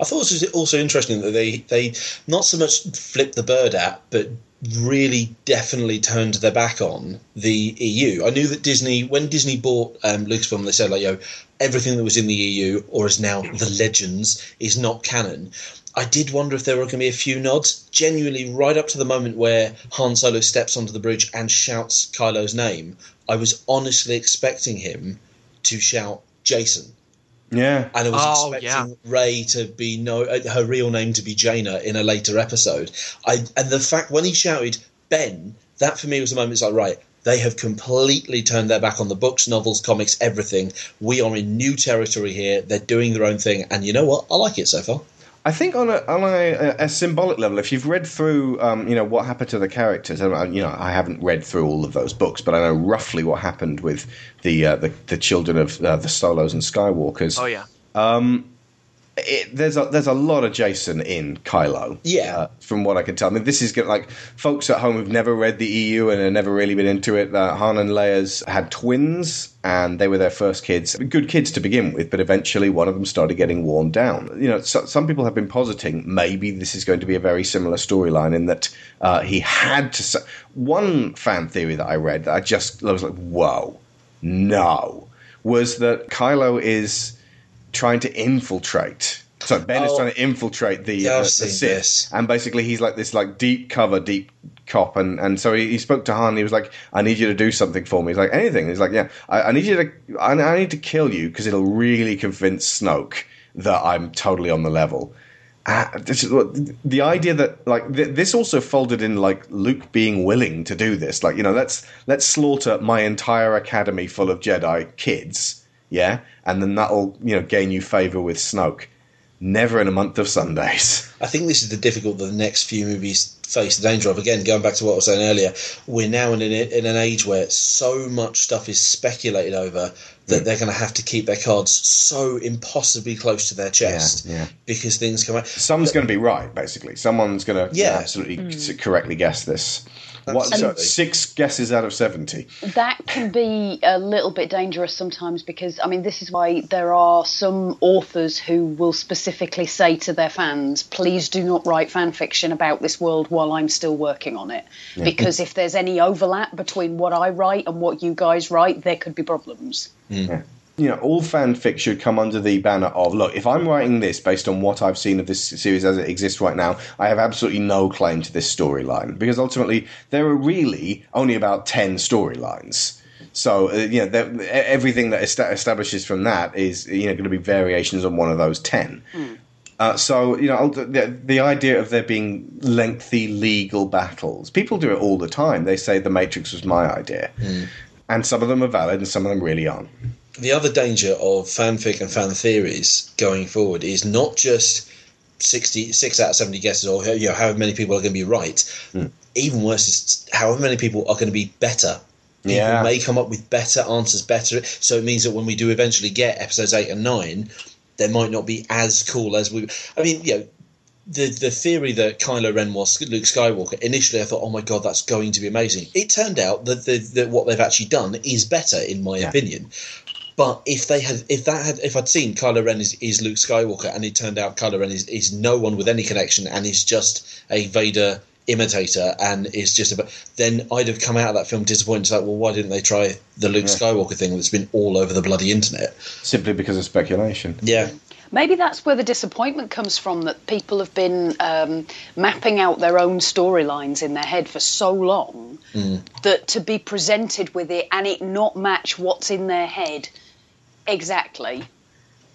I thought it was also interesting that they they not so much flipped the bird at, but really definitely turned their back on the EU. I knew that Disney, when Disney bought um, Lucasfilm, they said like, "Yo, everything that was in the EU or is now the Legends is not canon." I did wonder if there were going to be a few nods, genuinely right up to the moment where Han Solo steps onto the bridge and shouts Kylo's name. I was honestly expecting him to shout Jacen. Yeah, And I was Oh, expecting Rey to be no uh, her real name to be Jaina in a later episode. I and the fact when he shouted Ben, that for me was the moment. It's like right, They have completely turned their back on the books, novels, comics, everything. We are in new territory here. They're doing their own thing, and you know what? I like it so far. I think on a on a, a symbolic level, if you've read through, um, you know, what happened to the characters, and, uh, you know, I haven't read through all of those books, but I know roughly what happened with the uh, the, the children of uh, the Solos and Skywalkers. Oh yeah. Um, it, there's a there's a lot of Jacen in Kylo. Yeah. Uh, from what I can tell, I mean, this is good. Like folks at home who've never read the EU and have never really been into it. Uh, Han and Leia's had twins, and they were their first kids. Good kids to begin with, but eventually one of them started getting worn down. You know, so, some people have been positing maybe this is going to be a very similar storyline in that uh, he had to. s one fan theory that I read that I just I was like, whoa, no, was that Kylo is trying to infiltrate. So Ben is Oh. trying to infiltrate the, Yeah, uh, the Sith, and basically he's like this like deep cover, deep cop, and, and so he, he spoke to Han. And he was like, "I need you to do something for me." He's like, "Anything." He's like, "Yeah, I, I need you to, I, I need to kill you because it'll really convince Snoke that I'm totally on the level." Uh, this is what- the idea that like th- this also folded in like Luke being willing to do this, like you know, let's let's slaughter my entire academy full of Jedi kids, yeah, and then that'll you know gain you favor with Snoke. Never in a month of Sundays. I think this is the difficult that the next few movies face the danger of. Again, going back to what I was saying earlier, we're now in an, in an age where so much stuff is speculated over that they're going to have to keep their cards so impossibly close to their chest yeah. because things come out. Someone's going to be right, basically. Someone's going to Yeah. absolutely Mm. correctly guess this. What, so six guesses out of 70. That can be a little bit dangerous sometimes because, I mean, this is why there are some authors who will specifically say to their fans, please do not write fan fiction about this world while I'm still working on it. Yeah. Because if there's any overlap between what I write and what you guys write, there could be problems. Hmm. Yeah. You know, all fanfic should come under the banner of look, if I'm writing this based on what I've seen of this series as it exists right now, I have absolutely no claim to this storyline. Because ultimately, there are really only about 10 storylines. So, uh, you know, everything that esta- establishes from that is, you know, going to be variations on one of those 10. Uh, so you know the, the idea of there being lengthy legal battles, people do it all the time. They say the Matrix was my idea, and some of them are valid, and some of them really aren't. The other danger of fanfic and fan theories going forward is not just 60, six out of 70 guesses or you know, however many people are going to be right. Hmm. Even worse is however many people are going to be better. People Yeah. may come up with better answers, better. So it means that when we do eventually get episodes 8 and 9, they might not be as cool as we. I mean, you know, the the theory that Kylo Ren was Luke Skywalker. Initially, I thought, "Oh my god, that's going to be amazing." It turned out that the, that what they've actually done is better, in my opinion. But if they had, if that had, if I'd seen Kylo Ren is, is Luke Skywalker, and it turned out Kylo Ren is, is no one with any connection, and is just a Vader imitator, and is just a, then I'd have come out of that film disappointed. It's like, well, why didn't they try the Luke Yeah. Skywalker thing that's been all over the bloody internet? Simply because of speculation. Yeah. Maybe that's where the disappointment comes from that people have been um, mapping out their own storylines in their head for so long that to be presented with it and it not match what's in their head exactly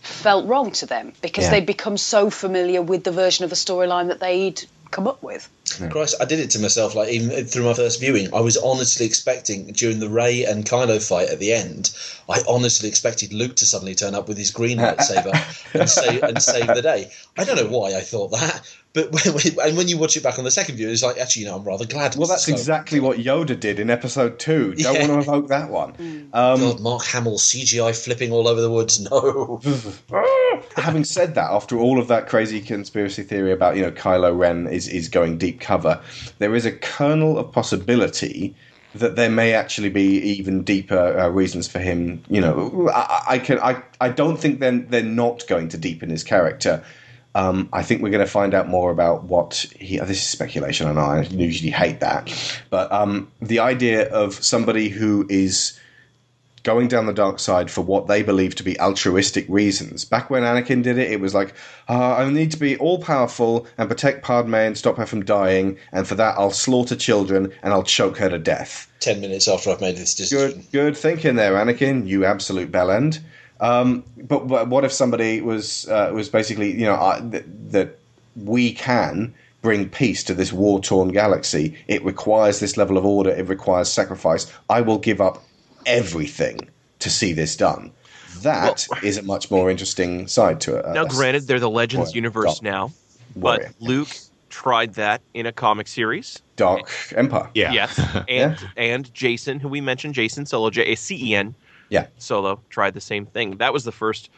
felt wrong to them because Yeah. they'd become so familiar with the version of the storyline that they'd come up with. Christ, I did it to myself. Like even through my first viewing, I was honestly expecting during the Rey and Kylo fight at the end, I honestly expected Luke to suddenly turn up with his green lightsaber and save and save the day. I don't know why I thought that, but when, when, and when you watch it back on the second view, it's like actually, you know, I'm rather glad. Well, that's exactly what Yoda did in Episode Two. Don't Yeah. want to evoke that one. Um, God, Mark Hamill CGI flipping all over the woods. No. having said that, after all of that crazy conspiracy theory about you know Kylo Ren is is going deep cover, there is a kernel of possibility that there may actually be even deeper uh, reasons for him. You know, I, I can I I don't think they're they're not going to deepen his character. Um, I think we're going to find out more about what he. This is speculation. and I usually hate that, but um, the idea of somebody who is going down the dark side for what they believe to be altruistic reasons. Back when Anakin did it, it was like, uh, I need to be all powerful and protect Padme and stop her from dying, and for that I'll slaughter children and I'll choke her to death. Ten minutes after I've made this decision. Good, good thinking there, Anakin. You absolute bellend. Um, but, but what if somebody was uh, was basically, you know, uh, th- that we can bring peace to this war torn galaxy. It requires this level of order, it requires sacrifice. I will give up everything to see this done. That is a much more interesting side to it. Now, Uh, granted, they're the Legends Warrior. universe Dark now, Warrior. but Luke tried that in a comic series. Dark Empire. Yeah. Yes, and and Jacen, who we mentioned, Jacen Solo, J A C E N. Yeah. Solo tried the same thing. That was the first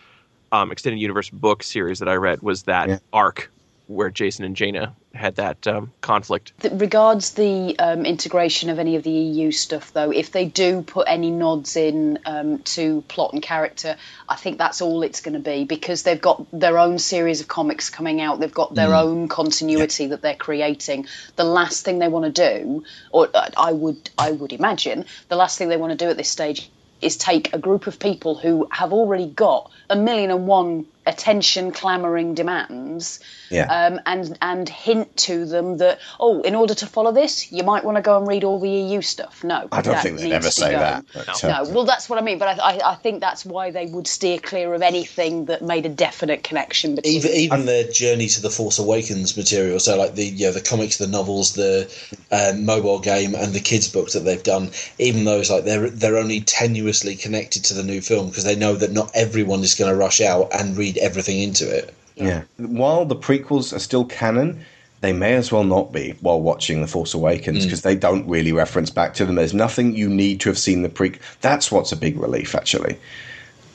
um, extended universe book series that I read. Was that arc where Jacen and Jaina had that um, conflict? Th- regards the um, integration of any of the EU stuff, though, if they do put any nods in um, to plot and character, I think that's all it's going to be because they've got their own series of comics coming out. They've got their Mm. own continuity that they're creating. The last thing they want to do, or uh, I would, I would imagine, the last thing they want to do at this stage is take a group of people who have already got a million and one attention clamoring demands Yeah. um, and and hint to them that oh in order to follow this you might want to go and read all the EU stuff no I don't think they'd ever say go. that, but, no uh, well that's what I mean but I, I, I think that's why they would steer clear of anything that made a definite connection between Even even their journey to the Force Awakens material, so like the you know, the comics, the novels, the um, mobile game, and the kids' books that they've done, even those like they're they're only tenuously connected to the new film because they know that not everyone is going to rush out and read everything into it. Yeah. While the prequels are still canon, they may as well not be while watching The Force Awakens mm. because they don't really reference back to them. There's nothing you need to have seen the pre. That's what's a big relief, actually.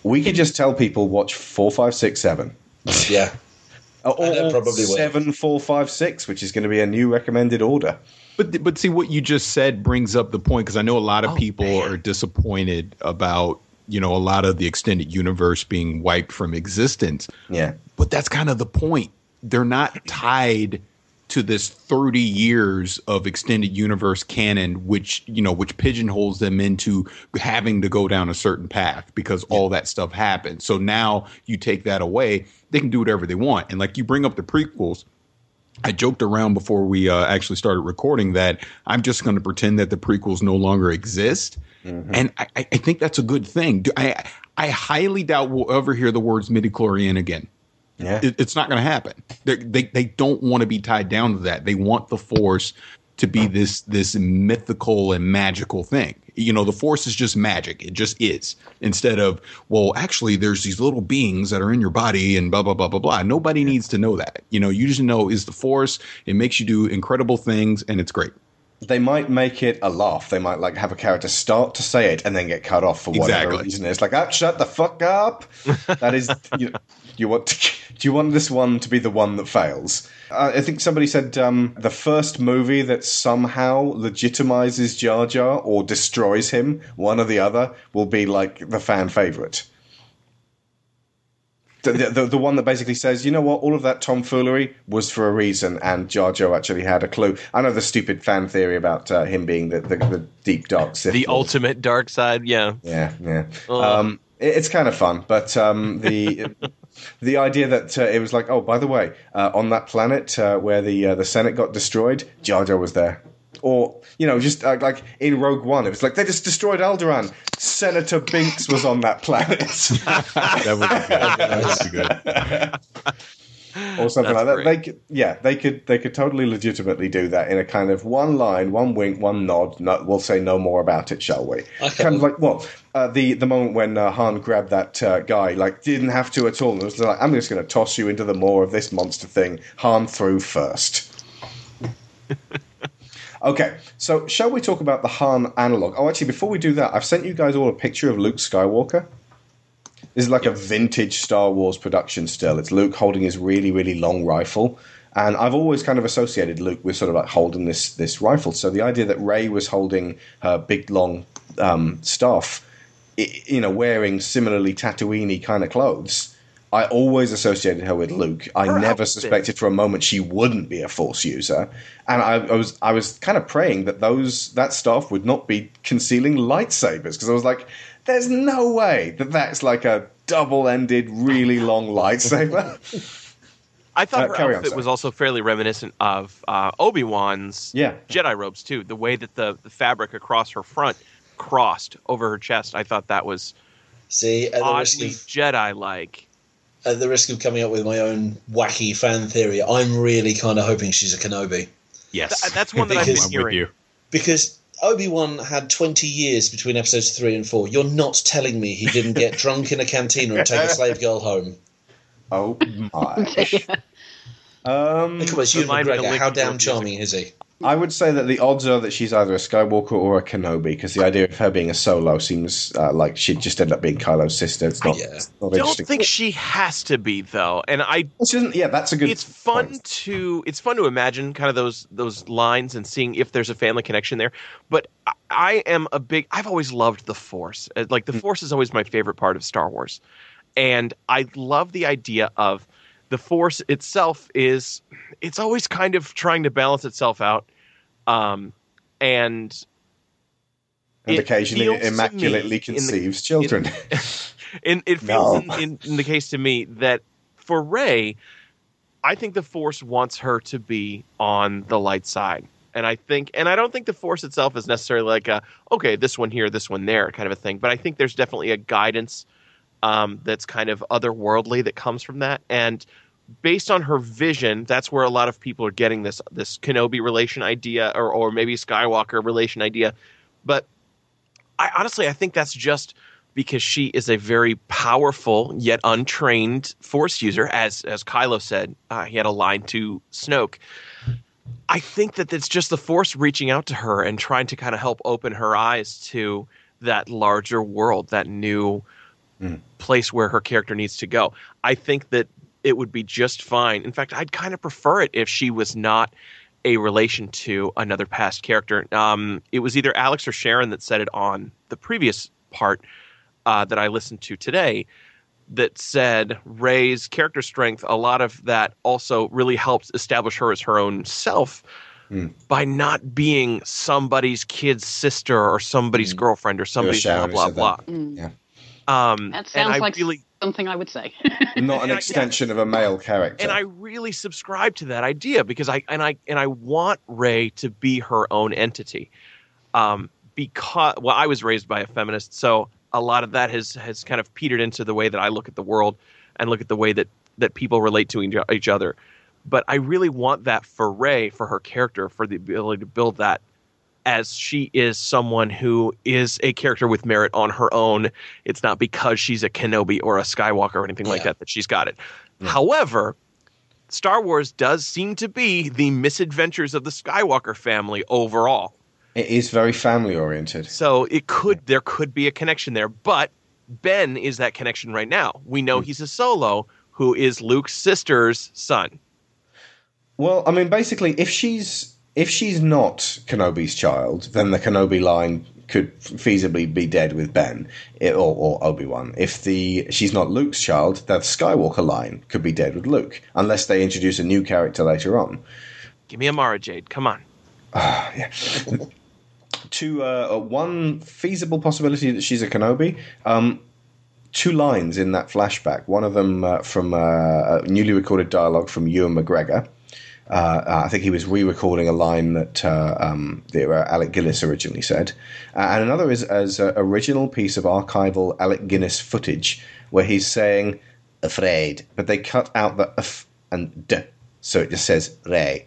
We could just tell people watch four, five, six, seven. Yeah. or And they probably will. seven, four, five, six, which is going to be a new recommended order. But but see what you just said brings up the point because I know a lot of oh, people are disappointed about you know a lot of the extended universe being wiped from existence. Yeah. But that's kind of the point. They're not tied to this 30 years of extended universe canon which you know which pigeonholes them into having to go down a certain path because all that stuff happened. So now you take that away, they can do whatever they want. And like you bring up the prequels, I joked around before we uh, actually started recording that I'm just going to pretend that the prequels no longer exist, Mm-hmm. and I, I think that's a good thing. I I highly doubt we'll ever hear the words midichlorian again. Yeah, it, it's not going to happen. They're, they they don't want to be tied down to that. They want the force to be this this mythical and magical thing. You know, the force is just magic. It just is. Instead of, well, actually, there's these little beings that are in your body and blah blah blah blah blah. Nobody needs to know that. You know, you just know is the force. It makes you do incredible things, and it's great. They might make it a laugh. They might like have a character start to say it and then get cut off for whatever Exactly. reason. It's like, ah, shut the fuck up. That is, you, you want to, do you want this one to be the one that fails? Uh, I think somebody said um, the first movie that somehow legitimizes Jar Jar or destroys him, one or the other, will be like the fan favorite. The, the, the, one that basically says, you know what, all of that tomfoolery was for a reason, and Jar Jar actually had a clue. I know the stupid fan theory about uh, him being the, the, the deep dark Sith. The Lord. ultimate dark side, yeah. Yeah, yeah. Um, it- it's kind of fun, but um, the the idea that uh, it was like, oh, by the way, uh, on that planet uh, where the uh, the Senate got destroyed, Jar Jar was there. Or you know, just uh, like in Rogue One, it was like they just destroyed Alderaan. Senator Binks was on that planet. that would be good. That would be good. or something That's like that. great. They could, yeah, they could, they could totally legitimately do that in a kind of one line, one wink, one nod. No, we'll say no more about it, shall we? Okay. Kind of like well, uh, the the moment when uh, Han grabbed that uh, guy, like didn't have to at all. It was like I'm just going to toss you into the maw of this monster thing. Han threw first. Okay, so shall we talk about the Han analog? Oh, actually, before we do that, I've sent you guys all a picture of Luke Skywalker. This is like a vintage Star Wars production still. It's Luke holding his really, really long rifle. And I've always kind of associated Luke with sort of like holding this this rifle. So the idea that Rey was holding her big long um, staff, you know, wearing similarly Tatooine kind of clothes, I always associated her with Luke. I Her never outfit. suspected for a moment she wouldn't be a Force user, and I, I was I was kind of praying that those that stuff would not be concealing lightsabers because I was like, "There's no way that that's like a double-ended, really long lightsaber." I thought Uh, her carry on, outfit was also fairly reminiscent of uh, Obi Wan's Yeah. Jedi robes too. The way that the, the fabric across her front crossed over her chest, I thought that was See, and oddly obviously, Jedi like. At the risk of coming up with my own wacky fan theory, I'm really kind of hoping she's a Kenobi. Yes, Th- that's one that I've Because- been hearing. Because Obi Wan had 20 years between episodes three and four. You're not telling me he didn't get drunk in a cantina and take a slave girl home. Oh my! Um, Come on, it's Ewan Remind me to McGregor. How to your damn music. charming is he? I would say that the odds are that she's either a Skywalker or a Kenobi, because the idea of her being a solo seems uh, like she'd just end up being Kylo's sister. It's not, it's not don't think she has to be though, and I. yeah, that's a good. It's fun to it's fun to imagine kind of those those lines and seeing if there's a family connection there. But I, I am a big. I've always loved the Force. Uh, Like the Force is always my favorite part of Star Wars, and I love the idea of the Force itself is. It's always kind of trying to balance itself out, um, and and it occasionally immaculately in the- conceives children. and it feels No. in, in, in the case to me that for Rey, I think the Force wants her to be on the light side. And I think, and I don't think the Force itself is necessarily like a, okay, this one here, this one there kind of a thing. But I think there's definitely a guidance um, that's kind of otherworldly that comes from that. And based on her vision, that's where a lot of people are getting this this Kenobi relation idea, or or maybe Skywalker relation idea. But I honestly, I think that's just because she is a very powerful yet untrained Force user, as as Kylo said. Uh, he had a line to Snoke. I think that it's just the Force reaching out to her and trying to kind of help open her eyes to that larger world, that new place where her character needs to go. I think that it would be just fine. In fact, I'd kind of prefer it if she was not a relation to another past character. Um, it was either Alex or Sharon that said it on the previous part uh, that I listened to today that said Rey's character strength, a lot of that also really helps establish her as her own self by not being somebody's kid's sister or somebody's girlfriend or somebody's blah blah blah. Mm. Yeah. Um, That sounds like really something I would say. Not an extension of a male character. and I really subscribe to that idea because I and I and I want Rey to be her own entity. Um, because well, I was raised by a feminist, so a lot of that has has kind of petered into the way that I look at the world and look at the way that that people relate to each- each other. But I really want that for Rey, for her character, for the ability to build that as she is someone who is a character with merit on her own. It's not because she's a Kenobi or a Skywalker or anything like that that she's got it. Hmm. However, Star Wars does seem to be the misadventures of the Skywalker family overall. It is very family oriented. So it could there could be a connection there, but Ben is that connection right now. We know hmm. he's a solo who is Luke's sister's son. Well, I mean, basically, if she's if she's not Kenobi's child, then the Kenobi line could feasibly be dead with Ben or, or Obi Wan. If the she's not Luke's child, the Skywalker line could be dead with Luke, unless they introduce a new character later on. Give me a Mara Jade. Come on. to uh, one feasible possibility that she's a Kenobi. Um, two lines in that flashback. One of them uh, from uh, a newly recorded dialogue from Ewan McGregor. Uh, I think he was re-recording a line that uh, um, uh, Alec Guinness originally said, uh, and another is as an original piece of archival Alec Guinness footage where he's saying "afraid," but they cut out the "f" and "d," so it just says "Ray."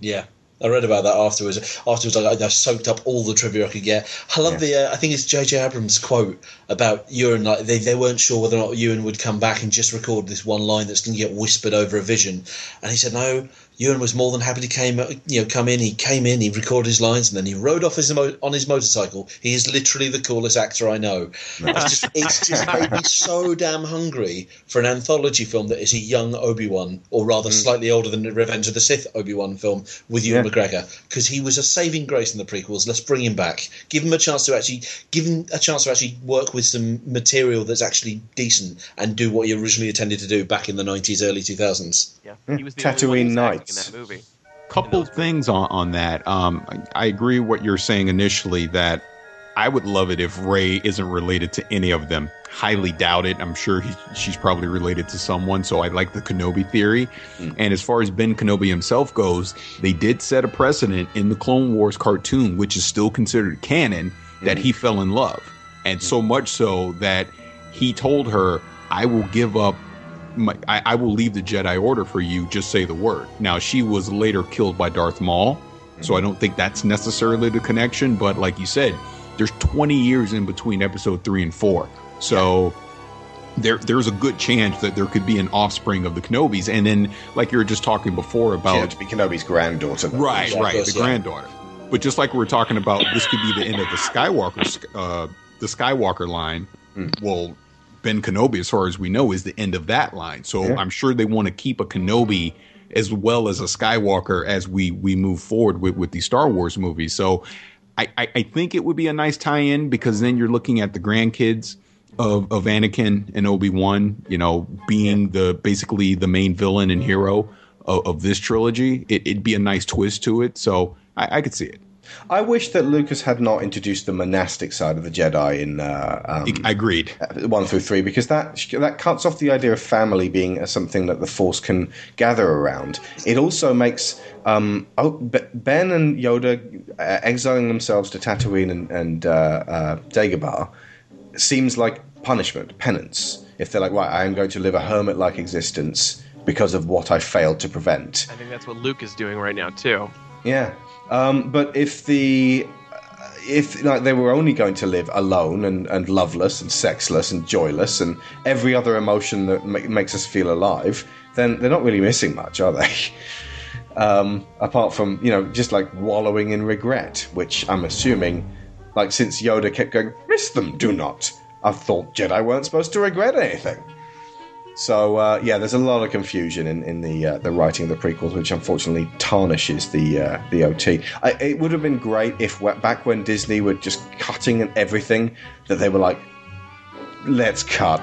Yeah. I read about that afterwards. Afterwards, I, I soaked up all the trivia I could get. I love the. Uh, I think it's J.J. Abrams' quote about Ewan. Like they, they weren't sure whether or not Ewan would come back and just record this one line that's going to get whispered over a vision. And he said, "No, Ewan was more than happy to came you know come in. He came in, he recorded his lines, and then he rode off his mo- on his motorcycle. He is literally the coolest actor I know. It's just it's just made me so damn hungry for an anthology film that is a young Obi Wan, or rather mm. slightly older than the Revenge of the Sith Obi Wan film with Ewan McGregor, because he was a saving grace in the prequels. Let's bring him back. Give him a chance to actually give him a chance to actually work with some material that's actually decent and do what he originally intended to do back in the nineties, early two thousands. Yeah, he was the Tatooine Nights in that movie. couple things on, on that. Um, I, I agree what you're saying initially that I would love it if Rey isn't related to any of them. Highly doubt it. I'm sure he, she's probably related to someone. So I like the Kenobi theory. Hmm. And as far as Ben Kenobi himself goes, they did set a precedent in the Clone Wars cartoon, which is still considered canon, that he hmm. fell in love. And so hmm. much so that he told her, I will give up my, I, I will leave the Jedi Order for you. Just say the word. Now she was later killed by Darth Maul, so I don't think that's necessarily the connection. But like you said, there's 20 years in between Episode three and four, so there there's a good chance that there could be an offspring of the Kenobis. And then, like you were just talking before about to be Kenobi's granddaughter. Right, Yeah, right, the yeah. granddaughter. But just like we were talking about, this could be the end of the Skywalker, uh, the Skywalker line. Well, Ben Kenobi, as far as we know, is the end of that line. So Yeah. I'm sure they want to keep a Kenobi as well as a Skywalker as we we move forward with with these Star Wars movies. So I, I, I think it would be a nice tie-in because then you're looking at the grandkids of, of Anakin and Obi Wan, you know, being the basically the main villain and hero of, of this trilogy. It, it'd be a nice twist to it, so I, I could see it. I wish that Lucas had not introduced the monastic side of the Jedi in uh, um, I agreed. one through three because that that cuts off the idea of family being uh, something that the Force can gather around. It also makes um, oh, Ben and Yoda uh, exiling themselves to Tatooine and, and uh, uh, Dagobah seems like punishment, penance. If they're like, right, I am going to live a hermit-like existence because of what I failed to prevent. I think that's what Luke is doing right now too. Yeah, um, but if the if like they were only going to live alone and, and loveless and sexless and joyless and every other emotion that ma- makes us feel alive, then they're not really missing much, are they? Um, apart from you know just like wallowing in regret, which I'm assuming, like since Yoda kept going, miss them, do not. I thought Jedi weren't supposed to regret anything. So uh, yeah, there's a lot of confusion in, in the uh, the writing of the prequels, which unfortunately tarnishes the uh, the OT. I, it would have been great if back when Disney were just cutting and everything, that they were like, let's cut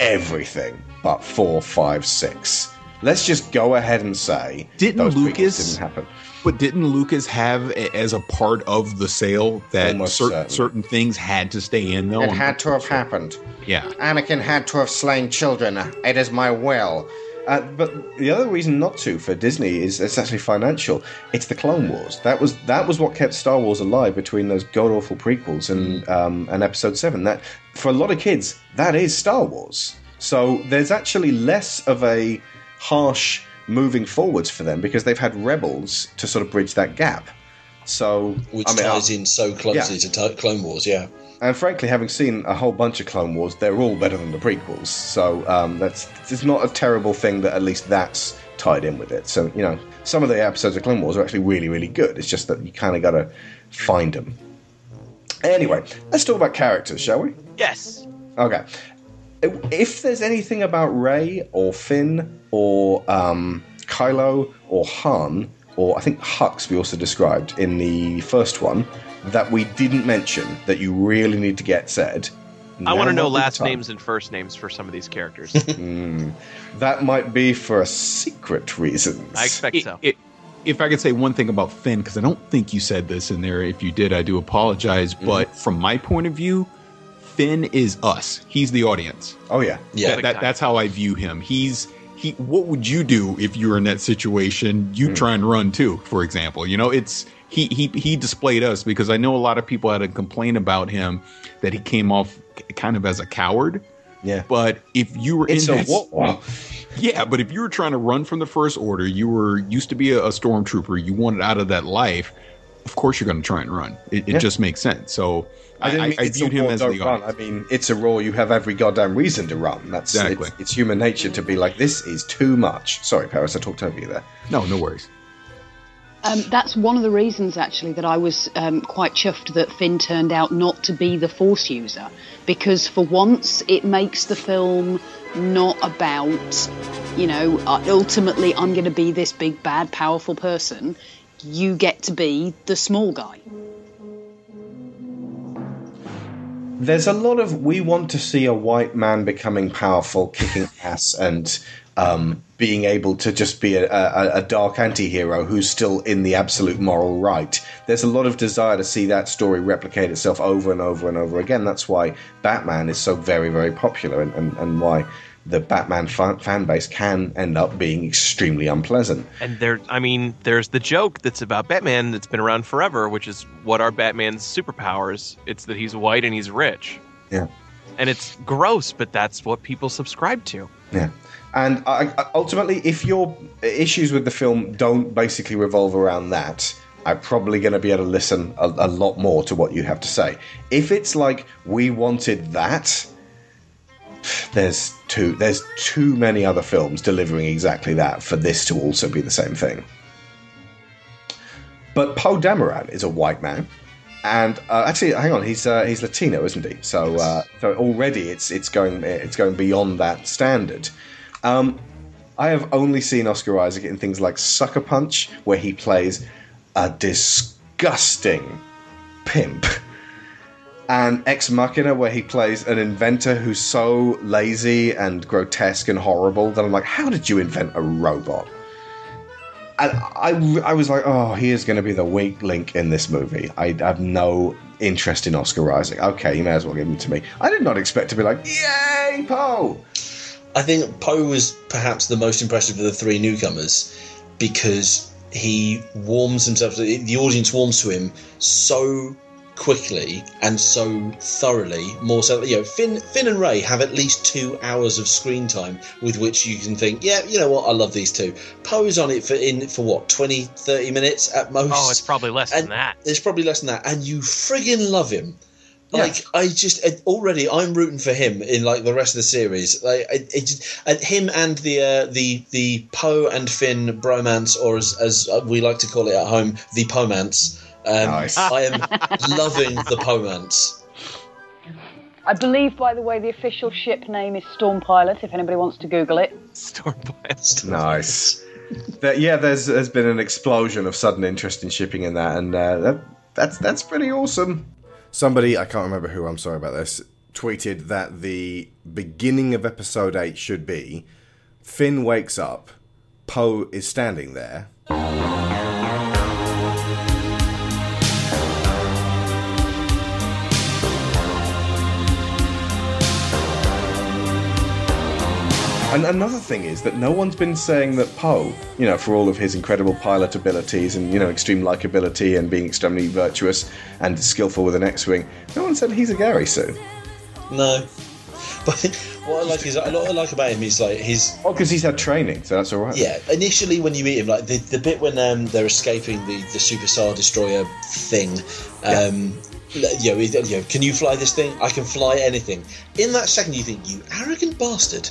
everything but four, five, six. Let's just go ahead and say Didn't Lucas- didn't happen. But didn't Lucas have a- as a part of the sale that Almost cer- certainly. certain things had to stay in though? It had to have happened. Yeah. Anakin had to have slain children. It is my will. Uh, but the other reason not to for Disney is it's actually financial. It's the Clone Wars. That was that was what kept Star Wars alive between those god awful prequels and um, and Episode Seven. That for a lot of kids, that is Star Wars. So there's actually less of a harsh moving forwards for them because they've had Rebels to sort of bridge that gap. So Which I mean, ties I- in so closely Yeah. to t- Clone Wars, yeah. and frankly, having seen a whole bunch of Clone Wars, they're all better than the prequels. So um, that's it's not a terrible thing that at least that's tied in with it. So you know, some of the episodes of Clone Wars are actually really, really good. It's just that you kind of got to find them. Anyway, let's talk about characters, shall we? Yes. Okay. If there's anything about Rey or Finn or um, Kylo or Han or I think Hux we also described in the first one that we didn't mention that you really need to get said. I want to know might be the last time. names and first names for some of these characters. Hmm. That might be for a secret reasons. I expect It- so. it- if I could say one thing about Finn, because I don't think you said this in there. If you did, I do apologize. Mm-hmm. But from my point of view, Finn is us. He's the audience. Oh yeah, Yeah. That- that- that's how I view him. He's he. What would you do if you were in that situation? You hmm. try and run too, for example. You know, it's he he he displayed us because I know a lot of people had a complaint about him that he came off kind of as a coward. Yeah. But if you were It's in a that, what? Wow. yeah, but if you were trying to run from the first order, you were used to be a, a stormtrooper, you wanted out of that life. Of course, you're going to try and run. It, it Yeah. just makes sense. So I, didn't I, I viewed him as don't the run. I mean, it's a raw. You have every goddamn reason to run. That's Exactly. It's, it's human nature to be like, this is too much. Sorry, Parris, I talked over you there. no, no worries. Um, that's one of the reasons, actually, that I was um, quite chuffed that Finn turned out not to be the Force user, because for once it makes the film not about, you know, uh, ultimately I'm going to be this big, bad, powerful person. You get to be the small guy. There's a lot of we want to see a white man becoming powerful, kicking ass, and um, being able to just be a, a, a dark anti-hero who's still in the absolute moral right. There's a lot of desire to see that story replicate itself over and over and over again. That's why Batman is so very, very popular, and, and, and why the Batman fan, fan base can end up being extremely unpleasant. And there, I mean, there's the joke that's about Batman that's been around forever, which is what are Batman's superpowers? It's that he's white and he's rich. Yeah. And it's gross, but that's what people subscribe to. Yeah. And I, I, ultimately, if your issues with the film don't basically revolve around that, I'm probably going to be able to listen a, a lot more to what you have to say. If it's like we wanted that, there's too there's too many other films delivering exactly that for this to also be the same thing. But Poe Dameron is a white man, and uh, actually, hang on, he's uh, he's Latino, isn't he? So uh, so already it's it's going it's going beyond that standard. Um, I have only seen Oscar Isaac in things like Sucker Punch, where he plays a disgusting pimp, and Ex Machina, where he plays an inventor who's so lazy and grotesque and horrible that I'm like, how did you invent a robot? And I, I was like, oh, he is going to be the weak link in this movie. I have no interest in Oscar Isaac. Okay, you may as well give him to me. I did not expect to be like, yay, Poe! I think Poe was perhaps the most impressive of the three newcomers because he warms himself. The audience warms to him so quickly and so thoroughly. More so, you know, Finn, Finn and Rey have at least two hours of screen time with which you can think, yeah, you know what, I love these two. Poe's on it for in for what 20, 30 minutes at most. Oh, it's probably less and than that. It's probably less than that, and you friggin' love him. Like I just already, I'm rooting for him in like the rest of the series. Like it, it uh, him and the uh, the the Poe and Finn bromance, or as as we like to call it at home, the Pomance. Um, Nice. I am loving the Pomance. I believe, by the way, the official ship name is Storm Pilot. If anybody wants to Google it. Storm Pilot. Nice. That- yeah, there's there's been an explosion of sudden interest in shipping in that, and uh, that, that's that's pretty awesome. Somebody I can't remember who. I'm sorry about this. Tweeted that the beginning of episode eight should be Finn wakes up, Poe is standing there. And another thing is that no one's been saying that Poe, you know, for all of his incredible pilot abilities and, you know, extreme likability and being extremely virtuous and skillful with an X Wing, no one said he's a Gary Sue. No, but what I like is what I like about him is like his Oh, because he's had training, so that's all right. Yeah, initially when you meet him, like the, the bit when um, they're escaping the, the Super Star Destroyer thing, um, you, know, you know, can you fly this thing? I can fly anything. In that second, you think, you arrogant bastard.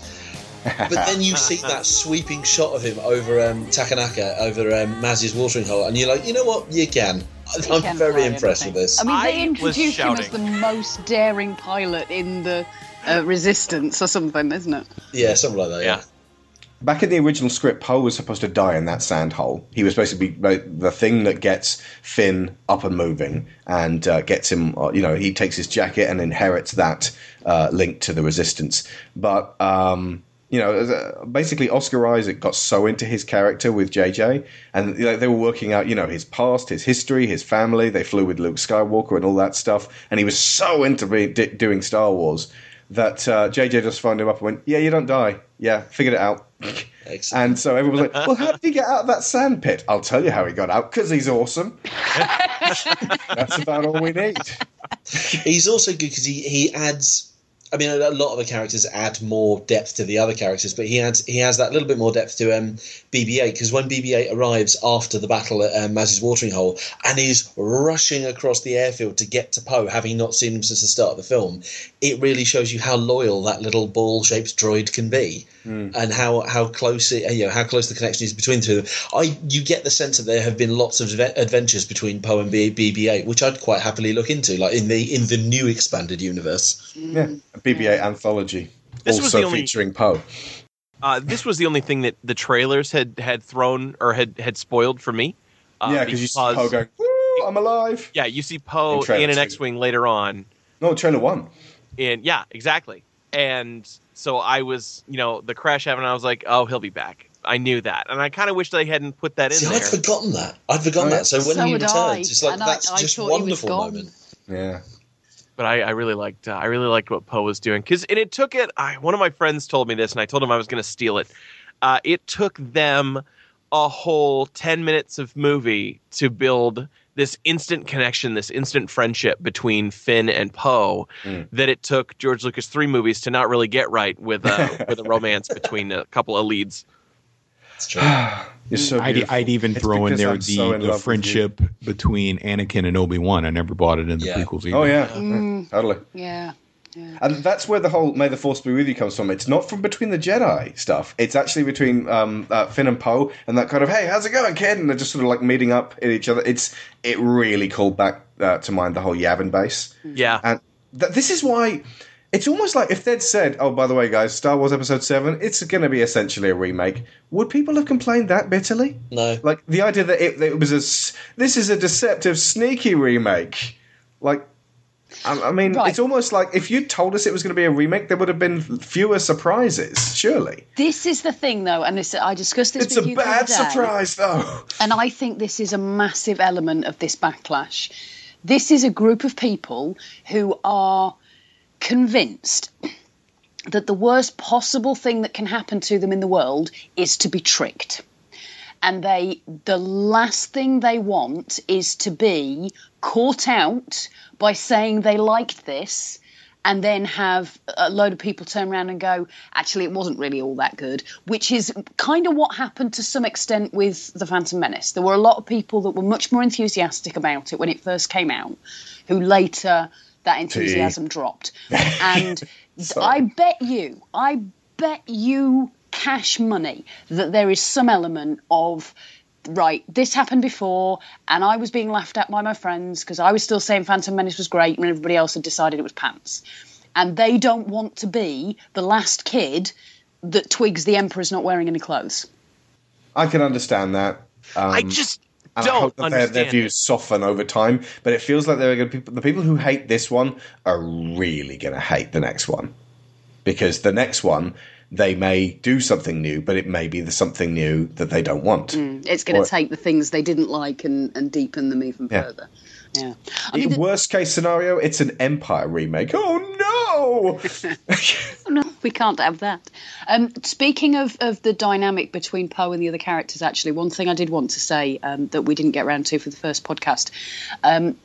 But then you see that sweeping shot of him over um, Takodana, over um, Maz's watering hole, and you're like, you know what? You can. He I'm can very impressed anything. with this. I mean, they I introduced him as the most daring pilot in the uh, Resistance or something, isn't it? yeah, something like that. Yeah. Back in the original script, Poe was supposed to die in that sand hole. He was supposed to be like, the thing that gets Finn up and moving and uh, gets him, uh, you know, he takes his jacket and inherits that uh, link to the resistance. But, um, you know, basically Oscar Isaac got so into his character with JJ, and you know, they were working out, you know, his past, his history, his family. They flew with Luke Skywalker and all that stuff, and he was so into be, di- doing Star Wars that uh, JJ just phoned him up and went, "Yeah, you don't die. Yeah, figured it out." And so everyone was like, "Well, how did he get out of that sand pit?" I'll tell you how he got out because he's awesome. That's about all we need. He's also good because he, he adds. I mean, a lot of the characters add more depth to the other characters, but he adds he has that little bit more depth to um, BB-8 because when BB-8 arrives after the battle at um, Maz's watering hole and is rushing across the airfield to get to Poe, having not seen him since the start of the film, it really shows you how loyal that little ball-shaped droid can be, and how how close it, you know how close the connection is between the two. of them. I you get the sense that there have been lots of adventures between Poe and B- BB-8, which I'd quite happily look into, like in the in the new expanded universe. Yeah, a BB-8 anthology, This was also the only- featuring Poe. Uh, this was the only thing that the trailers had had thrown or had had spoiled for me. Uh, yeah, because you see Poe going, I'm alive." Yeah, you see Poe In in an. X-wing later on. No, trailer one. And yeah, exactly. And so I was, you know, the crash happened. And I was like, oh, he'll be back. I knew that, and I kind of wish they hadn't put that in See, there. I'd forgotten that. I'd forgotten that. So when So he had returns, I, it's like and I- that's I just thought he was wonderful gone. moment. Yeah. but I, I really liked uh, I really liked what Poe was doing because and it took it. I, one of my friends told me this, and I told him I was going to steal it. Uh, it took them a whole ten minutes of movie to build this instant connection, this instant friendship between Finn and Poe that it took George Lucas three movies to not really get right with a with a romance between a couple of leads. It's true. You're so I'd. I'd even It's throw in there I'm so in the, love the friendship between Anakin and Obi Wan. I never bought it in the Yeah. prequels either. Oh yeah, Mm. totally. Yeah. And that's where the whole "May the Force be with you" comes from. It's not from between the Jedi stuff. It's actually between um, uh, Finn and Poe, and that kind of "Hey, how's it going, kid?" And they're just sort of like meeting up at each other. It's it really called back uh, to mind the whole Yavin base. Yeah. And th- this is why it's almost like if they'd said, "Oh, by the way, guys, Star Wars Episode Seven, it's going to be essentially a remake," would people have complained that bitterly? No. Like the idea that it, that it was a s- this is a deceptive, sneaky remake. Like, I, I mean, Right. it's almost like if you told us it was going to be a remake, there would have been fewer surprises. Surely, This is the thing, though, and this, I discussed this. it's with a bad surprise, though. And I think this is a massive element of this backlash. This is a group of people who are convinced that the worst possible thing that can happen to them in the world is to be tricked. And they the last thing they want is to be caught out by saying they liked this and then have a load of people turn around and go, actually, it wasn't really all that good, which is kind of what happened to some extent with The Phantom Menace. There were a lot of people that were much more enthusiastic about it when it first came out, who later that enthusiasm dropped. And I bet you, I bet you cash money that there is some element of right, this happened before, and I was being laughed at by my friends because I was still saying Phantom Menace was great when everybody else had decided it was pants. And they don't want to be the last kid that twigs the Emperor's not wearing any clothes. I can understand that. Um, I just and don't I hope that their, their understand views soften over time, but it feels like they're going to people. The people who hate this one are really going to hate the next one because the next one they may do something new, but it may be the something new that they don't want. Mm, It's going to take the things they didn't like and, and deepen them even Yeah. further. Yeah. I mean, worst case scenario, it's an Empire remake. Oh no! Oh, no, we can't have that. Um, speaking of, of the dynamic between Poe and the other characters, actually, one thing I did want to say um, that we didn't get around to for the first podcast, um,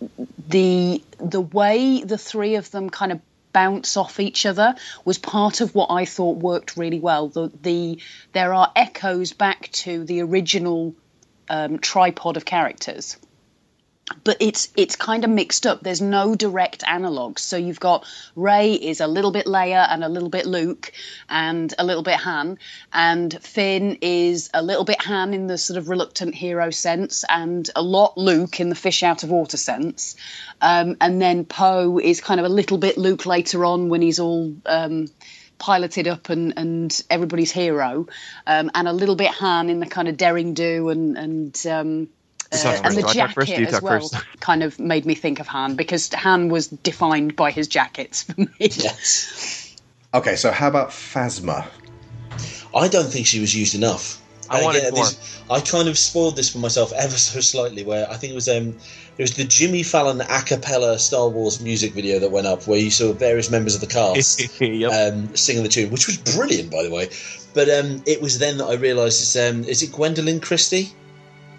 the the way the three of them kind of bounce off each other was part of what I thought worked really well. The, the there are echoes back to the original um, tripod of characters but it's it's kind of mixed up. There's no direct analogs. So you've got Rey is a little bit Leia and a little bit Luke and a little bit Han, and Finn is a little bit Han in the sort of reluctant hero sense, and a lot Luke in the fish out of water sense. Um, and then Poe is kind of a little bit Luke later on when he's all. Um, piloted up and, and everybody's hero, um, and a little bit Han in the kind of daring do and and um, uh, and the Do first? jacket as well first? kind of made me think of Han because Han was defined by his jackets for me. Yes. Okay, so how about Phasma? I don't think she was used enough. I And wanted again, more. this- I kind of spoiled this for myself ever so slightly. Where I think it was um, it was the Jimmy Fallon a cappella Star Wars music video that went up, where you saw various members of the cast um, singing the tune, which was brilliant, by the way. But um, it was then that I realised it's um, is it Gwendoline Christie,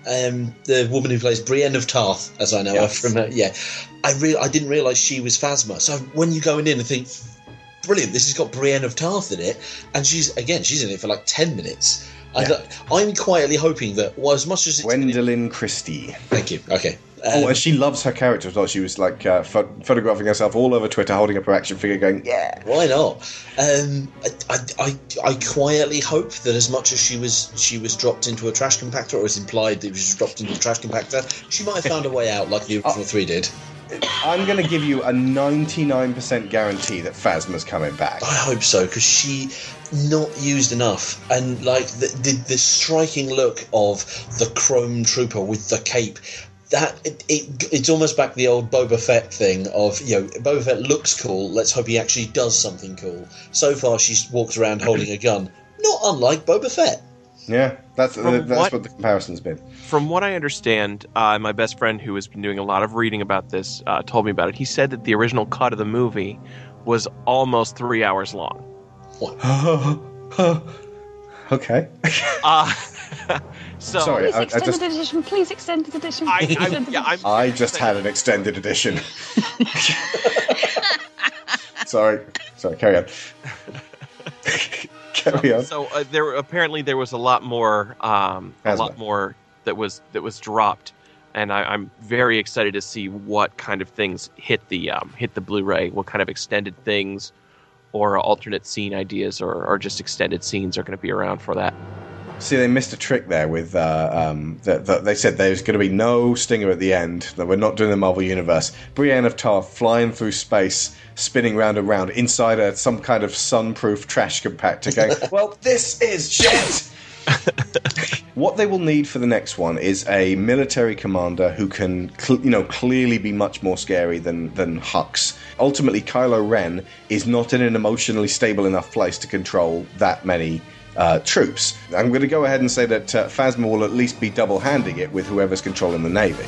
um, the woman who plays Brienne of Tarth, as I know Yes. her from uh, yeah. I re- I didn't realise she was Phasma. So when you go in and think, brilliant, this has got Brienne of Tarth in it, and she's again she's in it for like ten minutes. I Yeah. I'm quietly hoping that, well, as much as it's Gwendoline Christie. Thank you. Okay. oh, Um, and she loves her character as well. She was like uh, pho- photographing herself all over Twitter, holding up her action figure, going, "Yeah." Why not? Um, I, I, I, quietly hope that as much as she was she was dropped into a trash compactor, or it's implied that she was dropped into a trash compactor, she might have found a way out like the original three did. I'm going to give you a 99% guarantee that Phasma's coming back. I hope so because she not used enough, and like the, the the striking look of the Chrome Trooper with the cape. That it, it, it's almost back the old Boba Fett thing of you know Boba Fett looks cool. Let's hope he actually does something cool. So far, she's walked around holding a gun, not unlike Boba Fett. Yeah, that's From that's what? what- the comparison's been. From what I understand, uh, my best friend who has been doing a lot of reading about this uh, told me about it. He said that the original cut of the movie was almost three hours long. okay. Uh, so Sorry, Please I, I extended just edition. Please extended edition. I, Please I, extended yeah, I'm, I just had an extended edition. sorry, sorry. Carry on. Carry on. So uh, there apparently there was a lot more, um, a lot more that was that was dropped, and I, I'm very excited to see what kind of things hit the um, hit the Blu-ray, what kind of extended things, or alternate scene ideas, or, or just extended scenes are going to be around for that. See, they missed a trick there with. Uh, um, that that they said there's going to be no stinger at the end. That we're not doing the Marvel Universe. Brienne of Tarth flying through space, spinning round and round inside a some kind of sunproof trash compactor. Going, well, this is shit. what they will need for the next one is a military commander who can, cl- you know, clearly be much more scary than than Hux. Ultimately, Kylo Ren is not in an emotionally stable enough place to control that many uh, troops. I'm going to go ahead and say that uh, Phasma will at least be double-handing it with whoever's controlling the navy.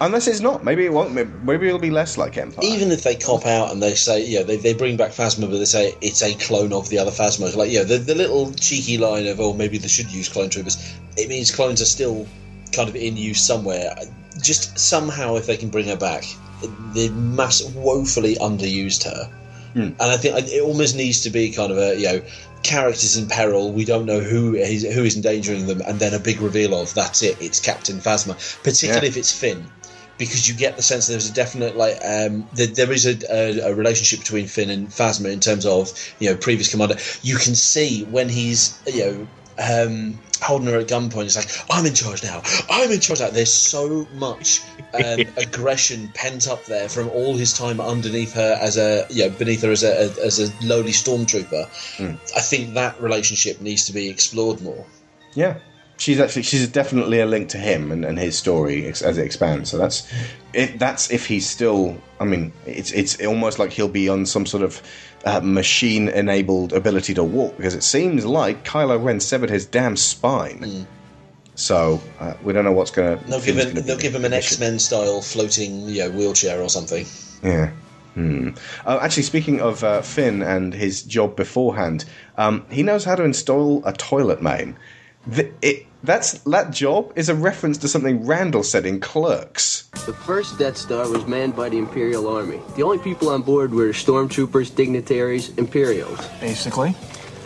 Unless it's not, maybe it won't. Maybe it'll be less like Empire. Even if they cop out and they say, yeah, they, they bring back Phasma, but they say it's a clone of the other Phasma. Like, yeah, the, the little cheeky line of, oh, maybe they should use clone troopers. It means clones are still kind of in use somewhere. Just somehow, if they can bring her back, they mass woefully underused her. And I think it almost needs to be kind of a you know characters in peril. We don't know who is who is endangering them, and then a big reveal of that's it. It's Captain Phasma, particularly Yeah. if it's Finn, because you get the sense there's a definite like um, there, there is a, a, a relationship between Finn and Phasma in terms of you know previous commander. You can see when he's you know. Um, holding her at gunpoint, it's like I'm in charge now. I'm in charge now. There's so much um, aggression pent up there from all his time underneath her as a you know beneath her as a as a lowly stormtrooper. I think that relationship needs to be explored more. Yeah, she's actually she's definitely a link to him and, and his story as it expands. So that's it. That's if he's still. I mean, it's it's almost like he'll be on some sort of uh, machine-enabled ability to walk because it seems like Kylo Ren severed his damn spine. So uh, we don't know what's going to. They'll give him, they'll give him an X Men style floating you know wheelchair or something. Yeah. Hmm. Uh, actually, speaking of uh, Finn and his job beforehand, um, he knows how to install a toilet main. Th- it, that's that job is a reference to something Randall said in Clerks. The first Death Star was manned by the Imperial Army. The only people on board were stormtroopers, dignitaries, Imperials. Basically.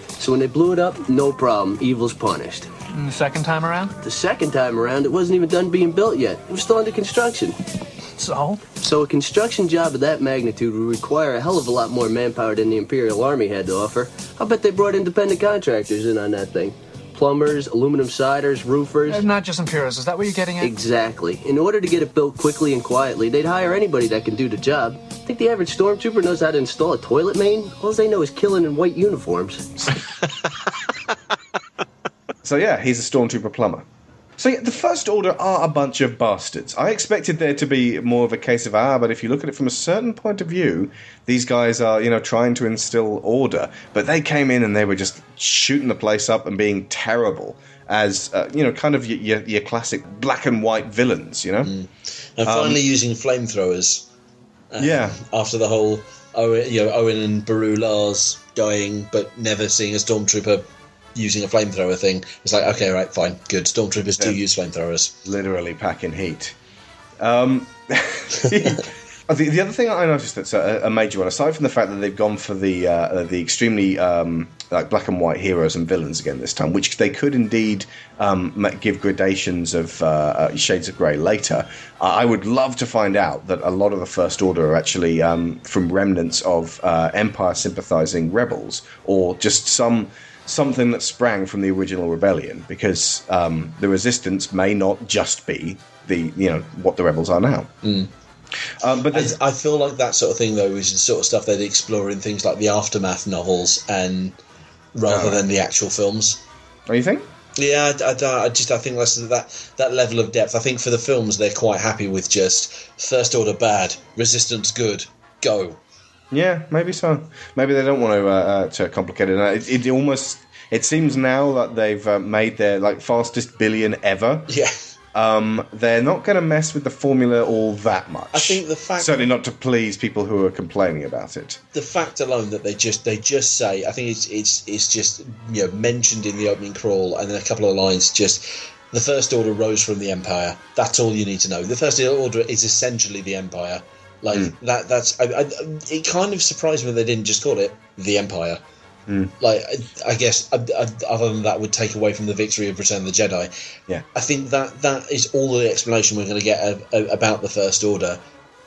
So when they blew it up, no problem. Evil's punished. And the second time around? The second time around, it wasn't even done being built yet. It was still under construction. So? So a construction job of that magnitude would require a hell of a lot more manpower than the Imperial Army had to offer. I bet they brought independent contractors in on that thing. Plumbers, aluminum siders, roofers. Uh, Not just Imperials. Is that what you're getting at? Exactly. In order to get it built quickly and quietly, they'd hire anybody that can do the job. Think the average stormtrooper knows how to install a toilet main? All they know is killing in white uniforms. So yeah, he's a stormtrooper plumber. So yeah, the First Order are a bunch of bastards. I expected there to be more of a case of ah, but if you look at it from a certain point of view, these guys are you know trying to instill order. But they came in and they were just shooting the place up and being terrible as uh, you know, kind of your, your, your classic black and white villains. You know, And finally using flamethrowers. uh, Yeah. After the whole Owen, you know, Owen and Beru Lars dying, but never seeing a stormtrooper using a flamethrower thing. It's like, okay, right, fine, good. Stormtroopers do use flamethrowers. literally packing heat. Um, the, the other thing I noticed that's a, a major one, aside from the fact that they've gone for the uh, the extremely um, like black and white heroes and villains again this time, which they could indeed um, give gradations of uh, uh, shades of grey later. I I would love to find out that a lot of the First Order are actually um, from remnants of uh, Empire sympathising rebels, or just some something that sprang from the original rebellion, because um, the Resistance may not just be the you know what the rebels are now. Um, but I, I feel like that sort of thing, though, is the sort of stuff they'd explore in things like the aftermath novels, and rather Oh. than the actual films. What do you think? Yeah, I, I- I just I think that's that that level of depth. I think for the films, they're quite happy with just First Order bad, Resistance good, go. Yeah, maybe so. Maybe they don't want to uh, uh, to complicate it. Uh, It, it almost it seems now that they've uh, made their like fastest billion ever. Yeah. um, they're not going to mess with the formula all that much. I think the fact certainly not to please people who are complaining about it. the fact alone that they just they just say I think it's it's it's just you know mentioned in the opening crawl and then a couple of lines just the first order rose from the empire. That's all you need to know. The first order is essentially the empire. Like Hmm. that. That's I, I, it. Kind of surprised me they didn't just call it the empire. Mm. Like I, I guess I, other than that would take away from the victory of Return of the Jedi. Yeah. I think that that is all the explanation we're going to get a, a, about the First Order,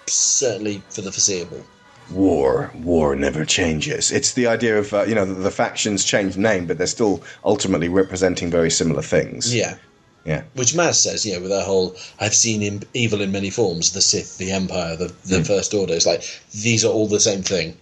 certainly for the foreseeable. War, war never changes. It's the idea of uh, you know the, the factions change name, but they're still ultimately representing very similar things. Yeah. Yeah. Which Maz says, know, with her whole "I've seen evil in many forms: the Sith, the Empire, the the hmm. First Order." It's like these are all the same thing.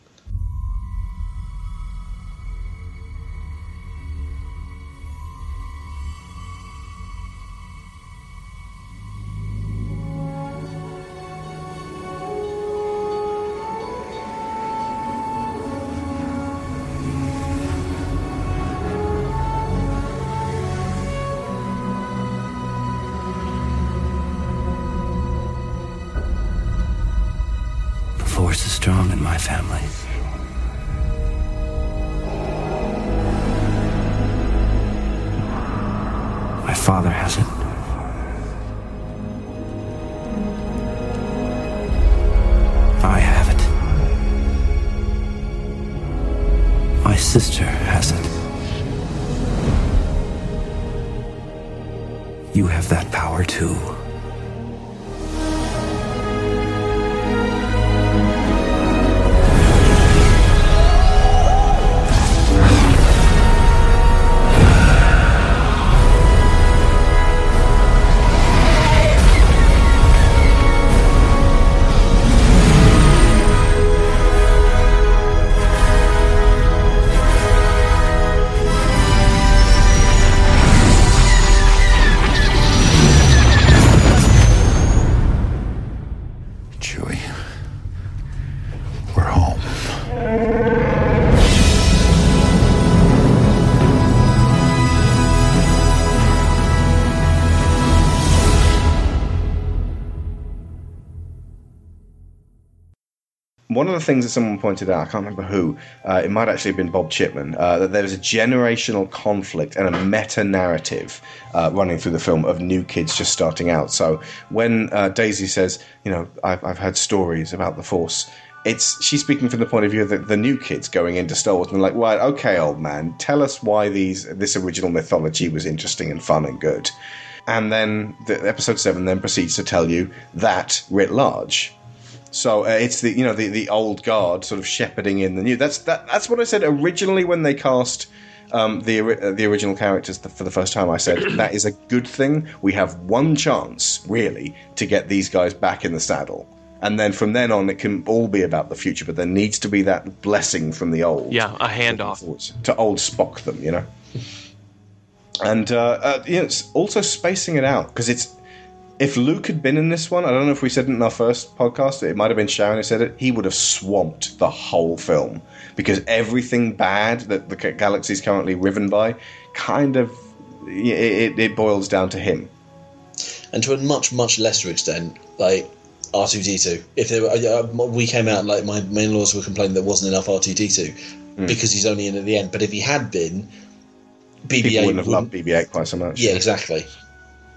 The things that someone pointed out, I can't remember who, uh, it might actually have been Bob Chipman, uh, that there was a generational conflict and a meta narrative uh, running through the film of new kids just starting out. So when uh, Daisy says, you know, I've, I've heard stories about the Force, it's she's speaking from the point of view of the, the new kids going into Star Wars and like, well, okay, old man, tell us why these this original mythology was interesting and fun and good. And then the episode seven then proceeds to tell you that writ large. So uh, it's the you know the, the old guard sort of shepherding in the new. That's that. That's what I said originally when they cast um, the uh, the original characters for the first time. I said that is a good thing. We have one chance really to get these guys back in the saddle, and then from then on it can all be about the future. But there needs to be that blessing from the old. Yeah, a handoff. to old Spock them. You know. And uh, uh, you know, it's also spacing it out because it's if Luke had been in this one, I don't know if we said it in our first podcast, it might have been Sharon who said it, he would have swamped the whole film. Because everything bad that the galaxy is currently riven by kind of. It, it, it boils down to him. and to a much much lesser extent, like R two D two. If there were, uh, we came out like my my in laws were complaining there wasn't enough R two D two Hmm. because he's only in at the end. But if he had been, BB eight wouldn't have loved BB 8 quite so much. Yeah, exactly.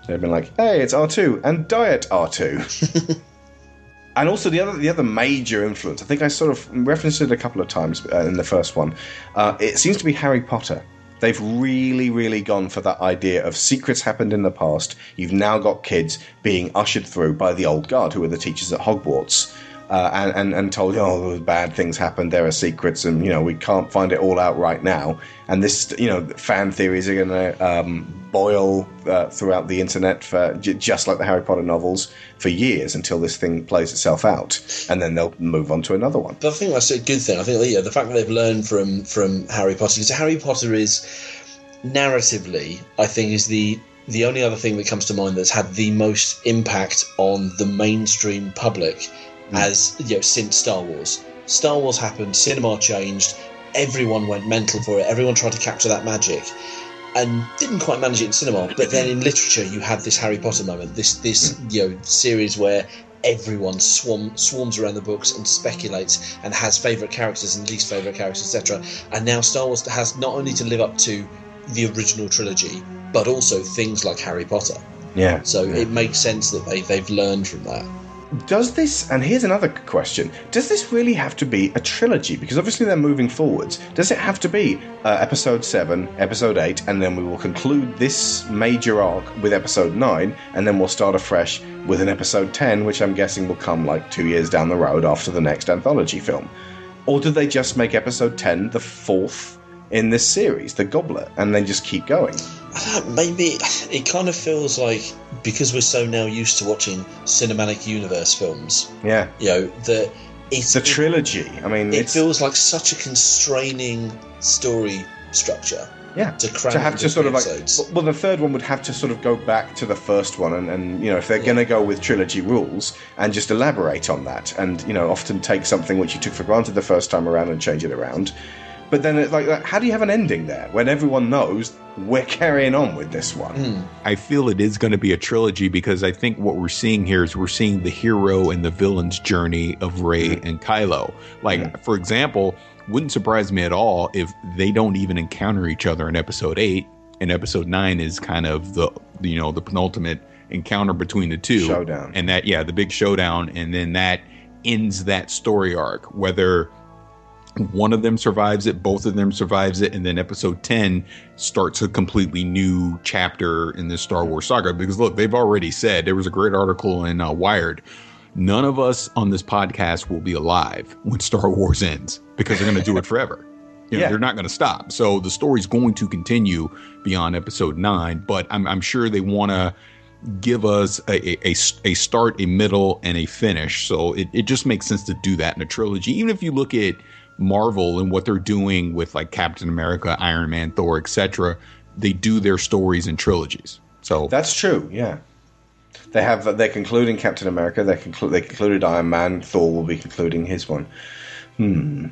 They'd been like, hey, it's R2 and diet R2. and also the other the other major influence, I think I sort of referenced it a couple of times uh, in the first one. Uh, it seems to be Harry Potter. They've really, really gone for that idea of secrets happened in the past. You've now got kids being ushered through by the old guard, who are the teachers at Hogwarts, uh, and, and and told, oh, bad things happened. There are secrets, and you know we can't find it all out right now. And this, you know, fan theories are going to um, boil uh, throughout the internet for j- just like the Harry Potter novels for years until this thing plays itself out, and then they'll move on to another one. But I think that's a good thing. I think yeah, the fact that they've learned from from Harry Potter because Harry Potter is narratively, I think, is the the only other thing that comes to mind that's had the most impact on the mainstream public Mm. as you know since Star Wars. Star Wars happened, cinema changed, everyone went mental for it, everyone tried to capture that magic. and didn't quite manage it in cinema. But then in literature, you had this Harry Potter moment, this this mm. you know series where everyone swarm, swarms around the books and speculates and has favourite characters and least favourite characters, etc. And now Star Wars has not only to live up to the original trilogy, but also things like Harry Potter. Yeah. So it makes sense that they they've learned from that. Does this, and here's another question, does this really have to be a trilogy? Because obviously they're moving forwards. Does it have to be uh, episode 7, episode 8, and then we will conclude this major arc with episode 9, and then we'll start afresh with an episode 10, which I'm guessing will come like two years down the road after the next anthology film? Or do they just make episode 10 the fourth in this series, The Goblet, and then just keep going? I don't know, maybe it kind of feels like because we're so now used to watching cinematic universe films, Yeah. you know, that it's The trilogy. I mean, it feels like such a constraining story structure. Yeah, to to have to sort of like episodes. well the third one would have to sort of go back to the first one and, and you know if they're going to go with trilogy rules and just elaborate on that and you know often take something which you took for granted the first time around and change it around but then it's like like, how do you have an ending there when everyone knows we're carrying on with this one? Hmm. I feel it is going to be a trilogy because I think what we're seeing here is we're seeing the hero and the villain's journey of Rey hmm. and Kylo. Like, hmm. for example, wouldn't surprise me at all if they don't even encounter each other in episode 8 and episode 9 is kind of the you know the penultimate encounter between the two. Showdown. and that yeah the big showdown and then that ends that story arc whether one of them survives it, both of them survives it, and then episode 10 starts a completely new chapter in this Star Wars saga. Because look, they've already said there was a great article in uh, Wired. None of us on this podcast will be alive when Star Wars ends because they're going to do it forever. You know, Yeah. They're not going to stop. So the story's going to continue beyond episode nine, but I'm, I'm sure they want to give us a, a, a, a start, a middle, and a finish. So it, it just makes sense to do that in a trilogy. Even if you look at Marvel and what they're doing with like Captain America, Iron Man, Thor, etc., they do their stories in trilogies. So that's true yeah they have they're concluding captain america they they concluded iron man thor will be concluding his one hmm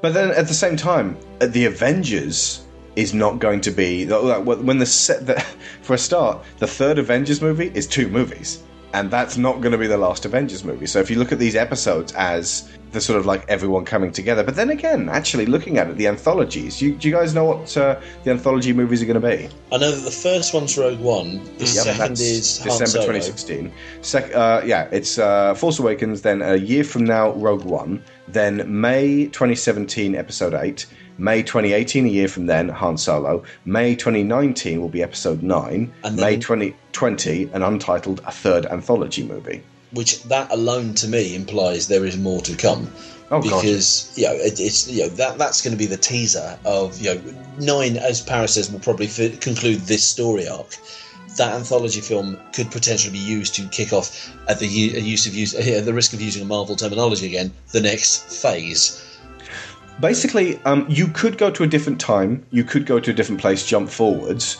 but then at the same time uh, the avengers is not going to be when the set the, for a start the third avengers movie is two movies and that's not going to be the last avengers movie so if you look at these episodes as the sort of like everyone coming together but then again actually looking at it the anthologies you, do you guys know what uh, the anthology movies are going to be I know that the first one's Rogue One, the Yep, second is December Solo. 2016. Sec- uh, yeah, it's uh, Force Awakens. Then a year from now, Rogue One. Then May 2017, Episode 8. May 2018, a year from then, Han Solo. May 2019 will be Episode 9. And May 2020, an untitled, a third anthology movie. which that alone to me implies there is more to come. Oh, God. because you know it, it's you know that that's going to be the teaser of you know nine as Parris says will probably f- conclude this story arc. That anthology film could potentially be used to kick off at the u- use of use at the risk of using a Marvel terminology again the next phase. Basically, um, you could go to a different time. You could go to a different place, jump forwards,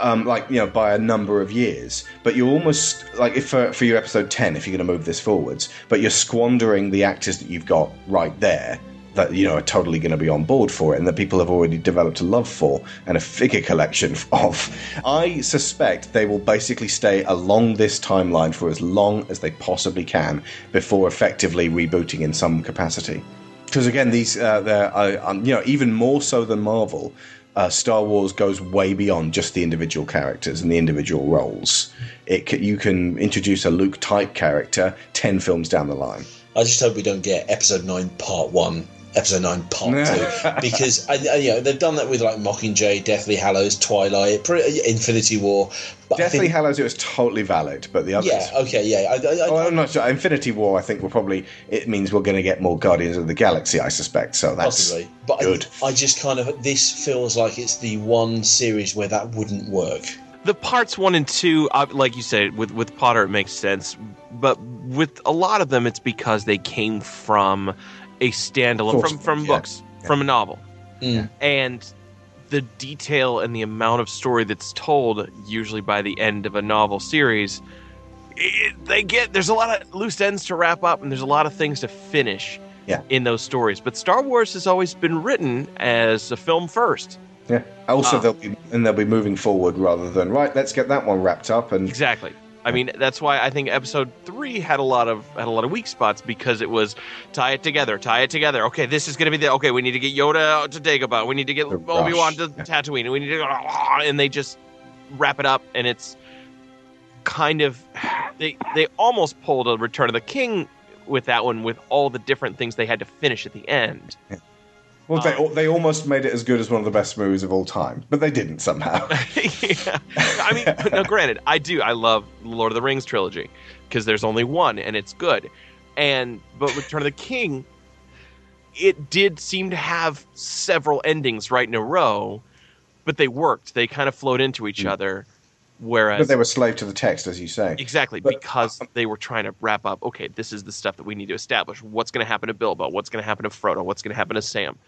um, like you know, by a number of years. But you're almost like if for, for your episode ten, if you're going to move this forwards, but you're squandering the actors that you've got right there that you know are totally going to be on board for it, and that people have already developed a love for and a figure collection of. I suspect they will basically stay along this timeline for as long as they possibly can before effectively rebooting in some capacity because again, these uh, uh, um, you know even more so than Marvel. Uh, Star Wars goes way beyond just the individual characters and the individual roles. It you can introduce a Luke type character ten films down the line. I just hope we don't get episode nine part one, episode nine part two, because I, I, you know they've done that with like Mockingjay, Deathly Hallows, Twilight, pre- Infinity War. But I Deathly think- Hallows it was totally valid, but the others. Yeah, okay, yeah. I, I, I, oh, I'm not sure. Infinity War, I think, will probably it means we're going to get more Guardians of the Galaxy. I suspect. So that's Possibly, but good. I, I just kind of this feels like it's the one series where that wouldn't work. the parts one and two, uh, like you said, with with Potter, it makes sense. But with a lot of them, it's because they came from a standalone Source from from books, yeah. from a novel, and the detail and the amount of story that's told, usually by the end of a novel series, it, they get there's a lot of loose ends to wrap up, and there's a lot of things to finish Yeah. in those stories. But Star Wars has always been written as a film first. Yeah. Also, Ah. they'll be and they'll be moving forward rather than right. Let's get that one wrapped up and Exactly. I mean, that's why I think episode three had a lot of had a lot of weak spots because it was tie it together, tie it together. Okay, this is going to be the okay. We need to get Yoda to Dagobah. We need to get Obi Wan to Tatooine. We need to and they just wrap it up, and it's kind of they they almost pulled a Return of the King with that one with all the different things they had to finish at the end. Well, they oh. they almost made it as good as one of the best movies of all time, but they didn't somehow. yeah. I mean, no, granted, I do. I love Lord of the Rings trilogy because there's only one and it's good. And but Return of the King, it did seem to have several endings right in a row, but they worked. They kind of flowed into each hmm. other. Whereas but they were slave to the text, as you say. Exactly, because they were trying to wrap up. Okay, this is the stuff that we need to establish. What's going to happen to Bilbo? What's going to happen to Frodo? What's going to happen to Sam?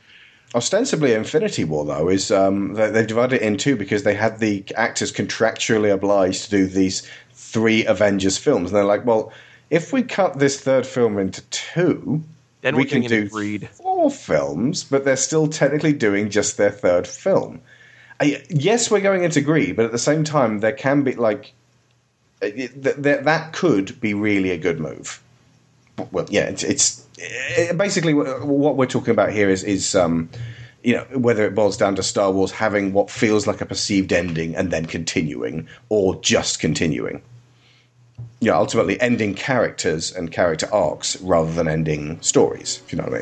Ostensibly, Infinity War though is um, they, they've divided it in two because they had the actors contractually obliged to do these three Avengers films, and they're like, well, if we cut this third film into two, Then we can do into four films, but they're still technically doing just their third film. Yes, we're going into greed, but at the same time, there can be like uh, it- th- th- that could be really a good move. Well, yeah, it's, it's it, basically what we're talking about here is is um, you know whether it boils down to Star Wars having what feels like a perceived ending and then continuing, or just continuing. Yeah, ultimately ending characters and character arcs rather than ending stories. If you know what I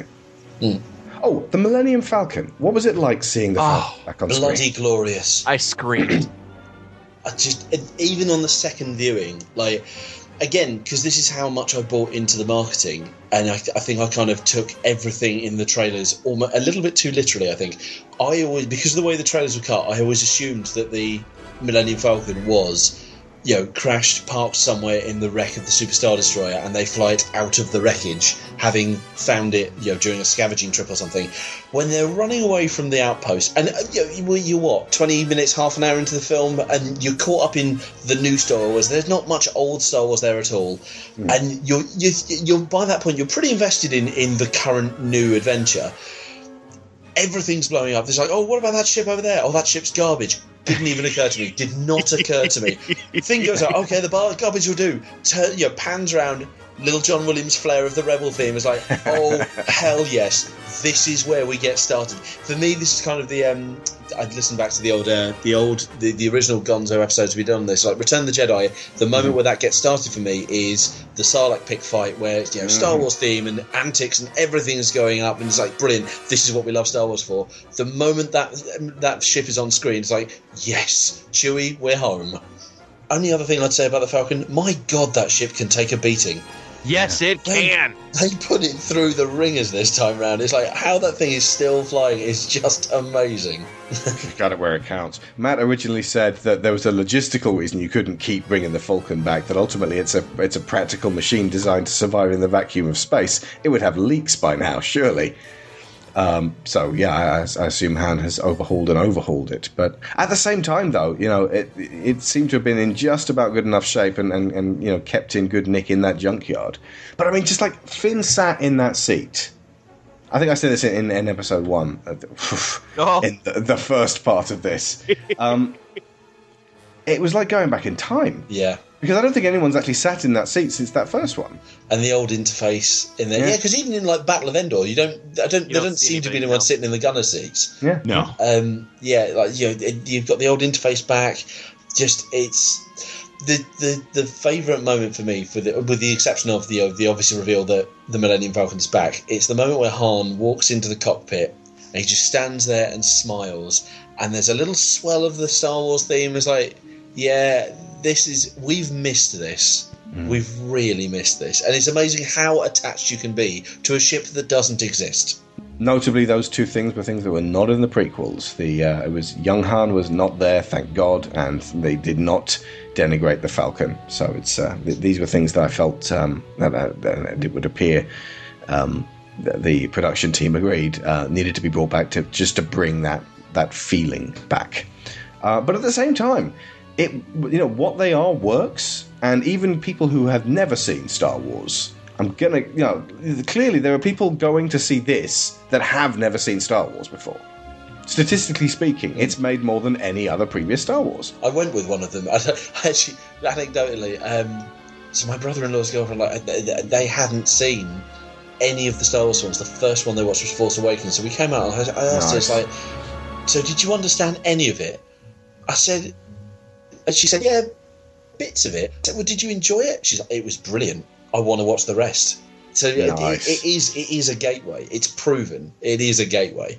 mean. Oh, the Millennium Falcon. What was it like seeing the ah, Falcon back on bloody screen? glorious. I screamed. I just even on the second viewing, like again, because this is how much I bought into the marketing, and I, I think I kind of took everything in the trailers almost a little bit too literally. I think I always because of the way the trailers were cut, I always assumed that the Millennium Falcon was. You know, crashed, parked somewhere in the wreck of the Superstar Destroyer, and they fly it out of the wreckage, having found it, you know, during a scavenging trip or something. When they're running away from the outpost, and uh, you, know, you, what, twenty minutes, half an hour into the film, and you're caught up in the new Star Wars. There's not much old Star Wars there at all, and you're, you're you're by that point you're pretty invested in in the current new adventure. Everything's blowing up. There's like, oh, what about that ship over there? Oh, that ship's garbage. Didn't even occur to me. Did not occur to me. Thing goes out. Okay, the bar garbage will do. Turn, your know, pans around. Little John Williams' flair of the rebel theme is like, oh hell yes, this is where we get started. For me, this is kind of the. Um, I'd listen back to the old, uh, the old, the, the original Gonzo episodes we've done on this. Like Return of the Jedi. The moment where that gets started for me is the Sarlacc pit fight, where it's you know Star Mhm. Wars theme and antics and everything's going up, and it's like brilliant. This is what we love Star Wars for. The moment that that ship is on screen, it's like yes, Chewie, we're home. Only other thing I'd say about the Falcon, my god, that ship can take a beating. Yes, it can. They put it through the ringers this time round. It's like how that thing is still flying is just amazing. Got it where it counts. Matt originally said that there was a logistical reason you couldn't keep bringing the Falcon back. That ultimately it's a it's a practical machine designed to survive in the vacuum of space. It would have leaks by now, surely. Um, so yeah, I, I assume Han has overhauled and overhauled it. But at the same time, though, you know, it it seemed to have been in just about good enough shape and, and, and you know kept in good nick in that junkyard. But I mean, just like Finn sat in that seat. I think I said this in, in episode one, uh, in the, the first part of this. Um, it was like going back in time. Yeah. Because I don't think anyone's actually sat in that seat since that first one. And the old interface in there, Yeah. yeah, because even in like Battle of Endor, you don't, I don't, there don't doesn't seem to be anyone now. sitting in the gunner seats. Yeah. No. Um, yeah, like you know, you've got the old interface back. Just it's the the the favourite moment for me, for the, with the exception of the the obvious reveal that the Millennium Falcon's back. It's the moment where Han walks into the cockpit and he just stands there and smiles, and there's a little swell of the Star Wars theme. It's like, yeah, this is we've missed this. We've really missed this, and it's amazing how attached you can be to a ship that doesn't exist. Notably, those two things were things that were not in the prequels. The uh, it was young Han was not there, thank God, and they did not denigrate the Falcon. So it's uh, th- these were things that I felt um, that, uh, that it would appear um, that the production team agreed uh, needed to be brought back to just to bring that that feeling back. Uh, but at the same time, it you know what they are works, and even people who have never seen Star Wars. I'm gonna, you know, clearly there are people going to see this that have never seen Star Wars before. Statistically speaking, it's made more than any other previous Star Wars. I went with one of them. I, actually, anecdotally, um, so my brother-in-law's girlfriend, like, they, they hadn't seen any of the Star Wars films. The first one they watched was Force Awakens. So we came out and I I asked her, it's like, so did you understand any of it? I said, and she said, yeah, bits of it. I said, well, did you enjoy it? She's like, it was brilliant. I want to watch the rest. So it- it- it is it is a gateway. It's proven. It is a gateway.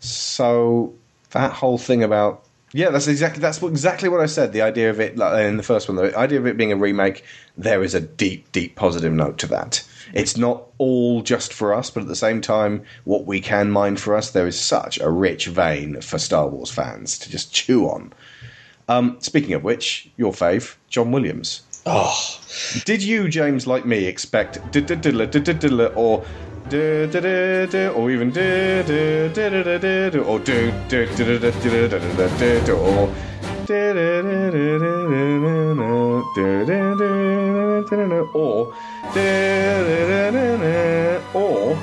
So that whole thing about yeah, that's exactly that's what, exactly what I said. The idea of it like, in the first one, the idea of it being a remake, there is a deep, deep positive note to that. It's not all just for us, but at the same time, what we can mine for us, there is such a rich vein for Star Wars fans to just chew on. Um, speaking of which, your fave, John Williams. Oh, did you, James, like me, expect or or even or or or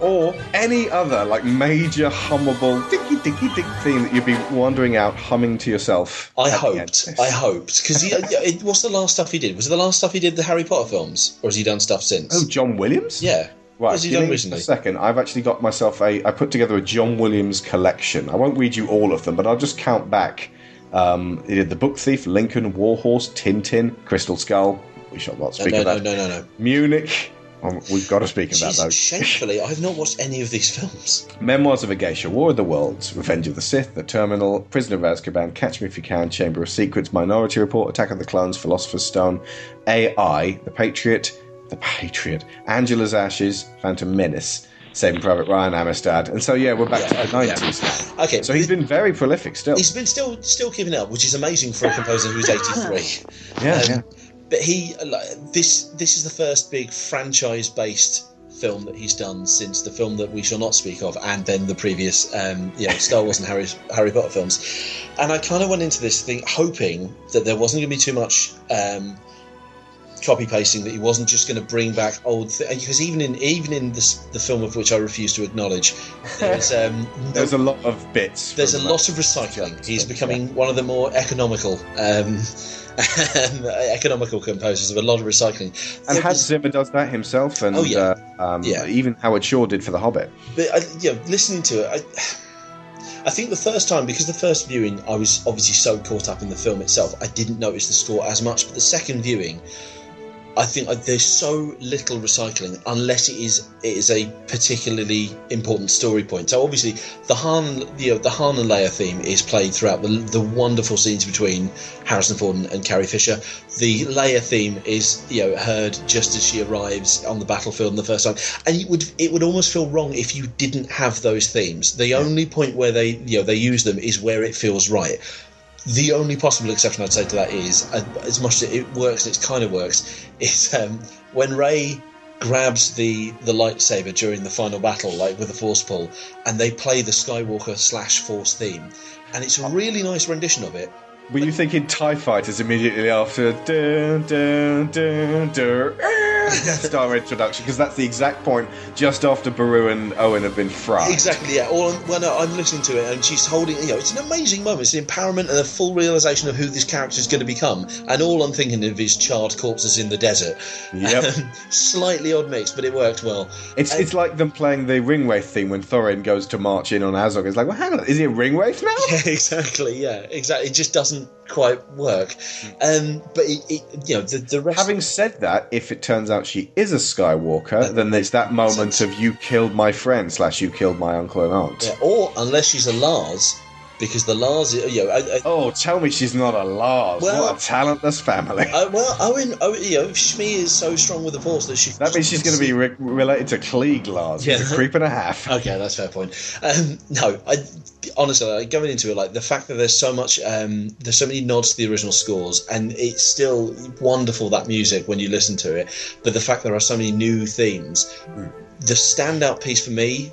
or any other like major hummable dicky dicky dick theme that you'd be wandering out humming to yourself. I hoped. I hoped because it what's the last stuff he did? Was it the last stuff he did the Harry Potter films, or has he done stuff since? Oh, John Williams. Yeah. Right, What has he done recently? A second, I've actually got myself a. I put together a John Williams collection. I won't read you all of them, but I'll just count back. Um, he did the Book Thief, Lincoln, Warhorse, Tintin, Crystal Skull. We shall not No, speak no, of no, that. no, no, no. Munich. Um, we've got to speak of that though. shamefully, I've not watched any of these films. Memoirs of a Geisha, War of the Worlds, Revenge of the Sith, The Terminal, Prisoner of Azkaban, Catch Me If You Can, Chamber of Secrets, Minority Report, Attack of the Clones, Philosopher's Stone, AI, The Patriot, The Patriot, Angela's Ashes, Phantom Menace, Saving Private Ryan, Amistad, and so yeah, we're back to the nineties. now. Okay, so he's been very prolific still. He's been still still keeping up, which is amazing for a composer who's eighty three. Yeah, yeah. But he like, this this is the first big franchise based film that he's done since the film that we shall not speak of, and then the previous um, you know Star Wars and Harry Harry Potter films. And I kind of went into this thing hoping that there wasn't going to be too much. Um, copy pasting that he wasn't just going to bring back old th- because even in even in this, the film of which I refuse to acknowledge there's um, There's a lot of bits. there's a lot of recycling. He's becoming one of the more economical um, economical composers of a lot of recycling. And Hans Zimmer does that himself, and Oh, yeah. uh, um, Yeah. even Howard Shore did for The Hobbit. but I, you know, listening to it, I, I think the first time because the first viewing I was obviously so caught up in the film itself, I didn't notice the score as much. But the second viewing, I think uh, there's so little recycling unless it is it is a particularly important story point. So obviously the Han you know the Han and Leia theme is played throughout the the wonderful scenes between Harrison Ford and, and Carrie Fisher. The Leia theme is you know heard just as she arrives on the battlefield in the first time, and it would it would almost feel wrong if you didn't have those themes. The only point where they you know they use them is where it feels right. The only possible exception I'd say to that is, uh, as much as it works, and it kind of works, is um, when Rey grabs the the lightsaber during the final battle, like with the Force pull, and they play the Skywalker slash Force theme, and it's a really nice rendition of it. Were you thinking TIE Fighters immediately after dun, dun, dun, dun, Death Star introduction? Because that's the exact point just after Beru and Owen have been fried. Exactly, yeah. All I'm, well, no, I'm listening to it, and she's holding. You know, it's an amazing moment. It's an empowerment and a full realization of who this character is going to become. And all I'm thinking of is charred corpses in the desert. Yep. Slightly odd mix, but it worked well. It's And- it's like them playing the Ringwraith theme when Thorin goes to march in on Azog. It's like, well, hang on, is he a Ringwraith now? Yeah, exactly. Yeah, exactly. It just doesn't quite work. Um, but it, it, you know, the, the rest. Having said that, if it turns out she is a Skywalker, then there's that moment of you killed my friend slash you killed my uncle and aunt. Yeah, or unless she's a Lars, because the Lars, you know, I, I, Oh, tell me she's not a Lars. Well- what a talentless family. uh, well, Owen, Owen, you know, Shmi is so strong with the Force that she. that means she's going to be re- related to Cliegg Lars. Yeah. a creep and a half. Okay, that's a fair point. Um, no, I honestly like, going into it, like the fact that there's so much, um, there's so many nods to the original scores, and it's still wonderful that music when you listen to it. But the fact there are so many new themes, the standout piece for me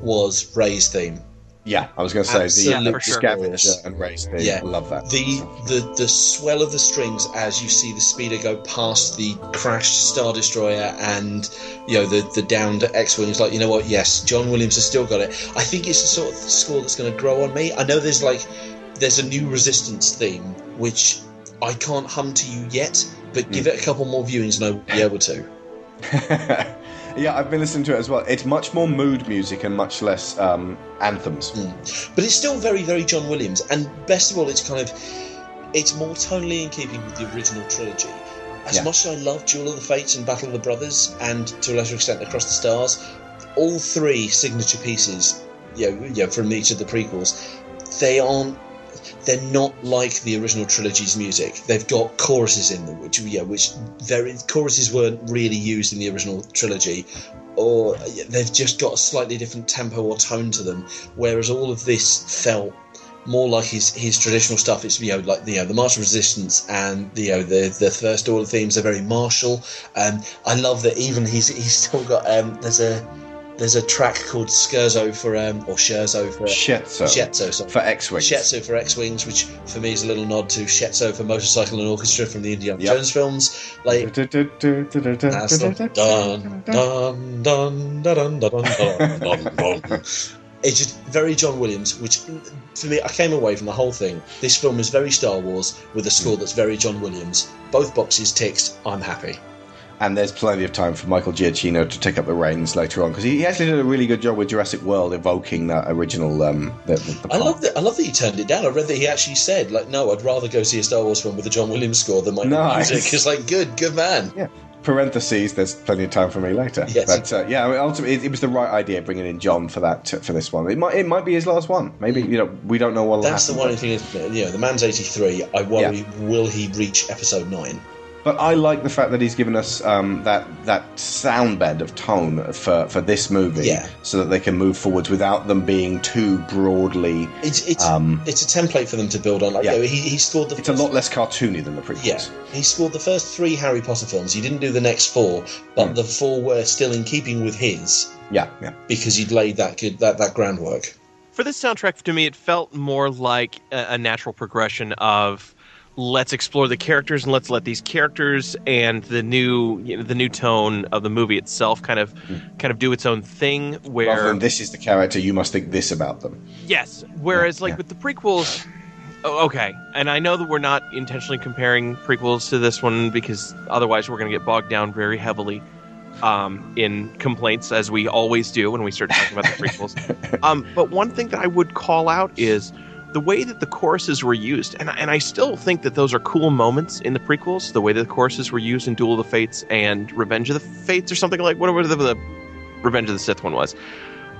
was Rey's theme. Yeah, I was going to say the, Absolutely the glorious. scavenger and Rey's theme. Yeah, I love that. The, the the swell of the strings as you see the speeder go past the crashed Star Destroyer and you know the the downed X-wing. It's like you know what? Yes, John Williams has still got it. I think it's the sort of score that's going to grow on me. I know there's like there's a new Resistance theme which I can't hum to you yet, but give hmm. it a couple more viewings and I'll be able to. Yeah, I've been listening to it as well. It's much more mood music and much less um, anthems. But it's still very, very John Williams. And best of all, it's kind of it's more tonally in keeping with the original trilogy. As Yeah. much as I love Duel of the Fates and Battle of the Brothers, and to a lesser extent Across the Stars, all three signature pieces, you know, you know, from each of the prequels, they aren't. They're not like the original trilogy's music. They've got choruses in them, which yeah, which very choruses weren't really used in the original trilogy, or they've just got a slightly different tempo or tone to them. Whereas all of this felt more like his his traditional stuff. It's you know like you know the of Resistance and you know the the First Order themes are very martial. Um, I love that even he's he's still got um there's a there's a track called Scherzo for um, or Scherzo for Scherzo, Scherzo for X Wings. Scherzo for X Wings, which for me is a little nod to Scherzo for Motorcycle and Orchestra from the Indiana yep. Jones films. Like it's just very John Williams, which for me I came away from the whole thing. This film is very Star Wars with a score that's very John Williams. Both boxes ticked, I'm happy. And there's plenty of time for Michael Giacchino to take up the reins later on because he, actually did a really good job with Jurassic World evoking that original. Um, the, the, I love that. I love that he turned it down. I read that he actually said, like, no, I'd rather go see a Star Wars film with a John Williams score than my Nice. music. It's like, good, good man. Yeah. Parentheses. There's plenty of time for me later. Yes. But uh, yeah, I mean, ultimately, it, it was the right idea bringing in John for that for this one. It might it might be his last one. Maybe you know we don't know what That's happen. the one thing. Is, you know, the man's 83. I worry, will he reach episode nine? But I like the fact that he's given us um, that that sound bed of tone for, for this movie, Yeah. so that they can move forwards without them being too broadly. It's it's Um, it's a template for them to build on. Like, Yeah. you know, he, he scored the It's a lot less cartoony than the previous. Yeah, he scored the first three Harry Potter films. He didn't do the next four, but the four were still in keeping with his Yeah, yeah. because he'd laid that good that, that groundwork. For this soundtrack, to me, it felt more like a, a natural progression of let's explore the characters and let's let these characters and the new you know, the new tone of the movie itself kind of kind of do its own thing. Where than this is the character, you must think this about them. Yes. Whereas, like with the prequels, oh, okay, and I know that we're not intentionally comparing prequels to this one because otherwise we're going to get bogged down very heavily um, in complaints, as we always do when we start talking about the prequels. Um, but one thing that I would call out is the way that the choruses were used, and and I still think that those are cool moments in the prequels. The way that the choruses were used in Duel of the Fates and Revenge of the Fates, or something like whatever the, the Revenge of the Sith one was.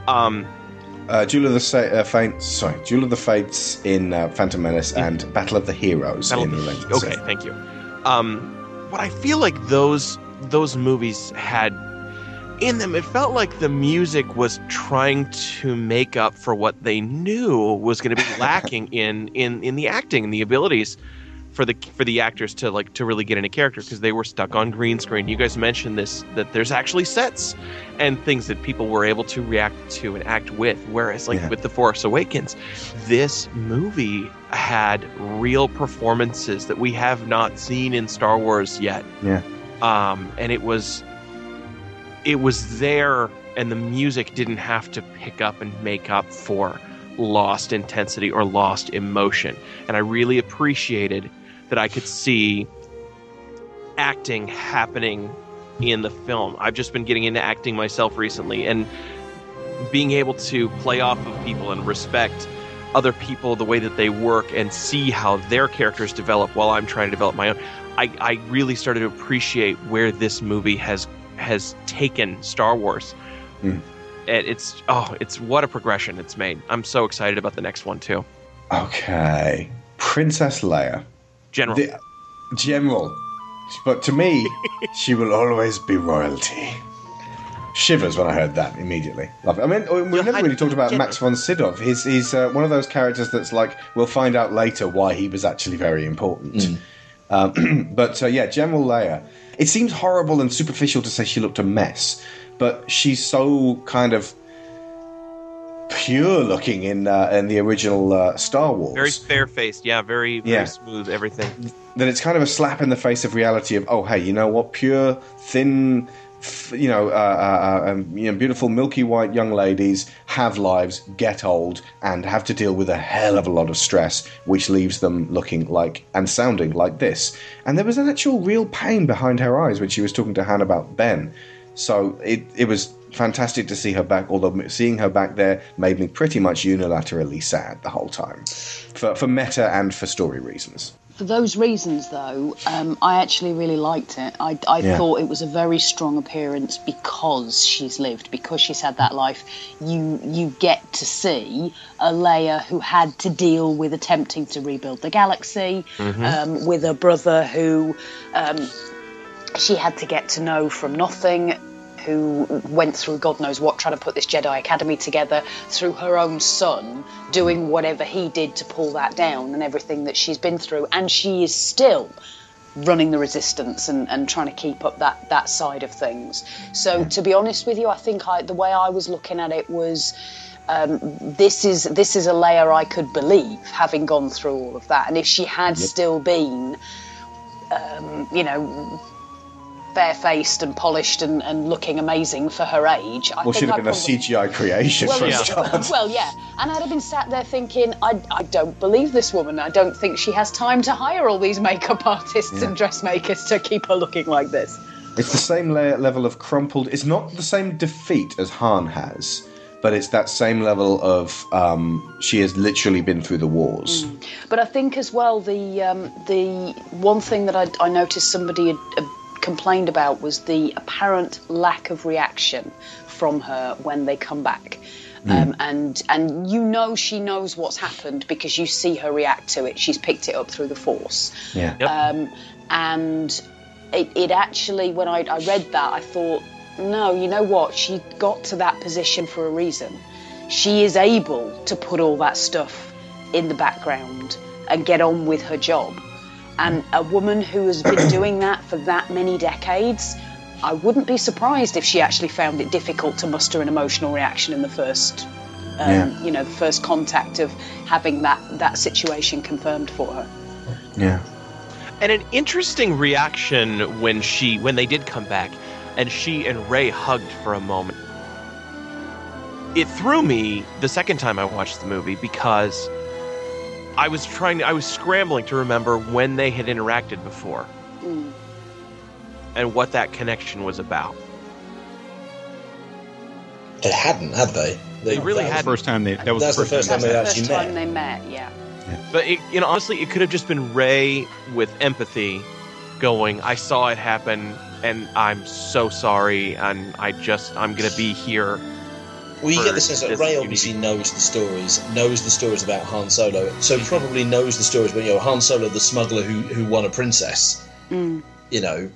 Um, Uh, Duel of the Sa- uh, Fates, sorry, Duel of the Fates in uh, Phantom Menace and Battle of the Heroes Battle in the- Revenge of the okay, Sith. thank you. Um, what I feel like those those movies had in them, it felt like the music was trying to make up for what they knew was going to be lacking in in in the acting and the abilities for the for the actors to like to really get into character because they were stuck on green screen. You guys mentioned this that there's actually sets and things that people were able to react to and act with. Whereas like Yeah. with the Force Awakens, this movie had real performances that we have not seen in Star Wars yet. Yeah. Um, and it was it was there and the music didn't have to pick up and make up for lost intensity or lost emotion. And I really appreciated that I could see acting happening in the film. I've just been getting into acting myself recently and being able to play off of people and respect other people the way that they work and see how their characters develop while I'm trying to develop my own. I, I really started to appreciate where this movie has has taken Star Wars. Mm. It, it's oh, it's what a progression it's made. I'm so excited about the next one too. Okay, Princess Leia, General. The- General, but to me, she will always be royalty. Shivers when I heard that immediately. Love it. I mean, we've never really talked about Max von Sydow. He's he's uh, one of those characters that's like we'll find out later why he was actually very important. Um, but uh, yeah, General Leia. It seems horrible and superficial to say she looked a mess, but she's so kind of pure looking in uh, in the original uh, Star Wars. Very fair faced, yeah, very very Yeah. smooth everything. then it's kind of a slap in the face of reality of oh hey you know what pure thin you know, uh, uh, uh, um, you know beautiful milky white young ladies have lives get old and have to deal with a hell of a lot of stress which leaves them looking like and sounding like this. And there was an actual real pain behind her eyes when she was talking to han about ben. So it, it was fantastic to see her back although seeing her back there made me pretty much unilaterally sad the whole time. For, for meta and for story reasons For those reasons, though, um, I actually really liked it. I, I Yeah. thought it was a very strong appearance because she's lived, because she's had that life. You you get to see a Leia who had to deal with attempting to rebuild the galaxy, Mhm. um, with a brother who um, she had to get to know from nothing. Who went through God knows what trying to put this Jedi Academy together through her own son, doing whatever he did to pull that down and everything that she's been through. And she is still running the resistance and, and trying to keep up that, that side of things. So, to be honest with you, I think I, the way I was looking at it was. Um, this is this is a Leia I could believe, having gone through all of that, and if she had Yep. still been, um, you know, barefaced and polished and, and looking amazing for her age. I well, think she'd have I'd been a CGI creation well, for a yeah. start. well, yeah, and I'd have been sat there thinking, I, I don't believe this woman. I don't think she has time to hire all these makeup artists Yeah. and dressmakers to keep her looking like this. It's the same level of crumpled. It's not the same defeat as Han has, but it's that same level of um, she has literally been through the wars. But I think as well the um, the one thing that I, I noticed somebody had, uh, complained about was the apparent lack of reaction from her when they come back. Um, and and you know she knows what's happened because you see her react to it. She's picked it up through the force. Yeah. Um, and it, it actually, when I, I read that, I thought, no, you know what? She got to that position for a reason. She is able to put all that stuff in the background and get on with her job. And a woman who has been doing that for that many decades, I wouldn't be surprised if she actually found it difficult to muster an emotional reaction in the first, um, Yeah. you know, the first contact of having that that situation confirmed for her. Yeah. And an interesting reaction when she when they did come back and she and Rey hugged for a moment. It threw me the second time I watched the movie because I was trying I was scrambling to remember when they had interacted before Mm. and what that connection was about. They hadn't, had they? They really that was- hadn't. First time they that was That's the first time they First actually time met. they met, yeah. But it, you know, honestly, it could have just been Rey with empathy, going, "I saw it happen, and I'm so sorry, and I just I'm gonna be here." Well, you get the sense that Rey unity." obviously knows the stories, knows the stories about Han Solo, so he probably knows the stories. But you know, Han Solo, the smuggler who who won a princess, Mm. you know,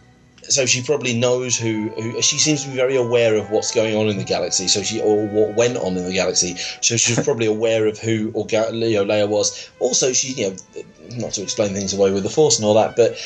so she probably knows who, who. She seems to be very aware of what's going on in the galaxy. So she or what went on in the galaxy. So she's probably aware of who or Ga- Leo Leia was. Also, she you know, not to explain things away with the Force and all that, but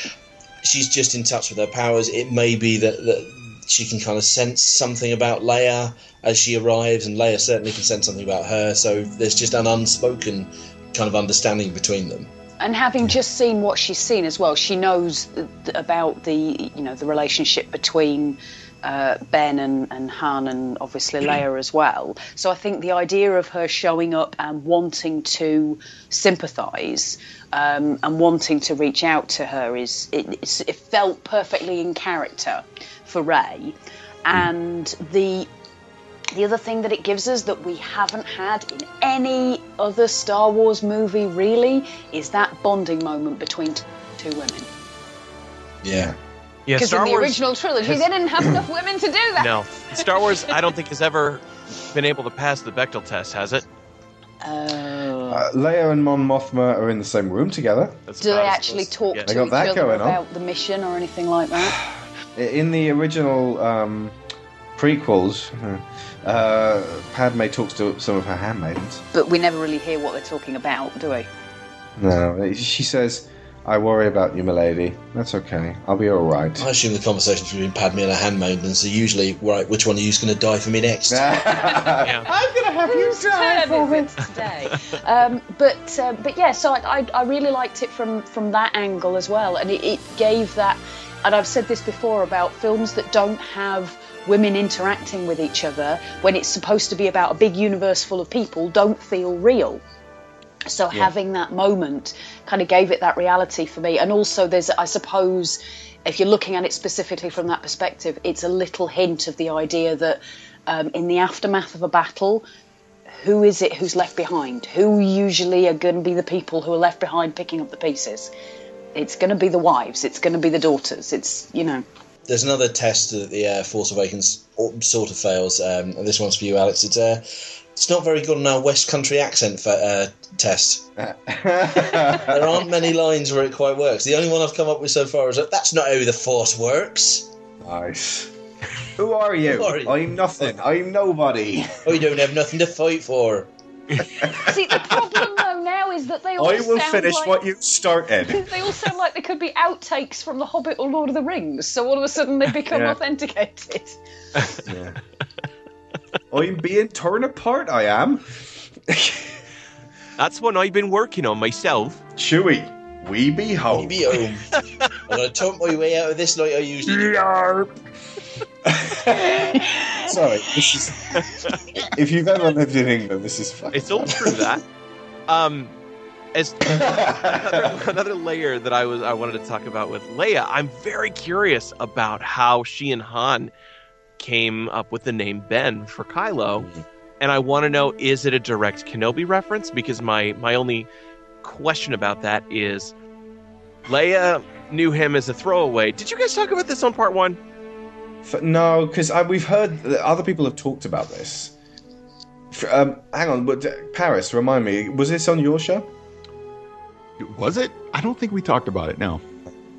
she's just in touch with her powers. It may be that that she can kind of sense something about Leia as she arrives, and Leia certainly can sense something about her. So there's just an unspoken kind of understanding between them. And having just seen what she's seen as well, she knows th- about the you know the relationship between uh, Ben and, and Han and obviously Leia as well. So I think the idea of her showing up and wanting to sympathise um, and wanting to reach out to her is it, it's, it felt perfectly in character for Rey, and the the other thing that it gives us that we haven't had in any other Star Wars movie really is that bonding moment between t- two women. Yeah. Yeah, Because Star in the Wars original trilogy, has- they didn't have enough women to do that. No, Star Wars. I don't think has ever been able to pass the Bechdel test, has it? Oh. Uh, Leia and Mon Mothma are in the same room together. do they actually talk They to got each that other going on. about the mission or anything like that? In the original um, prequels, uh, Padme talks to some of her handmaidens. But we never really hear what they're talking about, do we? No, she says, I worry about you, milady. That's okay. I'll be all right. I assume the conversations between Padme and her handmaidens are usually right. Which one of you is going to die for me next? I'm gonna have you die for it today. um, but uh, but yeah, so I, I, I really liked it from from that angle as well, and it, it gave that. And I've said this before about films that don't have women interacting with each other when it's supposed to be about a big universe full of people don't feel real. So Yeah. having that moment kind of gave it that reality for me. And also, there's, I suppose, if you're looking at it specifically from that perspective, it's a little hint of the idea that um, in the aftermath of a battle, who is it who's left behind? Who usually are going to be the people who are left behind picking up the pieces? It's going to be the wives. It's going to be the daughters. It's you know. There's another test that the uh, Force Awakens sort of fails, um, and this one's for you, Alex. It's uh, it's not very good on our West Country accent for, uh, test. there aren't many lines where it quite works. The only one I've come up with so far is that that's not how the Force works. Nice. Who are you? Who are you? I'm nothing. I'm nobody. Oh, you don't have nothing to fight for. See, the problem though now is that they all I will sound finish like, what you started. They all sound like they could be outtakes from The Hobbit or Lord of the Rings. So all of a sudden they become Yeah. authenticated. I'm being torn apart. I am. That's what I've been working on myself. Chewy, we be home. We be home. I'm gonna talk my way out of this like I usually do. Sorry, this is. if you've ever lived in England, this is fucking. It's all true that. Um, as another, another layer that I was I wanted to talk about with Leia, I'm very curious about how she and Han came up with the name Ben for Kylo, and I want to know is it a direct Kenobi reference? Because my my only question about that is Leia knew him as a throwaway. Did you guys talk about this on part one? F- no, because we've heard that other people have talked about this. F- Um, hang on, but uh, Parris, remind me, was this on your show? Was it? I don't think we talked about it. No.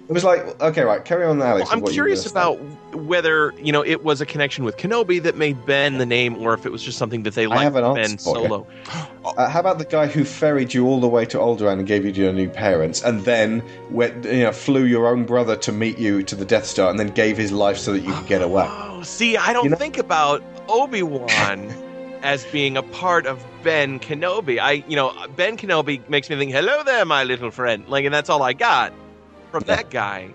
It was like, okay, right, carry on, Alex. Well, I'm you curious about whether you know it was a connection with Kenobi that made Ben the name, or if it was just something that they I have liked Ben you. Solo. Uh, how about the guy who ferried you all the way to Alderaan and gave you to your new parents, and then went, you know, flew your own brother to meet you to the Death Star, and then gave his life so that you could get away? Oh, see, I don't think about Obi Wan as being a part of Ben Kenobi. I, you know, Ben Kenobi makes me think, "Hello there, my little friend," like, and that's all I got from that guy.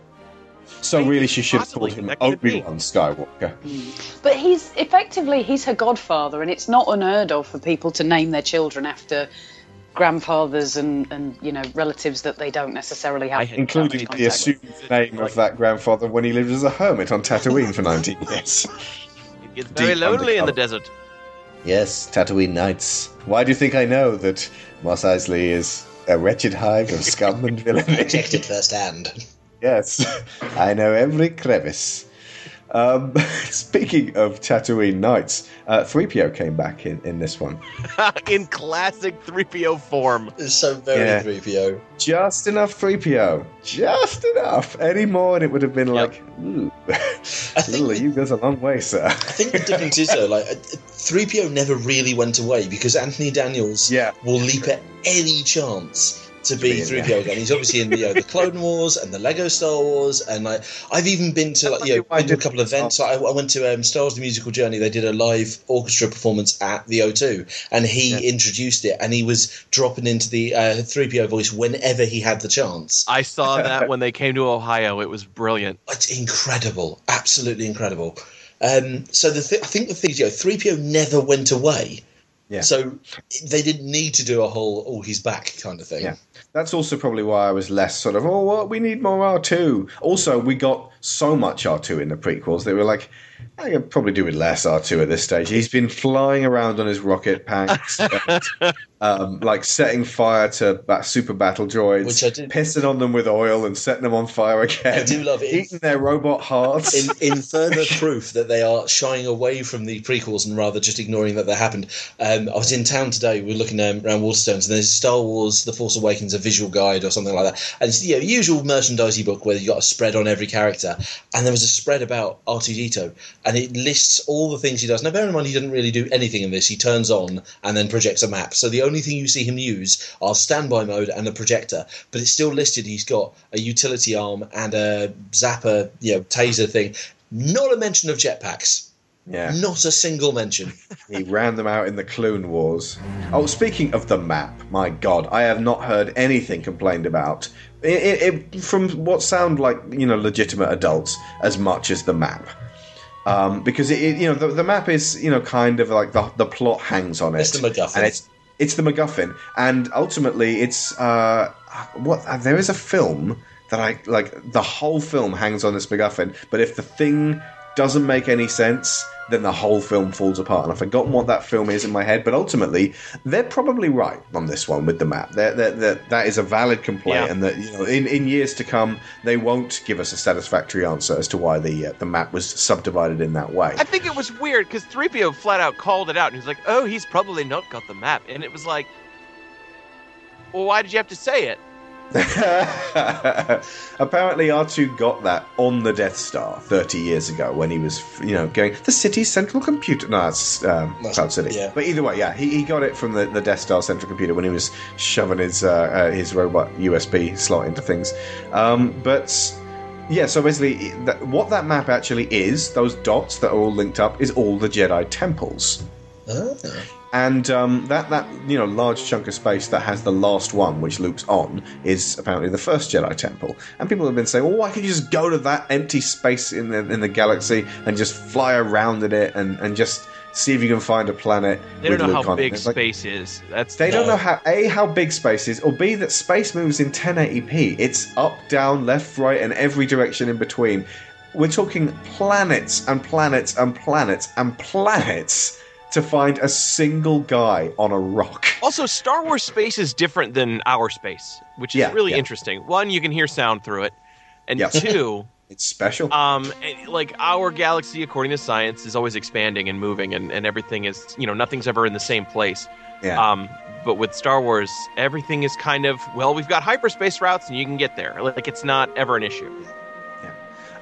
So really, she should have called him. Obi Wan Skywalker. Mm. But he's effectively he's her godfather, and it's not unheard of for people to name their children after grandfathers and, and you know relatives that they don't necessarily have. Including the assumed name of that grandfather when he lived as a hermit on Tatooine for 19 years. It's very Deep lonely in the desert. Yes, Tatooine nights. Why do you think I know that Mos Eisley is a wretched hive of scum and villainy? It firsthand. Yes, I know every crevice. Um, speaking of Tatooine Knights, uh, 3PO came back in, in this one. in classic 3PO form. It's so very Yeah. 3PO. Just enough 3PO. Just enough. Any more, and it would have been like, ooh, ooh, you goes a long way, sir. I think the difference is though, like uh, 3PO never really went away because Anthony Daniels yeah. will leap at any chance to be be 3PO again. He's obviously in the, you know, the Clone Wars and the Lego Star Wars, and like I've even been to like you know been to a couple of events. I, I went to um, Star Wars: The Musical Journey. They did a live orchestra performance at the O2, and he introduced it, and he was dropping into the uh, 3PO voice whenever he had the chance. I saw that when they came to Ohio. It was brilliant. It's incredible, absolutely incredible. Um, so the th- I think the thing is, you know, 3PO never went away. Yeah. So they didn't need to do a whole "oh he's back" kind of thing. Yeah. That's also probably why I was less sort of, oh, well, we need more R2. Also, we got so much R2 in the prequels. They were like, I could probably do with less R2 at this stage. He's been flying around on his rocket packs, um, like setting fire to ba- super battle droids, Which I pissing on them with oil and setting them on fire again. I do love it. Eating their robot hearts. in, in further proof that they are shying away from the prequels and rather just ignoring that they happened, um, I was in town today. We were looking um, around Waterstones, and there's Star Wars: The Force Awakens, a visual guide or something like that. And it's the you know, usual merchandising book where you've got a spread on every character, and there was a spread about R2D2, and it lists all the things he does. Now, bear in mind, he doesn't really do anything in this. He turns on and then projects a map. So the only thing you see him use are standby mode and a projector. But it's still listed. He's got a utility arm and a zapper, you know, taser thing. Not a mention of jetpacks. Yeah. Not a single mention. He ran them out in the Clone Wars. Oh, speaking of the map, my God, I have not heard anything complained about it, it, it, from what sound like you know legitimate adults as much as the map. Um, because it, you know the, the map is you know kind of like the the plot hangs on it. It's the MacGuffin. And it's it's the MacGuffin, and ultimately it's uh, what uh, there is a film that I like. The whole film hangs on this MacGuffin, but if the thing doesn't make any sense, then the whole film falls apart. And I've forgotten what that film is in my head, but ultimately they're probably right on this one with the map. They're, they're, they're, that is a valid complaint, Yeah. and that you know in, in years to come they won't give us a satisfactory answer as to why the uh, the map was subdivided in that way. I think it was weird because 3PO flat out called it out and he's like, oh, he's probably not got the map. And it was like, well, why did you have to say it? Apparently, R2 got that on the Death Star 30 years ago when he was, you know, going, the city's central computer. No, it's um, Cloud City. yeah. But either way, yeah, he, he got it from the, the Death Star central computer when he was shoving his, uh, uh, his robot USB slot into things. Um, but. Yeah, so basically, that, what that map actually is, those dots that are all linked up, is all the Jedi temples. And um, that that you know large chunk of space that has the last one, which loops on, is apparently the first Jedi temple. And people have been saying, well, why can't you just go to that empty space in the in the galaxy and just fly around in it and, and just see if you can find a planet? They don't know Luke how on it?" big like, space is. That's they don't know how a how big space is, or b that space moves in 1080p. It's up, down, left, right, and every direction in between. We're talking planets and planets and planets and planets to find a single guy on a rock. Also, Star Wars space is different than our space, which is Yeah, really yeah. interesting. One, you can hear sound through it, and Yeah. two, it's special. Um, like our galaxy, according to science, is always expanding and moving, and, and everything is you know nothing's ever in the same place. Yeah. Um, but with Star Wars, everything is kind of well, we've got hyperspace routes, and you can get there. Like it's not ever an issue.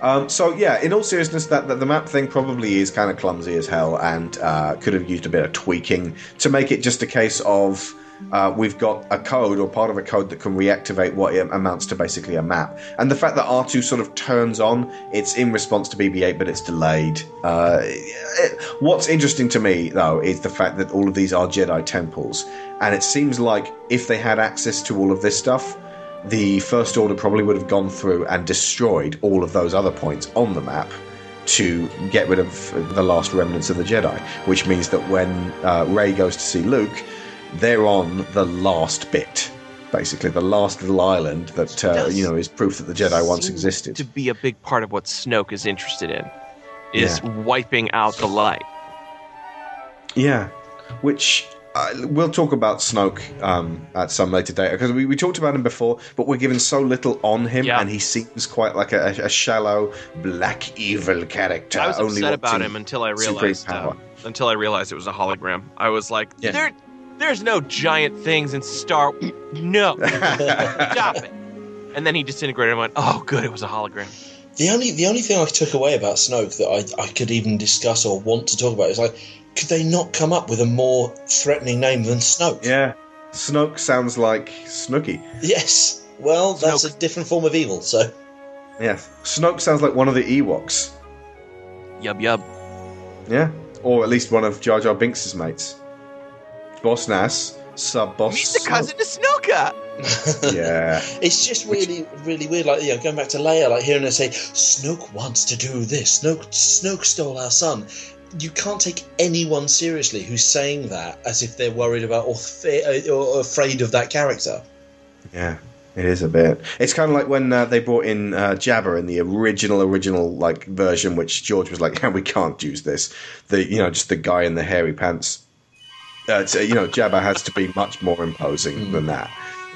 Um, so yeah, in all seriousness, that, that the map thing probably is kind of clumsy as hell, and uh, could have used a bit of tweaking to make it just a case of uh, we've got a code or part of a code that can reactivate what amounts to basically a map. And the fact that R2 sort of turns on, it's in response to BB-8, but it's delayed. Uh, it- what's interesting to me though is the fact that all of these are Jedi temples, and it seems like if they had access to all of this stuff the First Order probably would have gone through and destroyed all of those other points on the map to get rid of the last remnants of the Jedi, which means that when uh, Rey goes to see Luke, they're on the last bit. Basically, the last little island that uh, you know is proof that the Jedi once existed. To be a big part of what Snoke is interested in is Yeah. wiping out the light. Yeah, which uh, we'll talk about Snoke um, at some later date because we, we talked about him before, but we're given so little on him, and he seems quite like a, a shallow black evil character. I was only upset about him until I realized power. uh, until I realized it was a hologram. I was like, Yeah. there, there's no giant things in Star. No, stop it. And then he disintegrated and went, oh, good, it was a hologram. The only the only thing I took away about Snoke that I, I could even discuss or want to talk about is like, could they not come up with a more threatening name than Snoke? Yeah, Snoke sounds like Snooky. Yes. Well, that's a different form of evil. So Yes, Snoke sounds like one of the Ewoks. Yub yub. Yeah, or at least one of Jar Jar Binks' mates. Boss Nass, sub boss. He's the cousin to Snoka. Yeah. it's just really really weird. Like you know, going back to Leia, like hearing her say, "Snoke wants to do this. Snoke Snoke stole our son." You can't take anyone seriously who's saying that as if they're worried about or, fe- or afraid of that character. Yeah, it is a bit. It's kind of like when uh, they brought in uh, Jabba in the original, original like version, which George was like, "We can't use this." The you know just the guy in the hairy pants. Uh, uh, you know, Jabba has to be much more imposing than that,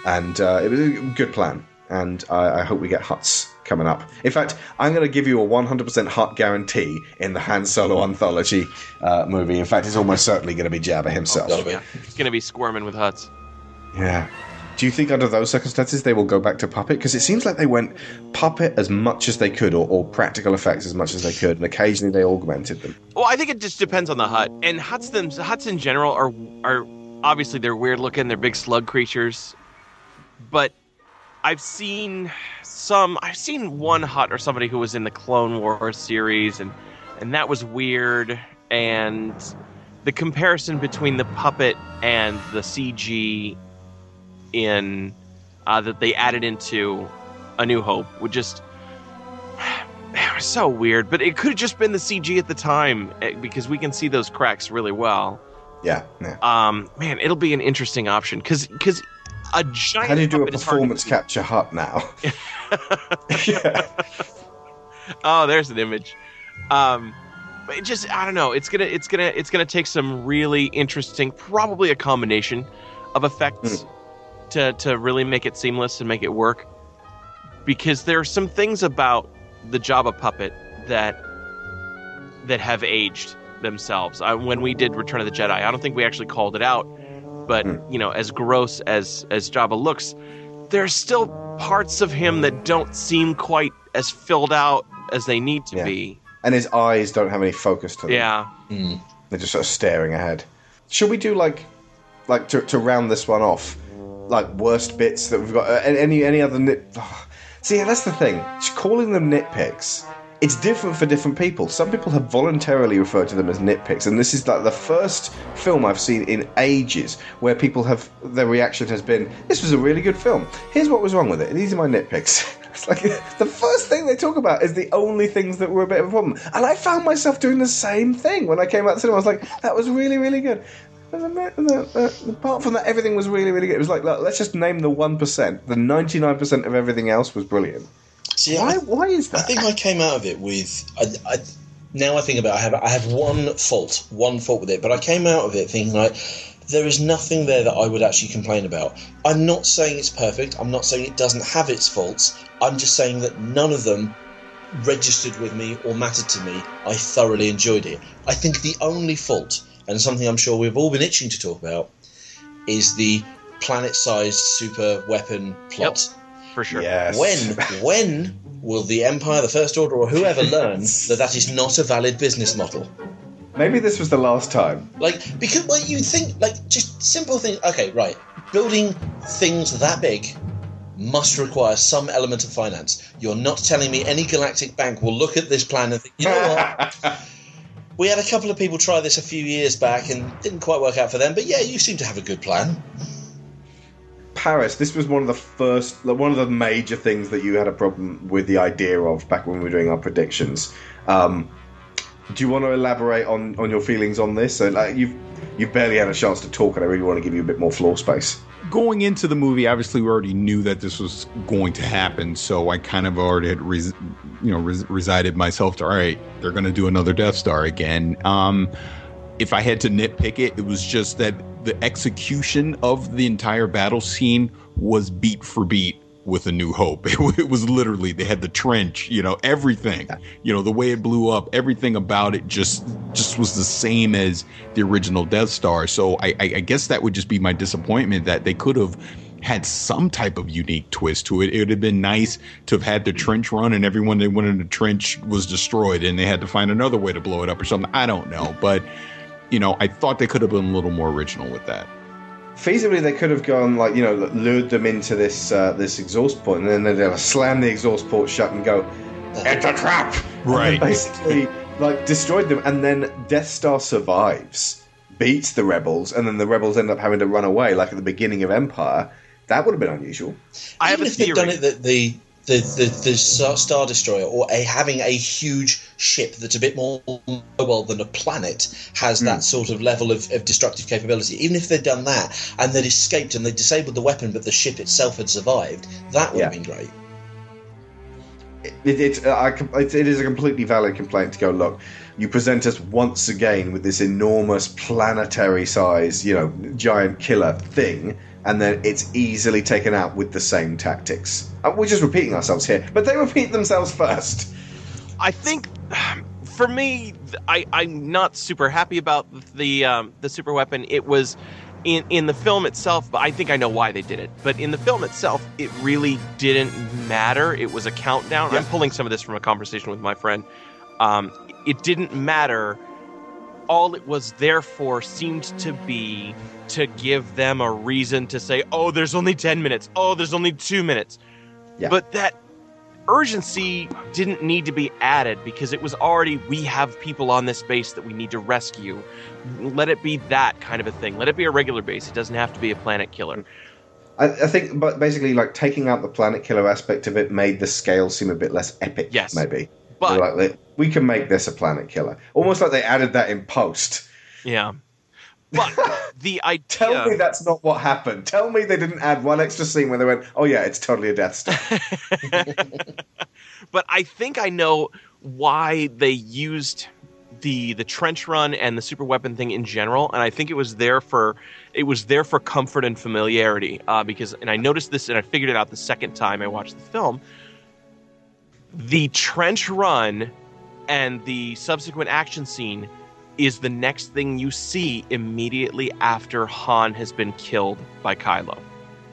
and uh, it was a good plan. And I, I hope we get Hutts coming up. In fact, I'm going to give you a 100% Hutt guarantee in the Han Solo anthology uh, movie. In fact, it's almost certainly going to be Jabba himself. Yeah, he's gonna be squirming with hutts. Yeah. Do you think under those circumstances they will go back to puppet? Because it seems like they went puppet as much as they could, or, or practical effects as much as they could, and occasionally they augmented them. Well, I think it just depends on the hutt. And hutts them hutts in general are are obviously they're weird looking. They're big slug creatures, but I've seen some. I've seen one hutt or somebody who was in the Clone Wars series, and and that was weird. And the comparison between the puppet and the CG in uh, that they added into A New Hope would just it was so weird. But it could have just been the CG at the time eh, because we can see those cracks really well. Yeah, yeah. Um, man, it'll be an interesting option because because a giant. How do you do a puppet is hard to performance capture hutt now? oh, there's an image. Um, but it just I don't know. It's gonna it's gonna it's gonna take some really interesting, probably a combination of effects to to really make it seamless and make it work. Because there are some things about the Jabba puppet that that have aged themselves. I, when we did Return of the Jedi, I don't think we actually called it out, but you know, as gross as as Jabba looks, there's still parts of him that don't seem quite as filled out as they need to Yeah. be. and his eyes don't have any focus to them. Yeah. They're just sort of staring ahead. Should we do like, like to, to round this one off, like worst bits that we've got? Uh, any any other nit? See, that's the thing. Just calling them nitpicks. It's different for different people. Some people have voluntarily referred to them as nitpicks, and this is like the first film I've seen in ages where people have their reaction has been, "This was a really good film. Here's what was wrong with it. These are my nitpicks." It's like the first thing they talk about is the only things that were a bit of a problem, and I found myself doing the same thing when I came out of the cinema. I was like, "That was really, really good." Apart from that, everything was really, really good. It was like, let's just name the one percent. The ninety-nine percent of everything else was brilliant. See, why? I, why is that? I think I came out of it with. I, I, now I think about, it, I have I have one fault, one fault with it, but I came out of it thinking like there is nothing there that I would actually complain about. I'm not saying it's perfect. I'm not saying it doesn't have its faults. I'm just saying that none of them registered with me or mattered to me. I thoroughly enjoyed it. I think the only fault, and something I'm sure we've all been itching to talk about, is the planet-sized super weapon plot. For sure. Yes. When when will the Empire, the First Order, or whoever learn that that is not a valid business model? Maybe this was the last time. Like because well, you think like just simple things. Okay, right. Building things that big must require some element of finance. You're not telling me any galactic bank will look at this plan and think, you know what? We had a couple of people try this a few years back and didn't quite work out for them, but yeah, you seem to have a good plan. Parris, this was one of the first, like, one of the major things that you had a problem with the idea of back when we were doing our predictions. Um, do you want to elaborate on, on your feelings on this? So, like, you've you've barely had a chance to talk, and I really want to give you a bit more floor space. going into the movie, obviously we already knew that this was going to happen, so I kind of already had, res- you know, res- resided myself to all right, they're going to do another Death Star again. Um, if I had to nitpick it, it was just that the execution of the entire battle scene was beat for beat with A New Hope. It, it was literally they had the trench, you know, everything, you know, the way it blew up, everything about it just just was the same as the original Death Star. So I, I, I guess that would just be my disappointment that they could have had some type of unique twist to it. It would have been nice to have had the trench run and everyone that went in the trench was destroyed and they had to find another way to blow it up or something. I don't know, but you know, I thought they could have been a little more original with that. Feasibly, they could have gone like you know lured them into this uh, this exhaust port, point, and then they'd have slam the exhaust port shut and go, "It's a trap!" And Right. basically, like destroyed them, and then Death Star survives, beats the rebels, and then the rebels end up having to run away, like at the beginning of Empire. That would have been unusual. I have Even a if they've done theory. it that the the, the, the Star Destroyer or a having a huge ship that's a bit more mobile than a planet has that sort of level of, of destructive capability. Even if they'd done that and they'd escaped and they disabled the weapon, but the ship itself had survived, that would have been great. It, it's, uh, I, it, it is a completely valid complaint to go look. You present us once again with this enormous planetary size, you know, giant killer thing, and then it's easily taken out with the same tactics. Uh, we're just repeating ourselves here, but they repeat themselves first. I think for me, I, I'm not super happy about the um, the super weapon. It was in in the film itself, but I think I know why they did it. But in the film itself, it really didn't matter. It was a countdown. I'm pulling some of this from a conversation with my friend. Um, it didn't matter all it was there for seemed to be to give them a reason to say, "Oh, there's only 10 minutes. Oh, there's only 2 minutes." But that urgency didn't need to be added because it was already we have people on this base that we need to rescue. Let it be that kind of a thing. Let it be a regular base. It doesn't have to be a planet killer. Mm. I, I think, but basically, like taking out the planet killer aspect of it made the scale seem a bit less epic. Yes, maybe. But- like, we can make this a planet killer. Almost like they added that in post. Yeah. But the idea Tell me that's not what happened. Tell me they didn't add one extra scene where they went, "Oh yeah, it's totally a Death Star." but I think I know why they used the the trench run and the super weapon thing in general, and I think it was there for it was there for comfort and familiarity. Uh, because and I noticed this and I figured it out the second time I watched the film. The trench run and the subsequent action scene is the next thing you see immediately after Han has been killed by Kylo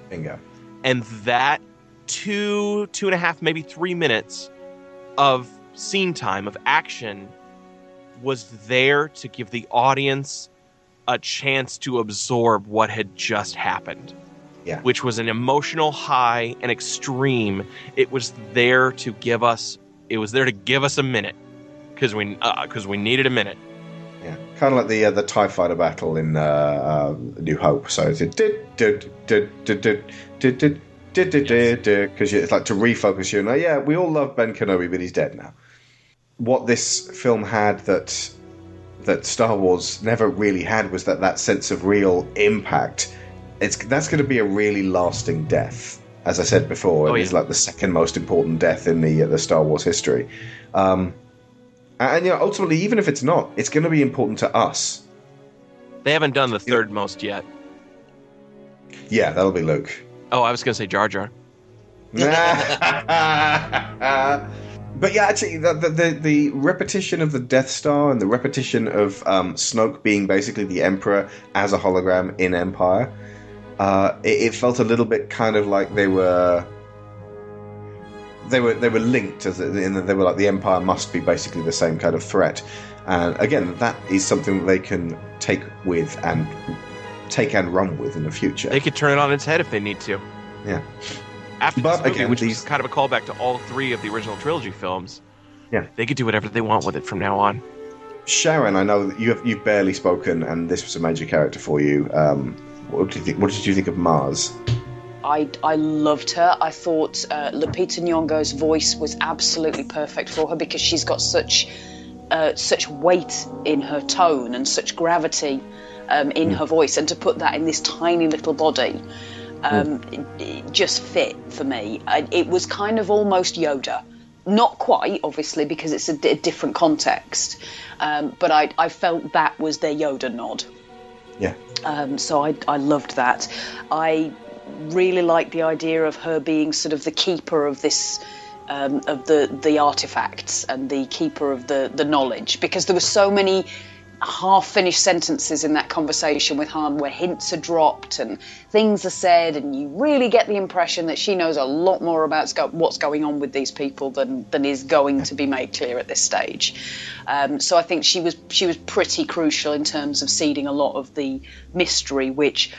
Bingo. and that two two and a half maybe three minutes of scene time of action was there to give the audience a chance to absorb what had just happened Yeah. which was an emotional high and extreme it was there to give us it was there to give us a minute because we uh, because we needed a minute kind of like the uh, the Tie Fighter battle in uh, uh, New Hope. So it's because it's like to refocus you. And like, yeah, we all love Ben Kenobi, but he's dead now. What this film had that that Star Wars never really had was that that sense of real impact. It's that's going to be a really lasting death. As I said before, Oh, it is yeah. like the second most important death in the uh, the Star Wars history. Um, and you know, ultimately, even if it's not, it's going to be important to us. they haven't done the third most yet Yeah, that'll be Luke. oh i was going to say jar jar but yeah, actually, the, the the the repetition of the Death Star and the repetition of um, Snoke being basically the Emperor as a hologram in Empire, uh, it, it felt a little bit kind of like they were. They were they were linked as in that they were like the Empire must be basically the same kind of threat, and again that is something that they can take with and take and run with in the future. They could turn it on its head if they need to. Yeah. After But movie, again, which these- was kind of a callback to all three of the original trilogy films. Yeah. They could do whatever they want with it from now on. Sharon, I know that you have you've barely spoken, and this was a major character for you. Um, what did you think? What did you think of Maz? I, I loved her. I thought uh, Lupita Nyong'o's voice was absolutely perfect for her because she's got such uh, such weight in her tone and such gravity um, in her voice, and to put that in this tiny little body um, it, it just fit for me. I, it was kind of almost Yoda. Not quite, obviously, because it's a, different context. Um, but I, I felt that was their Yoda nod. Yeah. Um, so I, I loved that. I really liked the idea of her being sort of the keeper of this. Um, of the the artifacts and the keeper of the the knowledge because there were so many half finished sentences in that conversation with Han where hints are dropped and things are said and you really get the impression that she knows a lot more about what's going on with these people than than is going to be made clear at this stage um, so I think she was she was pretty crucial in terms of seeding a lot of the mystery which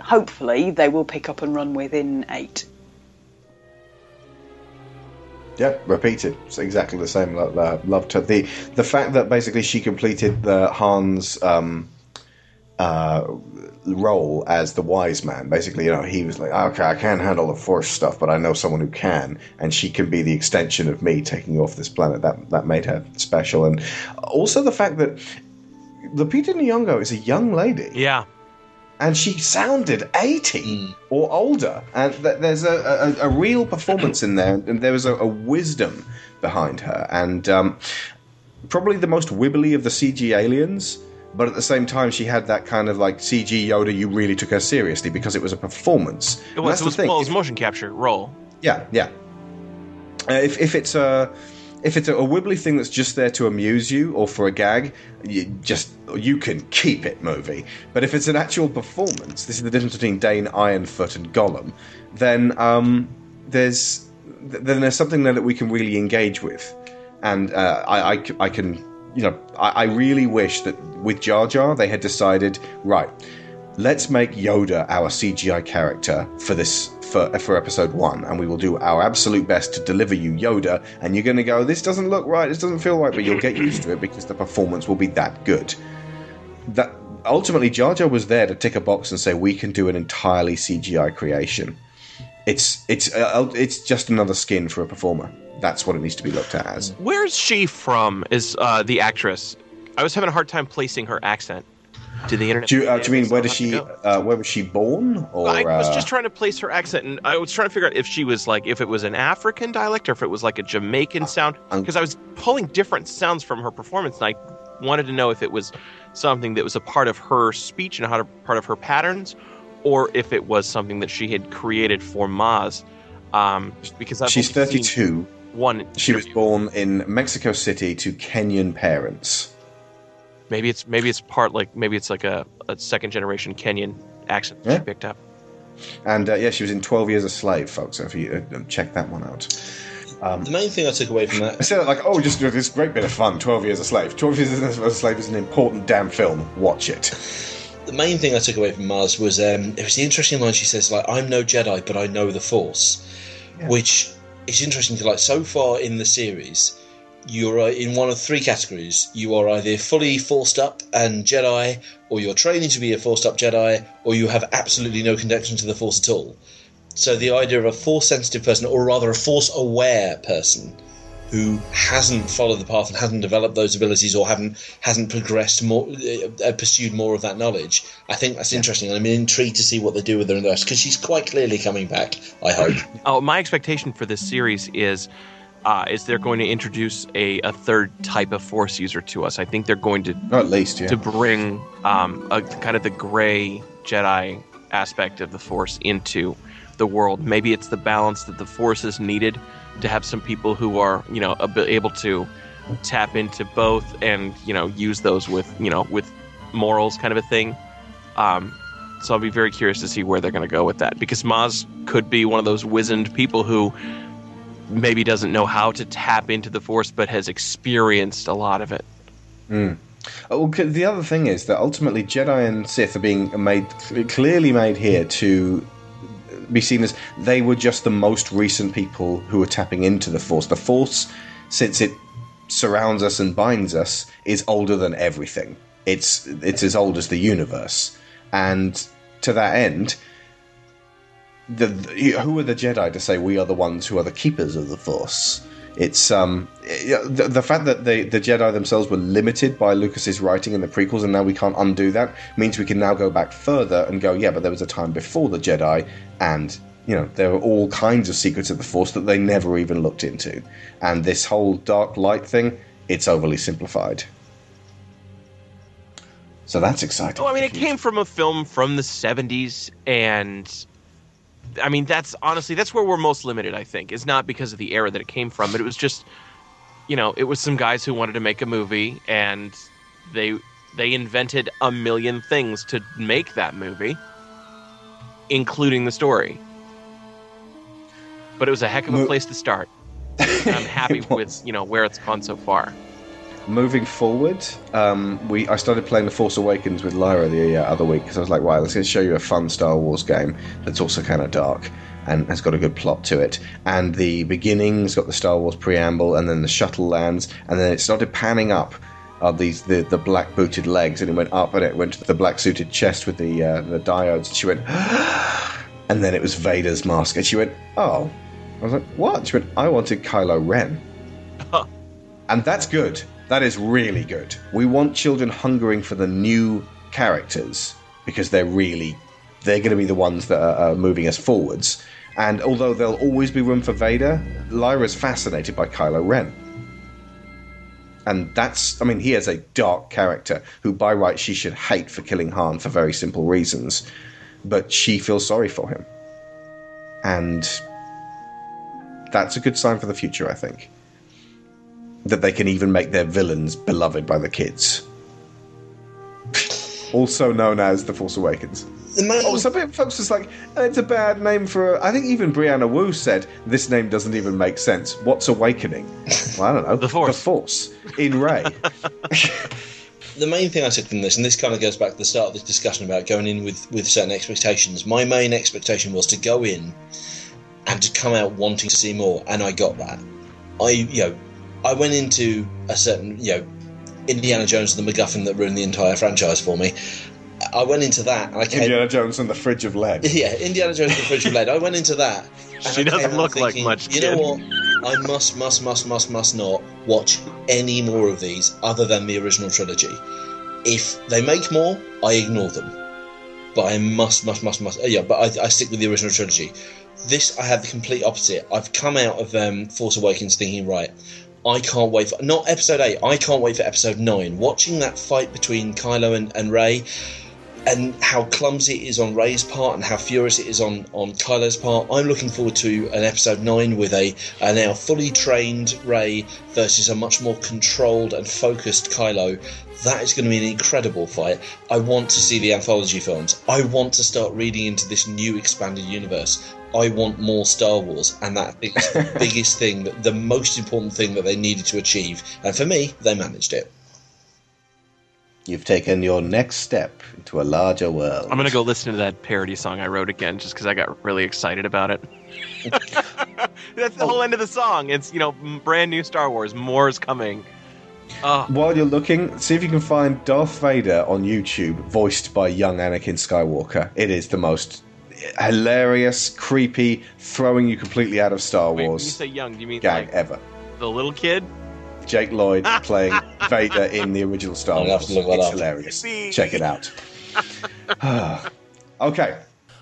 hopefully they will pick up and run within 8 Yeah, repeated. It's exactly the same. Lo- lo- Loved her. The the fact that basically she completed the Han's um, uh, role as the wise man. Basically, you know, he was like, okay, I can't handle the force stuff, but I know someone who can, and she can be the extension of me taking off this planet. That that made her special, and also the fact that Lupita Nyong'o is a young lady. Yeah. And she sounded 80 or older. And th- there's a, a, a real performance in there, and there was a, a wisdom behind her. And um, probably the most wibbly of the CG aliens, but at the same time, she had that kind of like CG Yoda, you really took her seriously because it was a performance. It And was, that's it the was, thing. well, it was motion capture role. Yeah, yeah. Uh, if if it's a if it's a, a wibbly thing that's just there to amuse you or for a gag, you just you can keep it movie. But if it's an actual performance, this is the difference between Dain Ironfoot and Gollum. Then um, there's then there's something there that we can really engage with, and uh, I, I I can you know, I, I really wish that with Jar Jar they had decided, right, let's make Yoda our CGI character for this for for episode one, and we will do our absolute best to deliver you Yoda. And you're going to go, this doesn't look right, this doesn't feel right, but you'll get used to it because the performance will be that good. That ultimately, Jar Jar was there to tick a box and say we can do an entirely CGI creation. It's it's uh, it's just another skin for a performer. That's what it needs to be looked at as. Where's she from? Is uh, the actress? I was having a hard time placing her accent to the internet. Do you, uh, do you mean where does she? Uh, where was she born? Or I was uh, just trying to place her accent, and I was trying to figure out if she was like, if it was an African dialect or if it was like a Jamaican sound, because I was pulling different sounds from her performance, and I wanted to know if it was something that was a part of her speech and how to, part of her patterns, or if it was something that she had created for Maz. Um, because I've she's 32. One. She was born in Mexico City to Kenyan parents. Maybe it's maybe it's part like maybe it's like a, a second generation Kenyan accent Yeah. she picked up. And uh, yeah, she was in 12 Years a Slave, folks. So if you uh, check that one out. Um, the main thing I took away from that I said it like, oh, just this great bit of fun. 12 Years a Slave. 12 Years a Slave is an important damn film. Watch it. the main thing I took away from Maz was um, it was the interesting line she says like I'm no Jedi but I know the Force, which is interesting to like so far in the series. You're in one of three categories. You are either fully forced up and Jedi, or you're training to be a forced up Jedi, or you have absolutely no connection to the Force at all. So the idea of a Force sensitive person, or rather a Force aware person, who hasn't followed the path and hasn't developed those abilities or haven't hasn't progressed more uh, pursued more of that knowledge i think that's interesting and i'm intrigued to see what they do with her in the rest because she's quite clearly coming back i hope Oh, my expectation for this series is uh, is they're going to introduce a, a third type of force user to us. I think they're going to at least yeah. to bring um, a kind of the gray Jedi aspect of the force into the world. Maybe it's the balance that the force is needed to have some people who are you know ab- able to tap into both and you know use those with you know with morals kind of a thing. Um, so I'll be very curious to see where they're going to go with that because Maz could be one of those wizened people who maybe doesn't know how to tap into the force but has experienced a lot of it. Mm. Well, the other thing is that ultimately Jedi and Sith are being made clearly made here to be seen as they were just the most recent people who were tapping into the Force. The Force, since it surrounds us and binds us, is older than everything. It's it's as old as the universe, and to that end, the, the who are the Jedi to say we are the ones who are the keepers of the Force? It's um the, the fact that the the Jedi themselves were limited by Lucas's writing in the prequels, and now we can't undo that means we can now go back further and go, yeah, but there was a time before the Jedi, and you know there were all kinds of secrets of the Force that they never even looked into, and this whole dark light thing, it's overly simplified. So that's exciting. Oh, I mean, it came from a film from the 70s, and I mean, that's honestly, that's where we're most limited, I think, is not because of the era that it came from, but it was just, you know, it was some guys who wanted to make a movie, and they they invented a million things to make that movie, including the story. But it was a heck of a place to start. And I'm happy with, you know, where it's gone so far. Moving forward, um, we I started playing The Force Awakens with Lyra the uh, other week because I was like, right, let's show you a fun Star Wars game that's also kind of dark and has got a good plot to it. And the beginning's got the Star Wars preamble, and then the shuttle lands, and then it started panning up. Of these the, the black booted legs, and it went up, and it went to the black suited chest with the uh, the diodes. And she went, and then it was Vader's mask, and she went, oh. I was like, what? She went, I wanted Kylo Ren. And that's good. That is really good. We want children hungering for the new characters because they're really they're going to be the ones that are, are moving us forwards. And although there'll always be room for Vader, Lyra's fascinated by Kylo Ren. And that's, I mean, he is a dark character who, by right, she should hate for killing Han for very simple reasons. But she feels sorry for him. And that's a good sign for the future, I think that they can even make their villains beloved by the kids. also known as The Force Awakens. Main... Oh, some people- folks was like, "Uh, it's a bad name for. I think even Brianna Wu said this name doesn't even make sense. What's awakening? Well, I don't know. The Force. The Force in Rey. the main thing I took from this, and this kind of goes back to the start of this discussion about going in with, with certain expectations. My main expectation was to go in and to come out wanting to see more, and I got that. I, you know, I went into a certain, you know, Indiana Jones and the MacGuffin that ruined the entire franchise for me. I went into that, and I came. Indiana Jones and the Fridge of Lead. Yeah, Indiana Jones and the Fridge of Lead. I went into that. She I doesn't came out look like much, You kid." know what? I must, must, must, must, must not watch any more of these other than the original trilogy. If they make more, I ignore them. But I must, must, must, must. uh, Yeah, but I, I stick with the original trilogy. This, I had the complete opposite. I've come out of um, Force Awakens thinking, right, I can't wait for not episode eight. I can't wait for episode nine. Watching that fight between Kylo and, and Rey, and how clumsy it is on Rey's part, and how furious it is on on Kylo's part. I'm looking forward to an episode nine with a, a now fully trained Rey versus a much more controlled and focused Kylo. That is going to be an incredible fight. I want to see the anthology films. I want to start reading into this new expanded universe. I want more Star Wars, and that is the biggest thing, the most important thing that they needed to achieve. And for me, they managed it. You've taken your next step into a larger world. I'm gonna go listen to that parody song I wrote again, just because I got really excited about it. That's the whole end of the song. It's you know brand new Star Wars. More is coming. Oh, While you're looking, see if you can find Darth Vader on YouTube, voiced by young Anakin Skywalker. It is the most hilarious, creepy, throwing you completely out of Star wait, when you Wars say young, do you mean gag like ever. the little kid? Jake Lloyd playing Vader in the original Star I'll Wars. look It's up. hilarious. Check it out. okay.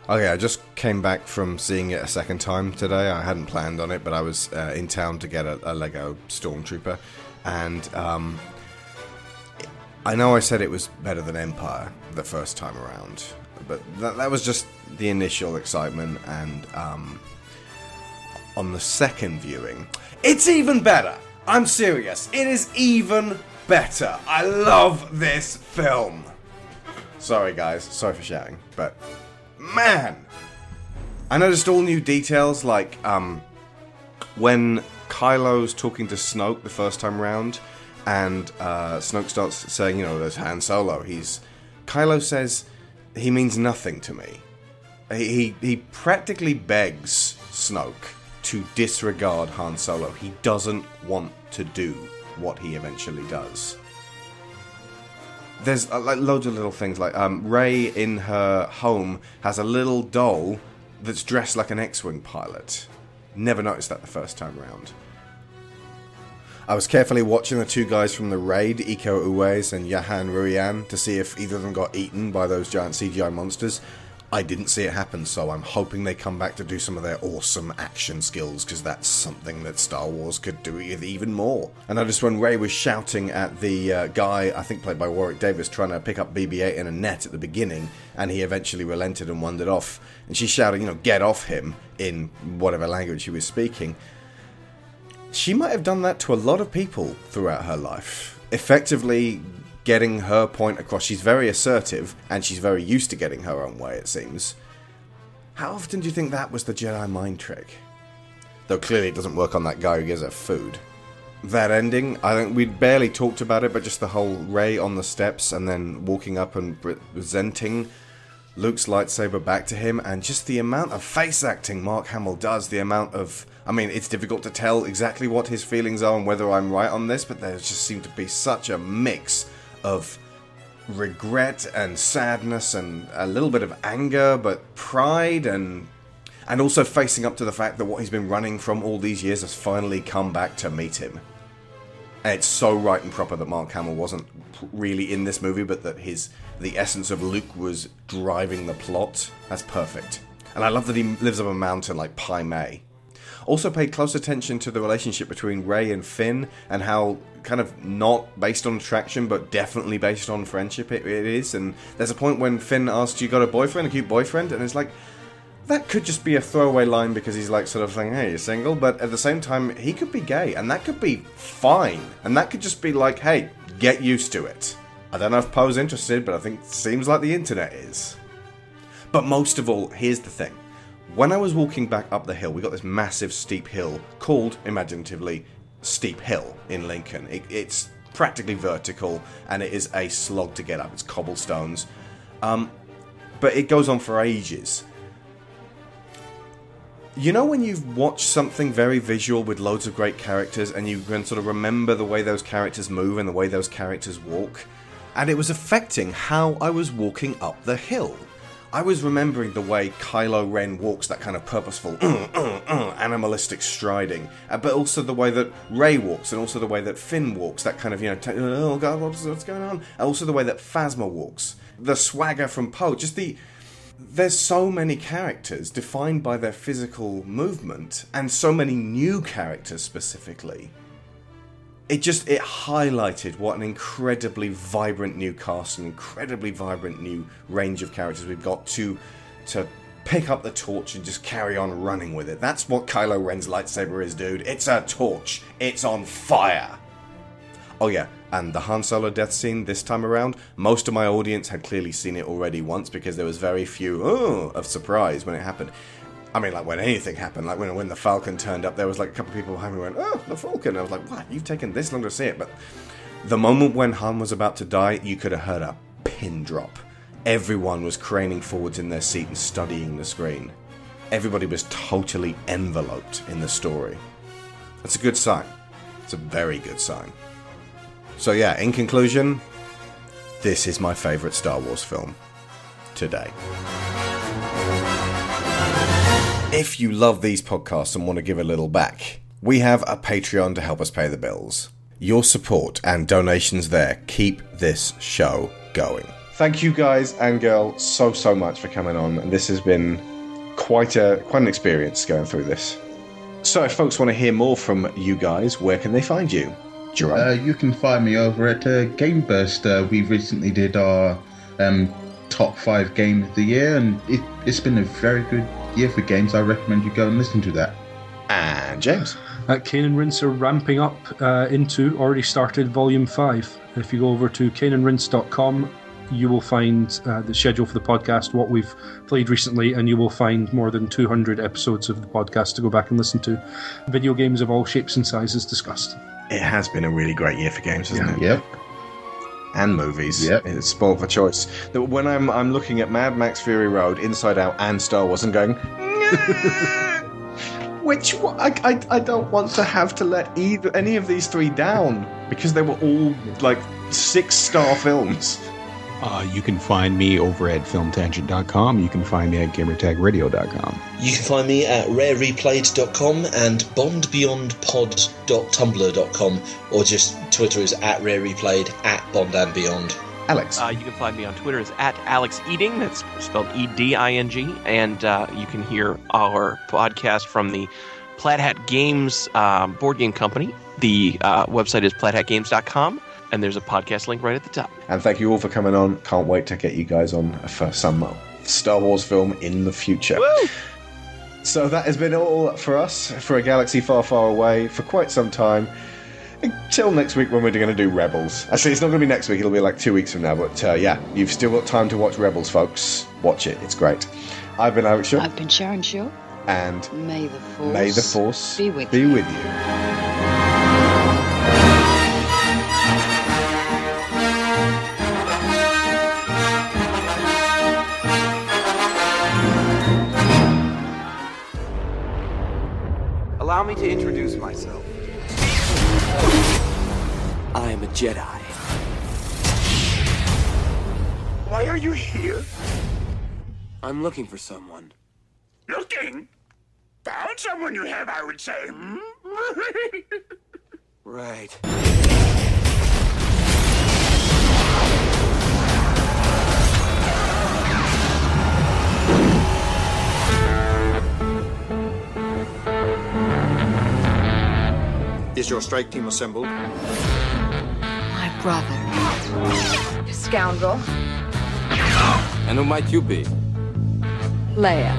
Okay, I just came back from seeing it a second time today. I hadn't planned on it, but I was uh, in town to get a, a Lego Stormtrooper, and um, I know I said it was better than Empire the first time around, but that, that was just the initial excitement, and um, on the second viewing, it's even better. I'm serious. It is even better. I love this film. Sorry, guys. Sorry for shouting, but man, I noticed all new details like um, when Kylo's talking to Snoke the first time round, and uh, Snoke starts saying, you know, there's Han Solo. He's Kylo says he means nothing to me. He he, practically begs Snoke to disregard Han Solo. He doesn't want to do what he eventually does there's uh, like loads of little things like um, Rey in her home has a little doll that's dressed like an X-wing pilot. Never noticed that the first time round. I was carefully watching the two guys from the raid, Iko Uwais and Yayan Ruhian, to see if either of them got eaten by those giant CGI monsters. I didn't see it happen, so I'm hoping they come back to do some of their awesome action skills, because that's something that Star Wars could do even more. And I just when Rey was shouting at the uh, guy, I think played by Warwick Davis, trying to pick up BB 8 in a net at the beginning, and he eventually relented and wandered off, and she shouted, you know, get off him, in whatever language he was speaking. She might have done that to a lot of people throughout her life. Effectively getting her point across. She's very assertive, and she's very used to getting her own way, it seems. How often do you think that was the Jedi mind trick? Though clearly it doesn't work on that guy who gives her food. That ending, I think we'd barely talked about it, but just the whole Rey on the steps and then walking up and presenting Luke's lightsaber back to him, and just the amount of face acting Mark Hamill does, the amount of. I mean, it's difficult to tell exactly what his feelings are and whether I'm right on this, but there just seemed to be such a mix of regret and sadness and a little bit of anger, but pride and. And also facing up to the fact that what he's been running from all these years has finally come back to meet him. And it's so right and proper that Mark Hamill wasn't really in this movie, but that his the essence of Luke was driving the plot. That's perfect. And I love that he lives up a mountain like Pai Mei. Also paid close attention to the relationship between Rey and Finn and how kind of not based on attraction but definitely based on friendship it, it is. And there's a point when Finn asks, "You got a boyfriend, a cute boyfriend?" And it's like that could just be a throwaway line because he's like sort of saying, "Hey, you're single," but at the same time, he could be gay, and that could be fine, and that could just be like, "Hey, get used to it." I don't know if Poe's interested, but I think seems like the internet is. But most of all, here's the thing. When I was walking back up the hill, we got this massive steep hill called, imaginatively, Steep Hill in Lincoln. It, it's practically vertical and it is a slog to get up. It's cobblestones. Um, but it goes on for ages. You know when you've watched something very visual with loads of great characters and you can sort of remember the way those characters move and the way those characters walk? And it was affecting how I was walking up the hill. I was remembering the way Kylo Ren walks, that kind of purposeful, animalistic striding, uh, but also the way that Rey walks, and also the way that Finn walks, that kind of, you know, t- oh god, what's, what's going on? And also the way that Phasma walks, the swagger from Poe, just the. There's so many characters defined by their physical movement, and so many new characters specifically it just it highlighted what an incredibly vibrant new cast and incredibly vibrant new range of characters we've got to to pick up the torch and just carry on running with it. That's what Kylo Ren's lightsaber is, dude. It's a torch. It's on fire. Oh yeah, and the Han Solo death scene this time around, most of my audience had clearly seen it already once because there was very few oh, of surprise when it happened. I mean, like when anything happened, like when when the Falcon turned up, there was like a couple of people behind me went, "Oh, the Falcon!" I was like, "What? You've taken this long to see it?" But the moment when Han was about to die, you could have heard a pin drop. Everyone was craning forwards in their seat and studying the screen. Everybody was totally enveloped in the story. That's a good sign. It's a very good sign. So yeah, in conclusion, this is my favorite Star Wars film today. If you love these podcasts and want to give a little back, we have a Patreon to help us pay the bills. Your support and donations there keep this show going. Thank you guys and girl so so much for coming on, and this has been quite a quite an experience going through this. So, if folks want to hear more from you guys, where can they find you? Jerome? Uh, you can find me over at uh, Gameburst. Uh, we recently did our um, top five game of the year, and it, it's been a very good year for games. I recommend you go and listen to that. And James? Uh, Cane and Rinse are ramping up uh, into, already started, Volume 5. If you go over to caneandrinse.com, you will find uh, the schedule for the podcast, what we've played recently, and you will find more than 200 episodes of the podcast to go back and listen to. Video games of all shapes and sizes discussed. It has been a really great year for games, hasn't it? Yep. And movies. Yep. It's spoiled for choice. That when I'm I'm looking at Mad Max Fury Road, Inside Out, and Star Wars, and going, which one? I, I, I don't want to have to let either any of these three down because they were all like six star films. Uh, you can find me over at filmtangent.com. You can find me at gamertagradio.com. You can find me at rareplayed.com and bondbeyondpod.tumblr.com or just Twitter is at rareplayed at bond and beyond. Alex. Uh, you can find me on Twitter as at Alex Eding. That's spelled E D I N G. And uh, you can hear our podcast from the Plaid Hat Games um, board game company. The uh, website is plaidhatgames.com. And there's a podcast link right at the top. And thank you all for coming on. Can't wait to get you guys on for some Star Wars film in the future. So that has been all for us for a galaxy far, far away for quite some time. Until next week when we're going to do Rebels. Actually, it's not going to be next week. It'll be like two weeks from now. But uh, yeah, you've still got time to watch Rebels, folks. Watch it. It's great. I've been Alex Shaw. I've been Sharon Shaw. And May the force, may the force be with be you. with you. Jedi. Why are you here? I'm looking for someone. Looking? Found someone you have, I would say. Hmm? Right. Is your strike team assembled? brother. Scoundrel. And who might you be? Leia.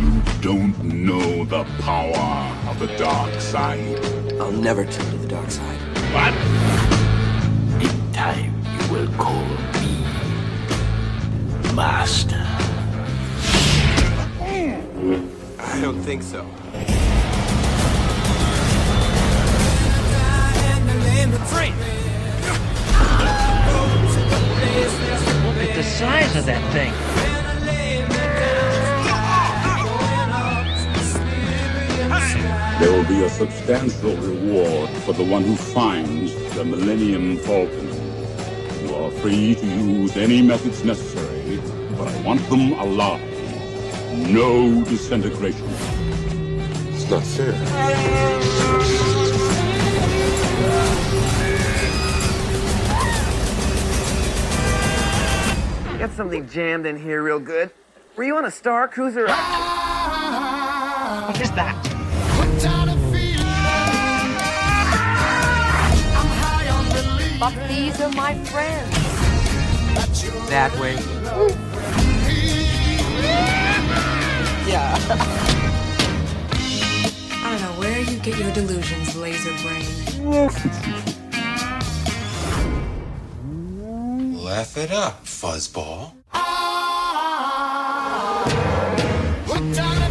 You don't know the power of the dark side. I'll never turn to the dark side. What? In time, you will call me Master. I don't think so. Free! Look at the size of that thing. There will be a substantial reward for the one who finds the Millennium Falcon. You are free to use any methods necessary, but I want them alive. No disintegration. It's not fair. Got something jammed in here real good. Were you on a Star Cruiser? What is that? But these are my friends. That way. Yeah. I don't know where you get your delusions, laser brain. Laugh it up, fuzzball. Ah. Time